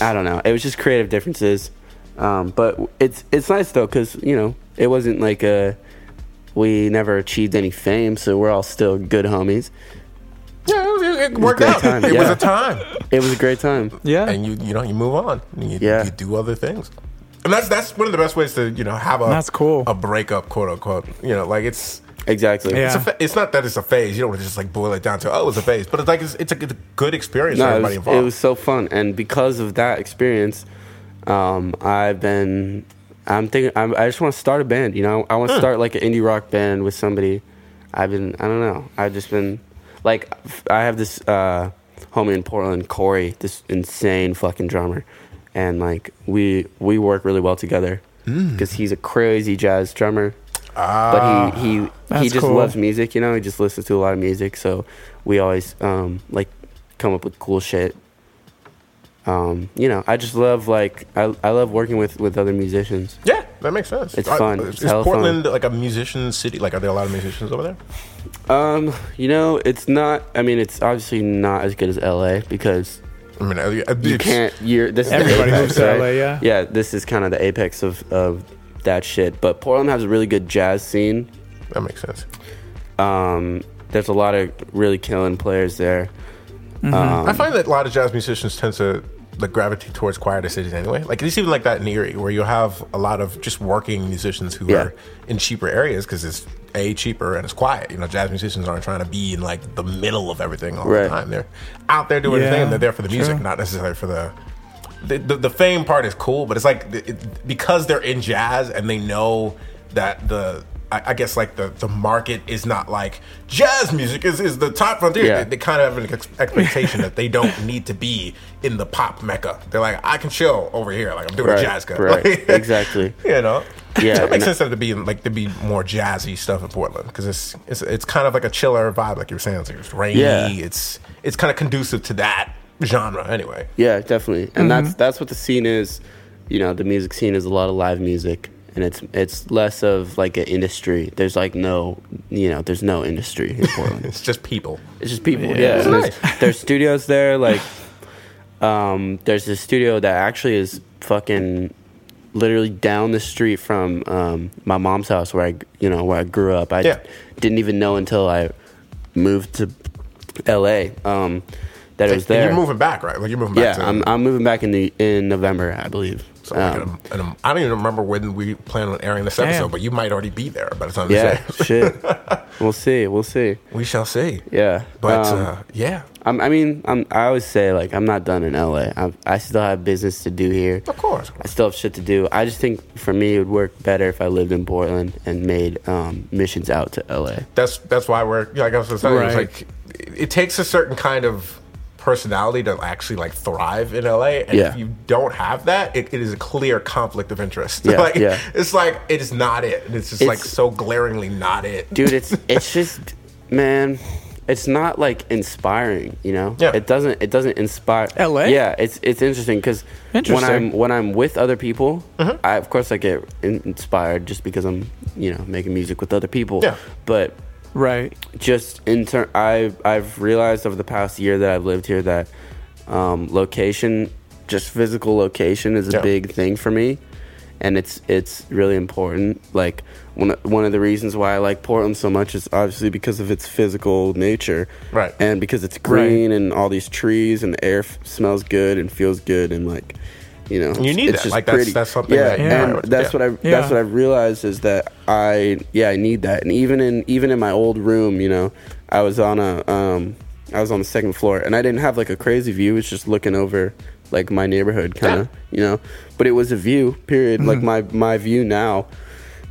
Speaker 1: I don't know. It was just creative differences, um, but it's it's nice though because you know it wasn't like a we never achieved any fame, so we're all still good homies.
Speaker 3: yeah, it, was- it worked
Speaker 1: great
Speaker 3: out.
Speaker 1: time,
Speaker 3: It was a time,
Speaker 1: It was a great time.
Speaker 4: Yeah,
Speaker 3: and you you know you move on. You,
Speaker 1: Yeah.
Speaker 3: you do other things, and that's that's one of the best ways to you know have a
Speaker 4: That's cool.
Speaker 3: a breakup, quote unquote. You know, like it's.
Speaker 1: Exactly.
Speaker 4: Yeah.
Speaker 3: It's, a fa- it's not that it's a phase. You don't want to just like boil it down to oh, it's a phase, but it's like it's, it's a good, good experience for
Speaker 1: No, it
Speaker 3: everybody
Speaker 1: was,
Speaker 3: involved.
Speaker 1: it was so fun, and because of that experience, um, I've been. I'm thinking. I'm, I just want to start a band. You know, I want to start like an indie rock band with somebody. I've been. I don't know. I've just been like. I have this uh, homie in Portland, Corey, this insane fucking drummer, and like we we work really well together because he's a crazy jazz drummer. But he he he just
Speaker 4: cool.
Speaker 1: loves music. You know, he just listens to a lot of music. So we always um, like come up with cool shit um, you know, I just love like I, I love working with with other musicians.
Speaker 3: yeah, that makes sense.
Speaker 1: It's
Speaker 3: Uh,
Speaker 1: fun.
Speaker 3: Is,
Speaker 1: It's
Speaker 3: is
Speaker 1: hella
Speaker 3: Portland like a musician city? Like, are there a lot of musicians over there?
Speaker 1: Um, you know, it's not. I mean, it's obviously not as good as LA because
Speaker 3: I mean,
Speaker 1: you can't. You're this. Is the
Speaker 4: Everybody
Speaker 1: apex,
Speaker 4: moves to
Speaker 1: right?
Speaker 4: LA, yeah.
Speaker 1: Yeah, this is kind of the apex of of that shit. But Portland has a really good jazz scene.
Speaker 3: That makes sense.
Speaker 1: Um, there's a lot of really killing players there.
Speaker 4: Mm-hmm.
Speaker 1: Um,
Speaker 3: I find that a lot of jazz musicians tend to like gravitate towards quieter cities anyway. Like it's even like that in Erie, where you'll have a lot of just working musicians who
Speaker 1: Yeah.
Speaker 3: are in cheaper areas because it's a cheaper and it's quiet. You know, jazz musicians aren't trying to be in like the middle of everything all the time. They're out there doing their
Speaker 4: Yeah,
Speaker 3: thing. They're there for the music,
Speaker 4: true.
Speaker 3: not necessarily for the. The, the, the fame part is cool, but it's like it, because they're in jazz and they know that the I, I guess like the, the market is not like jazz music is, is the top frontier.
Speaker 1: Yeah.
Speaker 3: They, they kind of have an ex- expectation that they don't <laughs> need to be in the pop mecca. They're like, I can chill over here, like I'm doing
Speaker 1: Right,
Speaker 3: a jazz cut.
Speaker 1: right,
Speaker 3: Like, <laughs>
Speaker 1: exactly.
Speaker 3: You know,
Speaker 1: Yeah,
Speaker 3: so it makes sense to be in, like to be more jazzy stuff in Portland because it's, it's it's kind of like a chiller vibe, like you were saying. It's, like it's rainy.
Speaker 1: Yeah.
Speaker 3: It's it's kind of conducive to that genre anyway.
Speaker 1: Yeah, definitely. And that's that's what the scene is. You know, the music scene is a lot of live music, and it's it's less of like an industry. There's like no, you know, there's no industry in Portland. <laughs>
Speaker 3: It's just people.
Speaker 1: It's just people.
Speaker 4: Yeah.
Speaker 1: Yeah,
Speaker 3: nice.
Speaker 1: there's, <laughs> there's studios there. Like, um, there's a studio that actually is fucking literally down the street from um, my mom's house where I, you know, where I grew up. I
Speaker 3: Yeah.
Speaker 1: didn't even know until I moved to L.A. Um, that it was
Speaker 3: And
Speaker 1: there.
Speaker 3: you're moving back, right? Like you're moving back.
Speaker 1: yeah,
Speaker 3: to,
Speaker 1: I'm I'm moving back in the in November, I believe.
Speaker 3: So like
Speaker 1: Um,
Speaker 3: in a- in a- I don't even remember when we plan on airing this episode,
Speaker 4: Damn.
Speaker 3: but you might already be there by the time
Speaker 1: yeah,
Speaker 3: this <laughs>
Speaker 1: shit. <laughs> We'll see. We'll see.
Speaker 3: We shall see.
Speaker 1: Yeah,
Speaker 3: But
Speaker 1: Um,
Speaker 3: uh, yeah,
Speaker 1: I'm, I mean, I'm, I always say like I'm not done in LA. I'm, I still have business to do here.
Speaker 3: of course.
Speaker 1: I still have shit to do. I just think for me it would work better if I lived in Portland and made um, missions out to LA.
Speaker 3: That's that's why we're like I was saying. It's
Speaker 4: Right.
Speaker 3: like it, it takes a certain kind of personality to actually like thrive in LA, and
Speaker 1: Yeah.
Speaker 3: if you don't have that, it, it is a clear conflict of interest.
Speaker 1: Yeah, <laughs>
Speaker 3: like,
Speaker 1: yeah.
Speaker 3: It's like it is not it, and it's just like so glaringly not it.
Speaker 1: Dude, it's <laughs> it's just man, it's not like inspiring, you know.
Speaker 3: Yeah.
Speaker 1: It doesn't it doesn't inspire.
Speaker 4: LA?
Speaker 1: Yeah, it's it's interesting because when I'm when I'm with other people,
Speaker 3: Mm-hmm.
Speaker 1: I of course I get inspired just because I'm you know making music with other people.
Speaker 3: Yeah.
Speaker 1: But
Speaker 4: Right.
Speaker 1: just in turn, I I've realized over the past year that I've lived here that um, location just physical location is a
Speaker 3: Yeah.
Speaker 1: big thing for me, and it's it's really important. Like one of- one of the reasons why I like Portland so much is obviously because of its physical nature,
Speaker 3: Right.
Speaker 1: And because it's green and all these trees and the air f- smells good and feels good and like. You know,
Speaker 3: You need
Speaker 1: it's
Speaker 3: that. Like, that's- that's something
Speaker 1: yeah,
Speaker 3: that-
Speaker 4: Yeah.
Speaker 1: and that's
Speaker 3: Yeah.
Speaker 1: what I
Speaker 4: Yeah.
Speaker 1: that's what I've realized is that I yeah I need that and even in even in my old room you know I was on a um I was on the second floor and I didn't have like a crazy view it's just looking over like my neighborhood kind of you know but it was a view period like my my view now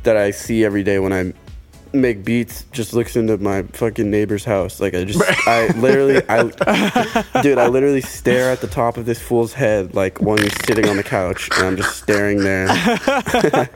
Speaker 1: that I see every day when I make beats just looks into my fucking neighbor's house like I just I literally I <laughs> dude I literally stare at the top of this fool's head like when he's sitting on the couch and I'm just staring there <laughs>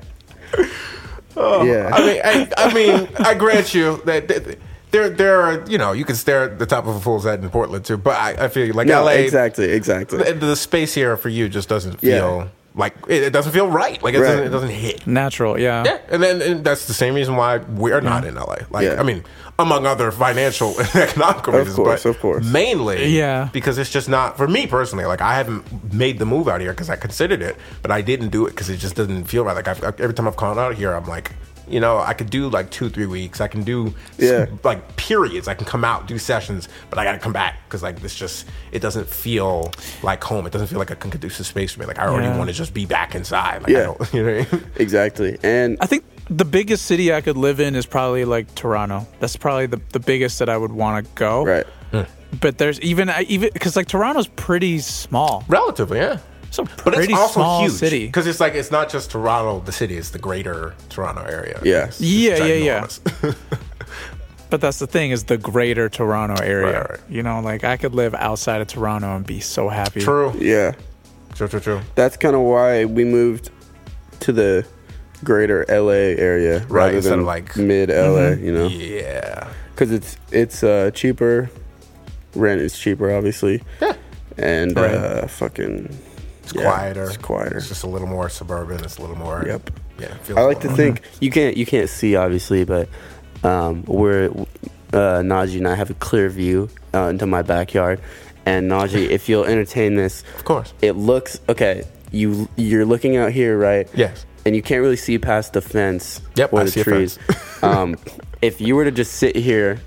Speaker 1: oh, yeah.
Speaker 3: I mean, I, I mean, I grant you that. that there, there are, you know, you can stare at the top of a fool's head in Portland too, but I, I feel like
Speaker 1: no,
Speaker 3: LA,
Speaker 1: exactly, exactly.
Speaker 3: the, the space here for you just doesn't
Speaker 1: Yeah.
Speaker 3: Feel like it, it doesn't feel right. Like it,
Speaker 1: Right.
Speaker 3: doesn't, it doesn't hit.
Speaker 4: Natural, yeah.
Speaker 3: Yeah, and then and that's the same reason why we're not in LA. Like,
Speaker 1: Yeah.
Speaker 3: I mean, among other financial <laughs> and economic reasons,
Speaker 1: course,
Speaker 3: but
Speaker 1: of course.
Speaker 3: mainly,
Speaker 4: Yeah.
Speaker 3: because it's just not for me personally. Like, I haven't made the move out here because I considered it, but I didn't do it because it just doesn't feel right. Like, I've, every time I've gone out here, I'm like. You know, I could do like two, three weeks. I can do
Speaker 1: Yeah.
Speaker 3: some, like periods. I can come out, do sessions, but I got to come back because like this just it doesn't feel like home. It doesn't feel like a conducive space for me. Like I already
Speaker 4: Yeah.
Speaker 3: want to just be back inside. Like, I
Speaker 1: Yeah.
Speaker 3: don't, <laughs> you know. What I mean?
Speaker 1: exactly. And
Speaker 4: I think the biggest city I could live in is probably like Toronto. That's probably the, the biggest that I would want to go.
Speaker 1: right. Hmm.
Speaker 4: But there's even even because like Toronto's pretty small.
Speaker 3: Relatively, yeah.
Speaker 4: It's a
Speaker 3: But it's also
Speaker 4: small
Speaker 3: huge
Speaker 4: city.
Speaker 3: because it's like it's not just Toronto, the city; it's the greater Toronto area.
Speaker 1: Yeah.
Speaker 3: It's
Speaker 4: Yeah, yeah, yeah. <laughs> But that's the thing is the greater Toronto area.
Speaker 3: Right, right.
Speaker 4: You know, like I could live outside of Toronto and be so happy.
Speaker 3: true,
Speaker 1: Yeah.
Speaker 3: true, true, true.
Speaker 1: That's kind of why we moved to the greater LA area rather than
Speaker 3: of, like-
Speaker 1: mid LA, you know?
Speaker 3: Yeah,
Speaker 1: Cuz it's it's uh cheaper. Rent is cheaper obviously.
Speaker 3: yeah.
Speaker 1: And
Speaker 4: Right.
Speaker 1: uh fucking
Speaker 3: It's
Speaker 1: yeah,
Speaker 3: quieter.
Speaker 1: It's quieter.
Speaker 3: It's just a little more suburban. It's a little more.
Speaker 1: Yep.
Speaker 3: Yeah.
Speaker 1: I like to think you can't you can't see obviously, but um, we're uh, Naji and I have a clear view uh, into my backyard. And Naji, if you'll entertain this,
Speaker 3: Of course.
Speaker 1: it looks okay. You you're looking out here, right?
Speaker 3: Yes.
Speaker 1: And you can't really see past the fence
Speaker 3: Yep,
Speaker 1: or
Speaker 3: I
Speaker 1: the trees. <laughs> um, if you were to just sit here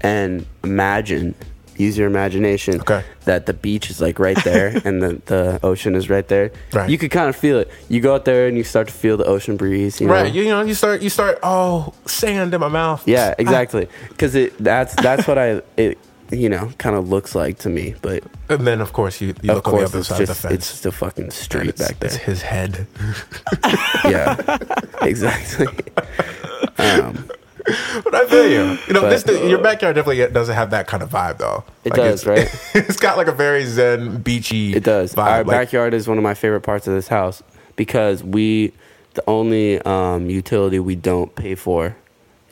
Speaker 1: and imagine, use your imagination,
Speaker 3: Okay.
Speaker 1: that the beach is like right there <laughs> and the, the ocean is right there.
Speaker 3: Right.
Speaker 1: You could kind of feel it. You go out there and you start to feel the ocean breeze. You know?
Speaker 3: Right. You, you know, you start. You start. Oh, sand in my mouth.
Speaker 1: Yeah, exactly. Because it that's that's what I it you know kind of looks like to me. But
Speaker 3: And then, of course, you, you
Speaker 1: of
Speaker 3: look on the
Speaker 1: course,
Speaker 3: other side
Speaker 1: just
Speaker 3: of the fence.
Speaker 1: it's just a fucking street back there.
Speaker 3: it's his head. <laughs>
Speaker 1: yeah, exactly. <laughs> Um,
Speaker 3: But I feel you. You know,
Speaker 1: But-
Speaker 3: this your backyard definitely doesn't have that kind of vibe, though.
Speaker 1: It
Speaker 3: Like,
Speaker 1: does,
Speaker 3: it's-
Speaker 1: right? <laughs>
Speaker 3: it's got like a very zen, beachy.
Speaker 1: it does.
Speaker 3: Vibe.
Speaker 1: Our
Speaker 3: like,
Speaker 1: backyard is one of my favorite parts of this house because we the only um, utility we don't pay for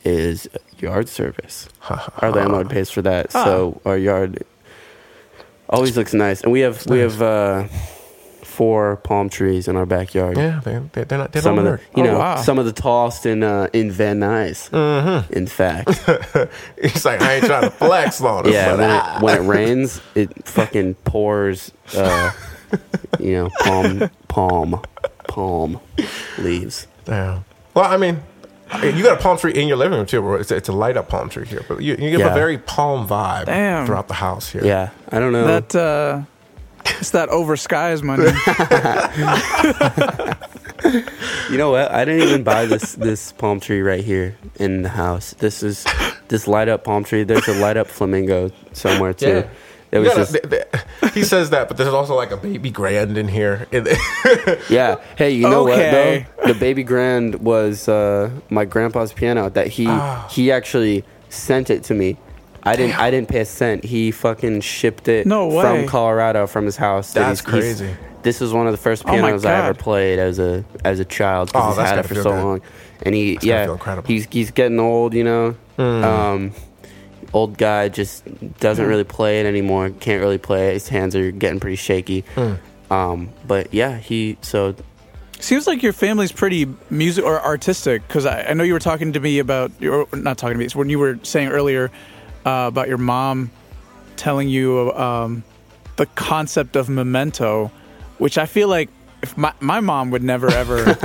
Speaker 1: is yard service. our landlord pays for that, so our yard always looks nice. And we have we
Speaker 3: nice.
Speaker 1: have uh, four palm trees in our backyard.
Speaker 3: Yeah, they, they, they're not. They
Speaker 1: some
Speaker 3: don't
Speaker 1: of the
Speaker 3: work.
Speaker 1: you
Speaker 4: Oh,
Speaker 1: know
Speaker 4: wow.
Speaker 1: some of the tallest in uh, in Van Nuys.
Speaker 3: Mm-hmm.
Speaker 1: In fact, <laughs>
Speaker 3: it's like, I ain't trying to flex on us.
Speaker 1: yeah. When
Speaker 3: ah.
Speaker 1: it, when it rains, it fucking pours. Uh, <laughs> you know, palm palm palm leaves.
Speaker 3: Damn. Well, I mean, you got a palm tree in your living room too, bro. It's a, it's a light up palm tree here, but you, you give a very palm vibe
Speaker 4: Damn.
Speaker 3: throughout the house here.
Speaker 1: Yeah, I don't know.
Speaker 4: That uh it's that over skies money. <laughs>
Speaker 1: you know what? I didn't even buy this this palm tree right here in the house. This is this light up palm tree. There's a light up flamingo somewhere too.
Speaker 3: Yeah.
Speaker 1: It was
Speaker 3: gotta-
Speaker 1: just
Speaker 3: th- th- <laughs> he says that, but there's also like a baby grand in here. <laughs>
Speaker 1: Yeah. Hey, you know
Speaker 4: Okay.
Speaker 1: what though? The baby grand was uh, my grandpa's piano that he
Speaker 3: Ah.
Speaker 1: he actually sent it to me. I didn't I didn't pay a cent. He fucking shipped it
Speaker 4: No way.
Speaker 1: from Colorado from his house.
Speaker 3: That's
Speaker 1: he's- he's-
Speaker 3: crazy.
Speaker 1: This was one of the first
Speaker 4: Oh
Speaker 1: pianos I ever played as a as a child because
Speaker 3: Oh,
Speaker 1: he's had it for so
Speaker 3: good.
Speaker 1: long. And he
Speaker 3: gotta
Speaker 1: yeah
Speaker 3: feel.
Speaker 1: He's he's getting old, you know. Um, old guy just doesn't really play it anymore. Can't really play it. His hands are getting pretty shaky.
Speaker 3: Hmm.
Speaker 1: Um, but yeah, he so
Speaker 4: Seems like your family's pretty music or artistic because I, I know you were talking to me about or not talking to me. It's when you were saying earlier uh, about your mom telling you um, the concept of memento. which I feel like if my my mom would never ever.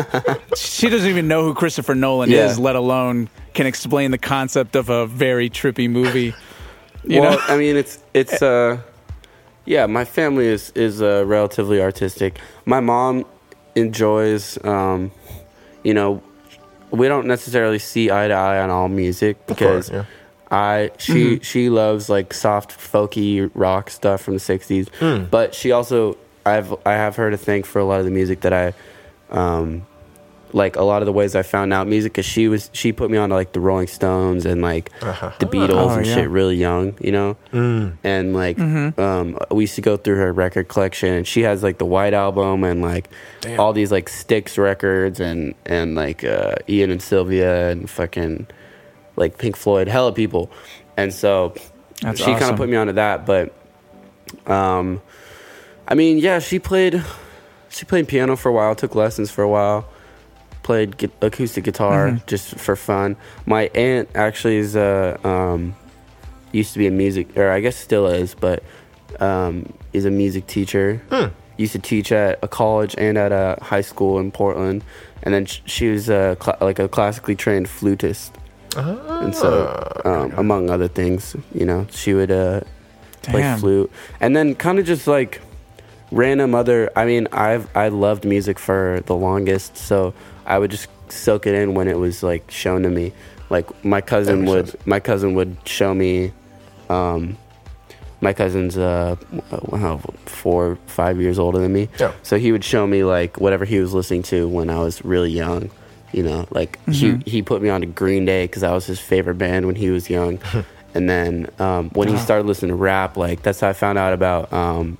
Speaker 4: <laughs> she doesn't even know who Christopher Nolan
Speaker 1: Yeah.
Speaker 4: is, let alone can explain the concept of a very trippy movie. You
Speaker 1: well,
Speaker 4: know,
Speaker 1: I mean, it's it's uh, yeah. My family is is uh, relatively artistic. My mom enjoys, um, you know, we don't necessarily see eye to eye on all music because
Speaker 3: yeah.
Speaker 1: I she she loves like soft folky rock stuff from the '60s,
Speaker 3: Hmm.
Speaker 1: but she also I've I have her to thank for a lot of the music that I. Um, like a lot of the ways I found out music because she was she put me on to like the Rolling Stones and like the Beatles
Speaker 4: Oh,
Speaker 1: and
Speaker 4: yeah.
Speaker 1: shit really young, you know.
Speaker 3: Mm.
Speaker 1: And like
Speaker 4: Mm-hmm.
Speaker 1: um, we used to go through her record collection, and she has like the White Album and like
Speaker 3: Damn.
Speaker 1: all these like Styx records and and like uh, Ian and Sylvia and fucking like Pink Floyd, hella people. And so
Speaker 4: That's
Speaker 1: she kind of put me onto that, but um, I mean, yeah, she played she played piano for a while, took lessons for a while, played gu- acoustic guitar
Speaker 4: Mm-hmm.
Speaker 1: just for fun. My aunt actually is a um, used to be a music, or I guess still is, but um, is a music teacher. Used to teach at a college and at a high school in Portland, and then she was a cl- like a classically trained flutist. And so, um, among other things, you know, she would uh, play
Speaker 4: Damn.
Speaker 1: flute, and then kind of just like random other. I mean, I've I loved music for the longest, so I would just soak it in when it was like shown to me. Like my cousin
Speaker 3: makes
Speaker 1: would,
Speaker 3: sense.
Speaker 1: my cousin would show me. Um, my cousin's uh, wow, four, five years older than me.
Speaker 3: Yeah.
Speaker 1: So he would show me like whatever he was listening to when I was really young. You know, like he he put me on to Green Day because that was his favorite band when he was young. <laughs> and then um, when he started listening to rap, like that's how I found out about um,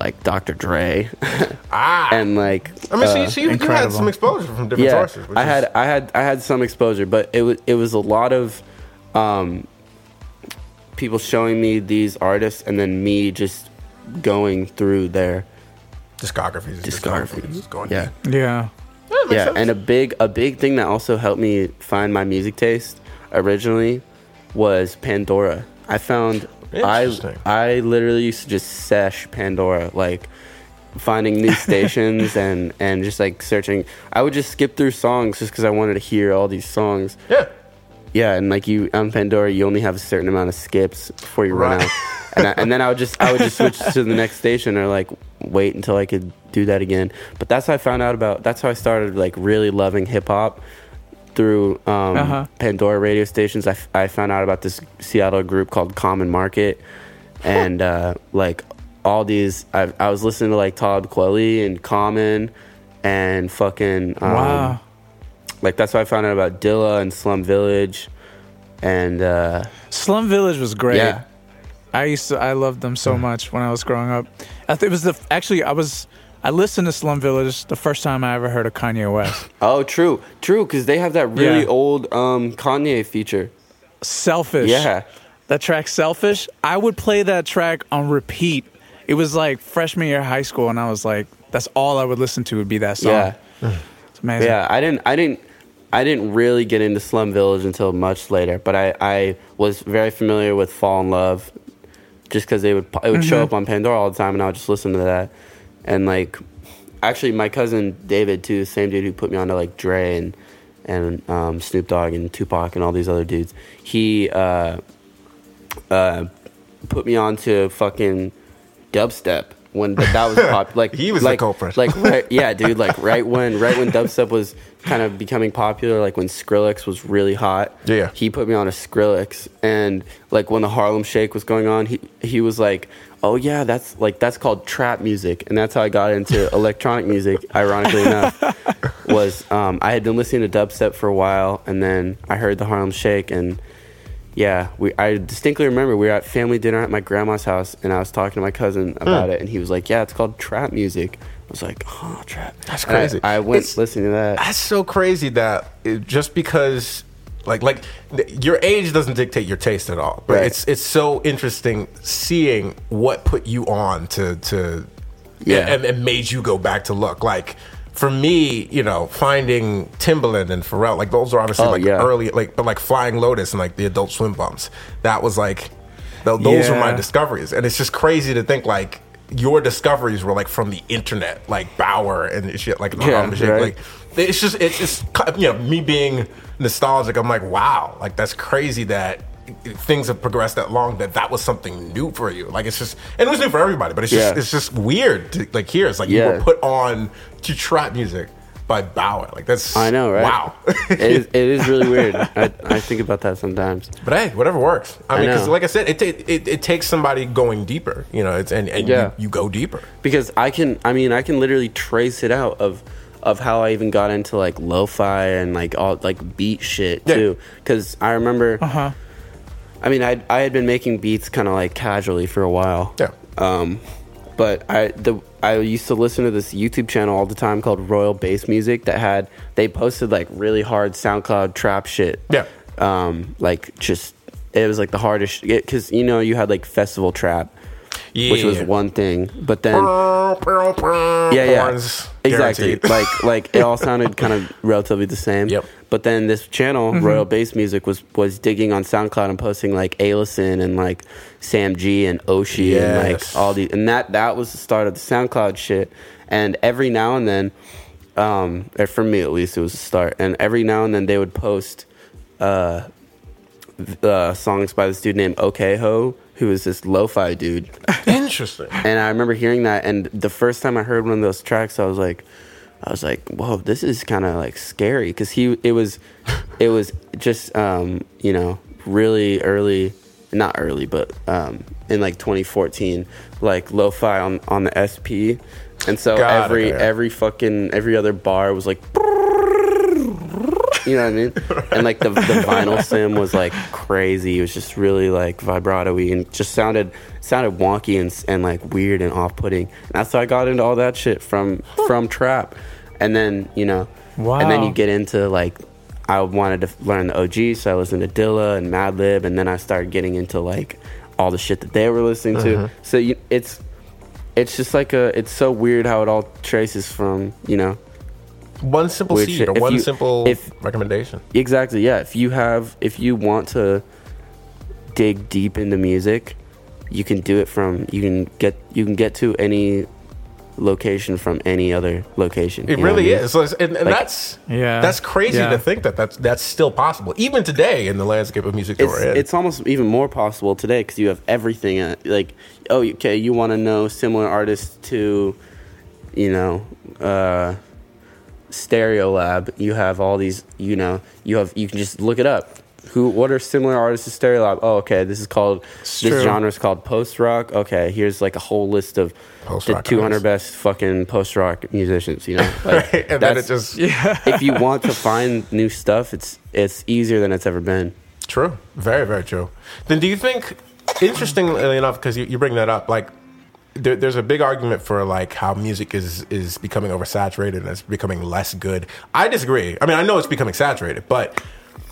Speaker 1: like Dr. Dre <laughs>
Speaker 3: Ah.
Speaker 1: and like
Speaker 3: I mean,
Speaker 1: uh,
Speaker 3: so, you- so you, you had some exposure from different
Speaker 1: yeah,
Speaker 3: sources. which
Speaker 1: I
Speaker 3: is-
Speaker 1: had I had I had some exposure, but it was it was a lot of um, people showing me these artists and then me just going through their
Speaker 3: discographies. just
Speaker 1: discography.
Speaker 3: going- just going
Speaker 1: yeah, Oh,
Speaker 3: deep.
Speaker 4: Yeah.
Speaker 1: yeah,
Speaker 3: sense.
Speaker 1: and a big a big thing that also helped me find my music taste originally was Pandora. I found I I literally used to just sesh Pandora like finding new <laughs> <laughs> stations and and just like searching. I would just skip through songs just because I wanted to hear all these songs.
Speaker 3: Yeah.
Speaker 1: Yeah, and like you on Pandora, you only have a certain amount of skips before you run out. And, I, and then I would just I would just <laughs> switch to the next station or like wait until I could do that again. But that's how I found out about. That's how I started like really loving hip hop through um,
Speaker 4: Uh-huh.
Speaker 1: Pandora radio stations. I, f- I found out about this Seattle group called Common Market, and uh, like all these. I, I was listening to like Talib Kweli and Common, and fucking um,
Speaker 4: Wow.
Speaker 1: like that's why I found out about Dilla and Slum Village, and uh,
Speaker 4: Slum Village was great.
Speaker 1: yeah,
Speaker 4: I used to. I loved them so much when I was growing up. I think it was the actually I was. I listened to Slum Village the first time I ever heard of Kanye West. <laughs>
Speaker 1: oh true, true, because they have that really
Speaker 4: Yeah.
Speaker 1: old um, Kanye feature.
Speaker 4: Selfish.
Speaker 1: Yeah,
Speaker 4: That track Selfish. I would play that track on repeat. It was like freshman year of high school, and I was like, that's all I would listen to would be that song.
Speaker 1: yeah, <sighs>
Speaker 4: It's amazing.
Speaker 1: yeah. I didn't, I didn't, I didn't really get into Slum Village until much later, but I, I was very familiar with Fall in Love, just because they would it would show up on Pandora all the time, and I would just listen to that, and like, actually, my cousin David too, same dude who put me onto like Dre and and um, Snoop Dogg and Tupac and all these other dudes. He uh, uh, put me on to fucking dubstep when th- that was <laughs> pop. Like
Speaker 3: He was the
Speaker 1: like,
Speaker 3: culprit.
Speaker 1: Like <laughs> right, yeah, dude. Like right when right when dubstep was kind of becoming popular, like when Skrillex was really hot.
Speaker 3: Yeah.
Speaker 1: He put me on a Skrillex, and like when the Harlem Shake was going on, he he was like. Oh yeah, that's like that's called trap music, and that's how I got into <laughs> electronic music. Ironically enough, was um, I had been listening to dubstep for a while, and then I heard the Harlem Shake, and yeah, we I distinctly remember we were at family dinner at my grandma's house, and I was talking to my cousin about it, and he was like, "Yeah, it's called trap music." I was like, "Oh, trap."
Speaker 3: That's
Speaker 1: And I-
Speaker 3: crazy.
Speaker 1: I, went
Speaker 3: It's-
Speaker 1: listening to that.
Speaker 3: That's so crazy that it, just because like like your age doesn't dictate your taste at all. But
Speaker 1: Right.
Speaker 3: it's it's so interesting seeing what put you on to to
Speaker 1: Yeah.
Speaker 3: and, and made you go back to look like. For me, you know, finding Timbaland and Pharrell, like those are obviously
Speaker 1: Oh,
Speaker 3: like
Speaker 1: yeah.
Speaker 3: early, like but like Flying Lotus and like the Adult Swim bumps. That was like, th- those were my discoveries, and it's just crazy to think like your discoveries were like from the internet, like Baauer and shit, like
Speaker 1: Yeah, right.
Speaker 3: like it's just it's just you know me being nostalgic. I'm like, wow, like that's crazy that things have progressed that long that that was something new for you. Like it's just and it was new for everybody, but it's just
Speaker 1: Yeah.
Speaker 3: it's just weird to like hear. It's like you were put on to trap music by Baauer. Like that's
Speaker 1: I know, right?
Speaker 3: Wow. <laughs>
Speaker 1: it, is, it is really weird. I, I think about that sometimes.
Speaker 3: But hey, whatever works. I
Speaker 1: I
Speaker 3: mean, because like I said, it, ta- it it takes somebody going deeper, you know. It's and, and
Speaker 1: Yeah.
Speaker 3: you, you go deeper.
Speaker 1: because I can I mean I can literally trace it out of of how I even got into like lo-fi and like all like beat shit
Speaker 3: Yeah.
Speaker 1: too cuz I remember
Speaker 4: Uh huh.
Speaker 1: I mean I I had been making beats kind of like casually for a while.
Speaker 3: Yeah.
Speaker 1: Um but I the I used to listen to this YouTube channel all the time called Royal Bass Music that had they posted like really hard SoundCloud trap shit.
Speaker 3: Yeah.
Speaker 1: Um like just it was like the hardest cuz you know you had like festival trap which was one thing but then
Speaker 3: yeah,
Speaker 1: yeah, yeah,
Speaker 3: Horns,
Speaker 1: exactly. like, like it all sounded kind of relatively the same.
Speaker 3: Yep.
Speaker 1: But then this channel, Royal Bass Music, was was digging on SoundCloud and posting like Alison and like Sam G and Oshi and like all these, and that that was the start of the SoundCloud shit. And every now and then, um, or for me at least, it was a start. And every now and then they would post uh, uh, songs by this dude named OK Ho, who was this lo-fi dude.
Speaker 3: Interesting.
Speaker 1: And I remember hearing that, and the first time I heard one of those tracks, I was like, I was like, whoa, this is kind of like scary because he, it was, it was just, um, you know, really early, not early, but um, in like 2014, like lo-fi on on the SP, and so
Speaker 3: Got it,
Speaker 1: every
Speaker 3: yeah.
Speaker 1: every fucking every other bar was like. You know what I mean? <laughs> And like the, the vinyl <laughs> sim was like crazy. It was just really like vibrato-y and just sounded sounded wonky and, and like weird and off-putting. And that's how I got into all that shit from from trap. And then you know, and then you get into like I wanted to learn the OG, so I listened to Dilla and Madlib, and then I started getting into like all the shit that they were listening
Speaker 3: Uh-huh.
Speaker 1: to. So you, it's it's just like a it's so weird how it all traces from you know
Speaker 3: One simple
Speaker 1: Weird
Speaker 3: seed or one
Speaker 1: you-
Speaker 3: simple
Speaker 1: if-
Speaker 3: recommendation.
Speaker 1: Exactly. Yeah. If you have, if you want to dig deep into music, you can do it from. You can get. You can get to any location from any other location.
Speaker 3: It
Speaker 1: you know what
Speaker 3: really
Speaker 1: I mean?
Speaker 3: is, So it's- and, and
Speaker 1: Like-
Speaker 3: that's
Speaker 4: Yeah.
Speaker 3: that's crazy
Speaker 4: Yeah.
Speaker 3: to think that that's that's still possible, even today in the landscape of music
Speaker 1: It's,
Speaker 3: we're in.
Speaker 1: it's almost even more possible today because you have everything. uh, Like, oh, okay, you want to know similar artists to, you know, uh, Stereolab. You have all these. You know, you have. You can just look it up. Who? What are similar artists to Stereolab? Oh, okay. This is called.
Speaker 4: It's
Speaker 1: this
Speaker 4: true.
Speaker 1: genre is called post rock. Okay, here's like a whole list of the
Speaker 3: Post-rock
Speaker 1: 200
Speaker 3: artists.
Speaker 1: best fucking post rock musicians. You know, <laughs> like,
Speaker 3: Right, and then it just <laughs>
Speaker 1: if you want to find new stuff, it's it's easier than it's ever been.
Speaker 3: True. Very, very true. Then do you think, interestingly enough, because you, you bring that up, like, there, there's a big argument for like how music is is becoming oversaturated and it's becoming less good. I disagree. I mean, I know it's becoming saturated, but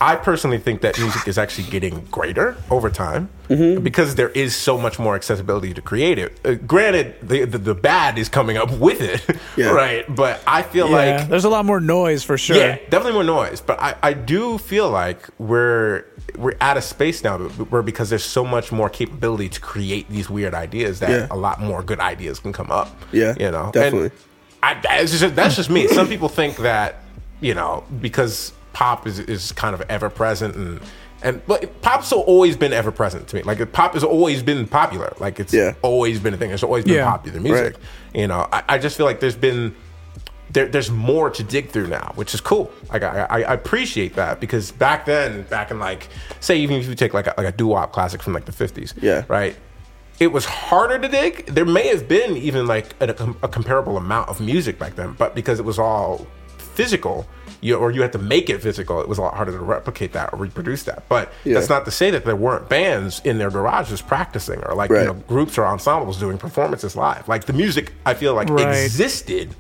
Speaker 3: I personally think that music is actually getting greater over time
Speaker 1: Mm-hmm.
Speaker 3: because there is so much more accessibility to create it. Uh, granted, the, the the bad is coming up with it, <laughs>
Speaker 1: Yeah.
Speaker 3: right? But I feel
Speaker 4: Yeah,
Speaker 3: like
Speaker 4: there's a lot more noise for sure.
Speaker 3: yeah, definitely more noise. But I, I do feel like we're we're out of space now where because there's so much more capability to create these weird ideas that
Speaker 1: Yeah.
Speaker 3: a lot more good ideas can come up.
Speaker 1: Yeah,
Speaker 3: you know,
Speaker 1: definitely.
Speaker 3: And I, it's just, that's just me. Some people think that you know because pop is is kind of ever present and. And but pop's always been ever present to me. Like pop has always been popular. Like it's
Speaker 1: Yeah.
Speaker 3: always been a thing. It's always been
Speaker 4: Yeah.
Speaker 3: popular music.
Speaker 1: Right.
Speaker 3: You know, I, I just feel like there's been there, there's more to dig through now, which is cool. Like I, I, I appreciate that because back then, back in like, say even if you take like a, like a doo wop classic from like the fifties,
Speaker 1: Yeah.
Speaker 3: right. It was harder to dig. There may have been even like a, a comparable amount of music back then, but because it was all physical, you or you had to make it physical, it was a lot harder to replicate that or reproduce that. But
Speaker 1: Yeah.
Speaker 3: that's not to say that there weren't bands in their garages practicing or like
Speaker 1: Right.
Speaker 3: you know groups or ensembles doing performances live. Like the music, I feel like
Speaker 4: Right.
Speaker 3: existed,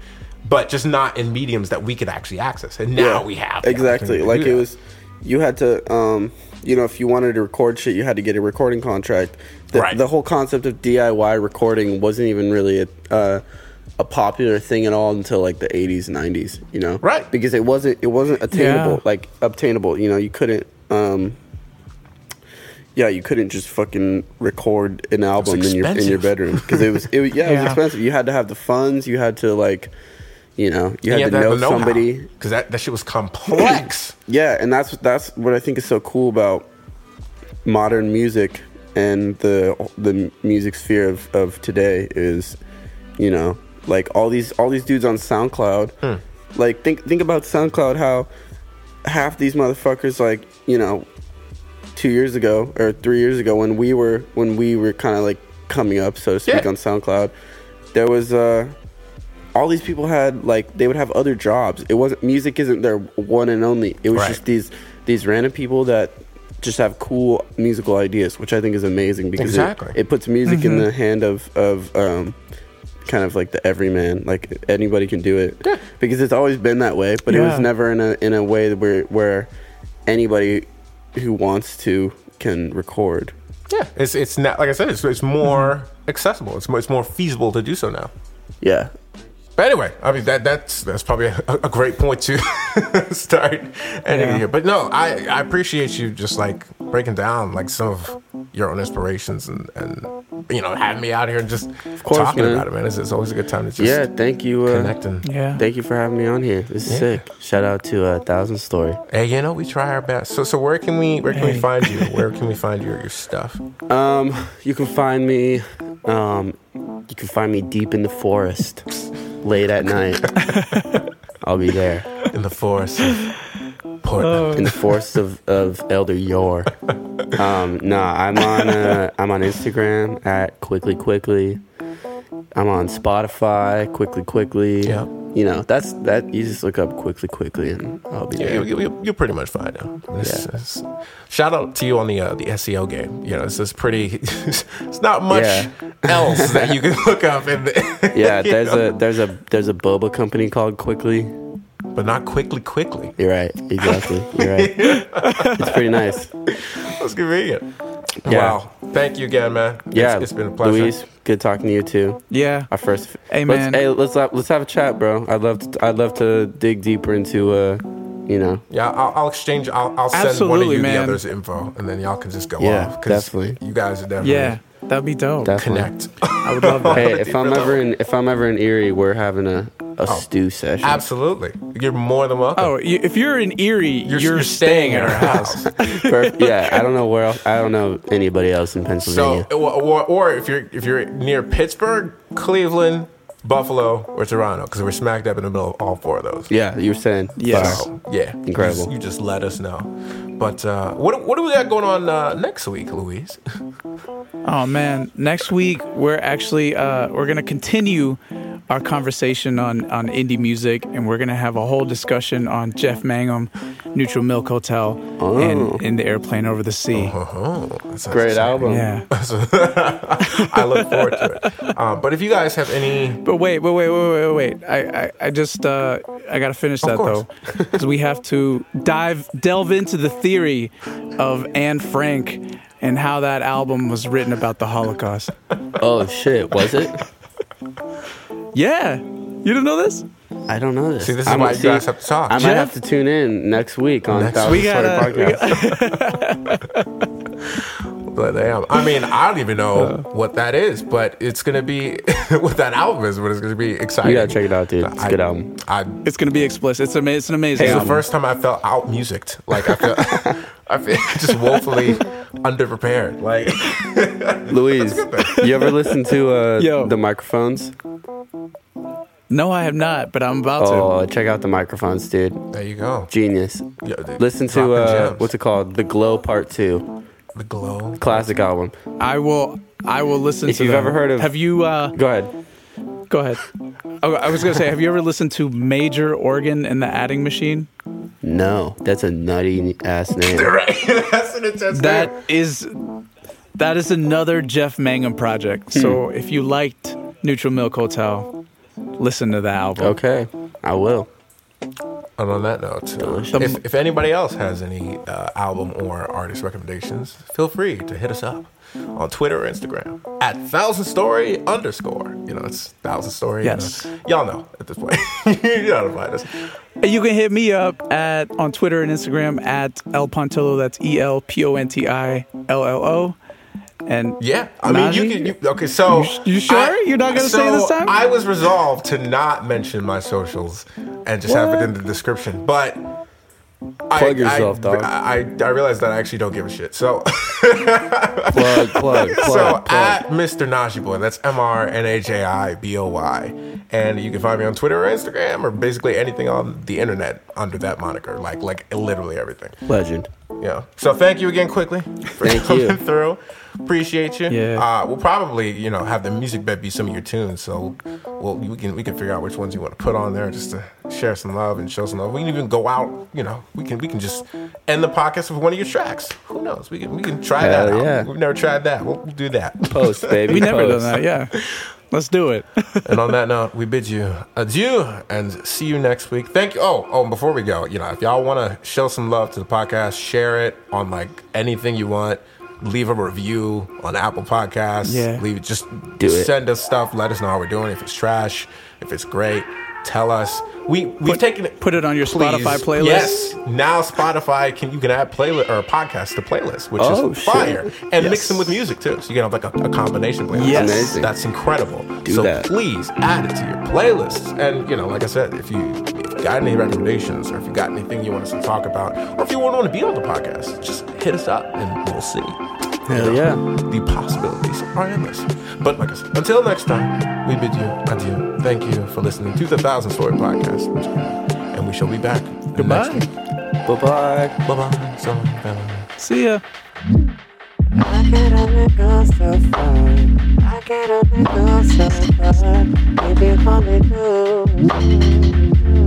Speaker 3: but just not in mediums that we could actually access. And now
Speaker 1: Yeah,
Speaker 3: we have
Speaker 1: exactly like it was you had to um you know if you wanted to record shit you had to get a recording contract the,
Speaker 3: Right.
Speaker 1: the whole concept of diy recording wasn't even really a uh, a popular thing at all until like the 80s 90s you know
Speaker 3: Right.
Speaker 1: because it wasn't it wasn't attainable
Speaker 4: Yeah.
Speaker 1: like obtainable you know you couldn't um yeah, you couldn't just fucking record an album in your in your bedroom because it was it was, yeah, it was <laughs> expensive. You had to have the funds. You had to like, you know, you had to know somebody.
Speaker 3: because that, that shit was complex.
Speaker 1: Yeah, and that's that's what I think is so cool about modern music and the the music sphere of, of today is, you know, like all these all these dudes on SoundCloud.
Speaker 3: Hmm.
Speaker 1: Like think think about SoundCloud how half these motherfuckers like, you know, 2 years ago or 3 years ago when we were when we were kind of like coming up so to speak
Speaker 3: Yeah.
Speaker 1: on SoundCloud, there was uh all these people had like they would have other jobs. It wasn't music isn't their one and only. It was
Speaker 3: Right.
Speaker 1: just these these random people that just have cool musical ideas, which I think is amazing because it-
Speaker 3: Exactly.
Speaker 1: it, puts music in the hand of of um, kind of like the everyman. Like anybody can do it yeah. because it's always been that way, but it was never in a in a way where where anybody who wants to can record.
Speaker 3: Yeah, it's it's not like I said. It's it's more accessible. It's more, it's more feasible to do so now.
Speaker 1: Yeah,
Speaker 3: But anyway, I mean that that's that's probably a, a great point to <laughs> start ending
Speaker 4: Yeah.
Speaker 3: here. But no, I I appreciate you just like breaking down like some of your own inspirations and and you know having me out here and just
Speaker 1: course,
Speaker 3: talking
Speaker 1: man.
Speaker 3: about it, man. It's, it's always a good time to just
Speaker 1: yeah. Thank you. Uh,
Speaker 3: connect and
Speaker 4: Yeah.
Speaker 1: Thank you for having me on here. This is
Speaker 3: Yeah.
Speaker 1: sick. Shout out to uh, Thousand Story.
Speaker 3: hey, you know we try our best. So so where can we where can we find you? <laughs> Where can we find your your stuff?
Speaker 1: Um, you can find me. Um, you can find me deep in the forest, late at night. <laughs> I'll be there
Speaker 3: In the forest of Portland.
Speaker 1: in the forest of, of Elder Yor. Um, nah, I'm on. Uh, I'm on Instagram at quickly quickly. I'm on Spotify. Quickly quickly.
Speaker 3: Yeah.
Speaker 1: You know that's that. You just look up quickly quickly, and I'll be
Speaker 3: Yeah,
Speaker 1: there.
Speaker 3: you, you, you'll pretty much find out. It's- it's- shout out to you on the uh, the SEO game. You know, it's just pretty. <laughs> it's not much
Speaker 1: Yeah.
Speaker 3: else that you can <laughs> look up in the.
Speaker 1: Yeah, <laughs> there's
Speaker 3: know?
Speaker 1: a there's a there's a boba company called Quickly.
Speaker 3: but not quickly, quickly.
Speaker 1: You're right. Exactly. You're right. It's pretty nice.
Speaker 3: That's convenient.
Speaker 1: Yeah.
Speaker 3: Wow. Thank you again, man.
Speaker 1: Yeah,
Speaker 3: it's, it's been a pleasure.
Speaker 1: Luis, good talking to you too.
Speaker 4: Yeah.
Speaker 1: Our first.
Speaker 4: Hey,
Speaker 1: let's. Hey, let's have, let's have a chat, bro. I'd love to. I'd love to dig deeper into. Uh, you know.
Speaker 3: Yeah, I'll, I'll exchange. I'll, I'll send one of
Speaker 4: Absolutely,
Speaker 3: you the others info, and then y'all can just go
Speaker 1: Yeah,
Speaker 3: off. 'cause
Speaker 1: definitely.
Speaker 3: You guys are definitely
Speaker 4: Yeah. That'd be dope.
Speaker 1: Definitely.
Speaker 3: connect. <laughs>
Speaker 4: I would love that.
Speaker 1: Hey, if I'm ever in if I'm ever in Erie, we're having a a oh, stew session.
Speaker 3: Absolutely, you're more than welcome.
Speaker 4: Oh, y- if you're in Erie, you're,
Speaker 3: you're,
Speaker 4: staying at our house. <laughs>
Speaker 1: Perfect. yeah, I don't know where else. I don't know anybody else in
Speaker 3: So,
Speaker 1: Pennsylvania.
Speaker 3: or, or, or if you're if you're near Pittsburgh, Cleveland, Buffalo, or Toronto, because we're smacked up in the middle of all four of those.
Speaker 1: yeah, you were saying.
Speaker 4: Yes.
Speaker 3: So, yeah, You
Speaker 1: Incredible.
Speaker 3: just, you just let us know. But uh, what what do we got going on uh, next week, Luis? <laughs>
Speaker 4: Oh man, next week we're actually uh, we're gonna continue our conversation on on indie music, and we're gonna have a whole discussion on Jeff Mangum, Neutral Milk Hotel,
Speaker 1: Oh.
Speaker 4: and in the airplane over the sea.
Speaker 3: Oh, that sounds
Speaker 1: Great
Speaker 3: exciting.
Speaker 1: album.
Speaker 4: Yeah, <laughs>
Speaker 3: I look forward to it. Um, but if you guys have any,
Speaker 4: but wait, wait, wait, wait, wait, wait. I I, I just uh, I gotta finish that though, because <laughs> we have to dive delve into the theory of Anne Frank and how that album was written about the Holocaust.
Speaker 1: Oh shit, was it? <laughs>
Speaker 4: Yeah, you didn't know this?
Speaker 1: I don't know this.
Speaker 3: See, this is
Speaker 1: I'm-
Speaker 3: why you guys have to talk.
Speaker 1: I might
Speaker 4: Jeff-
Speaker 1: have to tune in next week on
Speaker 3: Next
Speaker 1: Thousand
Speaker 4: We
Speaker 1: Story
Speaker 4: gotta- we
Speaker 1: Podcast. <laughs>
Speaker 3: but damn, I mean, I don't even know what that is, but it's gonna be <laughs> what that album is. But it's gonna be exciting.
Speaker 1: You gotta check it out, dude. It's a
Speaker 3: I-
Speaker 1: good album.
Speaker 3: I
Speaker 4: It's gonna be explicit. It's, ama- it's an amazing
Speaker 3: It's the first time I felt out musicked. Like I feel, <laughs> I feel just woefully underprepared. Like <laughs>
Speaker 1: Luis, you ever listen to uh,
Speaker 4: Yo.
Speaker 1: the microphones?
Speaker 4: No, I have not, but I'm about to.
Speaker 1: Oh, check out the microphones, dude.
Speaker 3: there you go.
Speaker 1: Genius.
Speaker 3: Yeah, dude,
Speaker 1: Listen to uh, what's it called? The Glow Part Two,
Speaker 3: the glow.
Speaker 1: classic album.
Speaker 4: I will. I will listen
Speaker 1: If
Speaker 4: to.
Speaker 1: you've
Speaker 4: them.
Speaker 1: ever heard of-
Speaker 4: Have you? Uh,
Speaker 1: Go ahead.
Speaker 4: go ahead. Oh, I was gonna say, have you ever listened to Major Organ and the Adding Machine?
Speaker 1: No, that's a nutty ass name. <laughs>
Speaker 3: Right, that's an intense
Speaker 4: That
Speaker 3: name.
Speaker 4: is. That is another Jeff Mangum project.
Speaker 1: Hmm.
Speaker 4: So if you liked Neutral Milk Hotel, listen to the album.
Speaker 1: Okay, I will.
Speaker 3: And on that note, uh, if, if anybody else has any uh, album or artist recommendations, feel free to hit us up on Twitter or Instagram at thousand story underscore. You know, it's thousand story. you
Speaker 4: Yes.
Speaker 3: know. Y'all know at this point. <laughs> you know how to find us.
Speaker 4: And You can hit me up at on Twitter and Instagram at El Pontillo. That's E L P O N T I L L O. And
Speaker 3: Yeah, I mean, you can. You, okay, so
Speaker 4: You- you sure? You're not gonna say
Speaker 3: so
Speaker 4: this time?
Speaker 3: I was resolved to not mention my socials and just have it in the description, but. I,
Speaker 5: Plug yourself,
Speaker 3: I,
Speaker 5: dog.
Speaker 3: I, I realized that I actually don't give a shit. So,
Speaker 5: Plug, plug, plug. <laughs>
Speaker 3: so
Speaker 5: plug.
Speaker 3: at Mr. Naji Boy, that's M R N A J I B O Y, and you can find me on Twitter or Instagram or basically anything on the internet under that moniker, like like literally everything.
Speaker 5: Legend.
Speaker 3: Yeah. So thank you again, quickly, for
Speaker 5: Thank
Speaker 3: coming
Speaker 5: you.
Speaker 3: through. Appreciate you.
Speaker 4: Yeah.
Speaker 3: Uh, we'll probably, you know, have the music bed be some of your tunes. So, we'll, we can we can figure out which ones you want to put on there, just to share some love and show some love. We can even go out. You know, we can we can just end the podcast with one of your tracks. Who knows? We can we can try that. Out.
Speaker 5: yeah.
Speaker 3: We've never tried that. We'll, we'll do that.
Speaker 5: Post, baby.
Speaker 4: we never done that. Yeah. Let's do it. <laughs>
Speaker 3: and on that note, we bid you adieu and see you next week. Thank you. Oh, oh, and before we go, you know, if y'all want to show some love to the podcast, share it on like anything you want. Leave a review on Apple Podcasts.
Speaker 4: Yeah.
Speaker 3: Leave just
Speaker 5: Do it.
Speaker 3: send us stuff. Let us know how we're doing. If it's trash, if it's great, tell us. We we've taken it.
Speaker 4: Put it on your
Speaker 3: Please.
Speaker 4: Spotify playlist.
Speaker 3: Yes. Now Spotify can you can add playlist or podcast to playlist, which
Speaker 5: Oh,
Speaker 3: is
Speaker 5: shit.
Speaker 3: fire, and
Speaker 4: Yes.
Speaker 3: mix them with music too. So you can have like a, a combination playlist.
Speaker 4: Yes.
Speaker 5: Amazing.
Speaker 3: That's incredible.
Speaker 5: Do
Speaker 3: so
Speaker 5: that.
Speaker 3: please add it to your playlists. And you know, like I said, if you got any recommendations or if you got anything you want us to talk about, or if you want to be on the podcast, just hit us up and we'll see.
Speaker 5: Hell yeah.
Speaker 3: The possibilities are endless. But like I said, until next time, we bid you adieu. Thank you for listening to the Thousand Story Podcast. And we shall be back
Speaker 4: Goodbye.
Speaker 3: next week.
Speaker 5: Bye bye.
Speaker 3: Bye bye. So, bye.
Speaker 4: See ya.
Speaker 1: I get up and go so far. I get up and go so far. Maybe only do.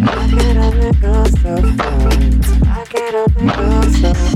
Speaker 1: I get up and go so far. I get up and go so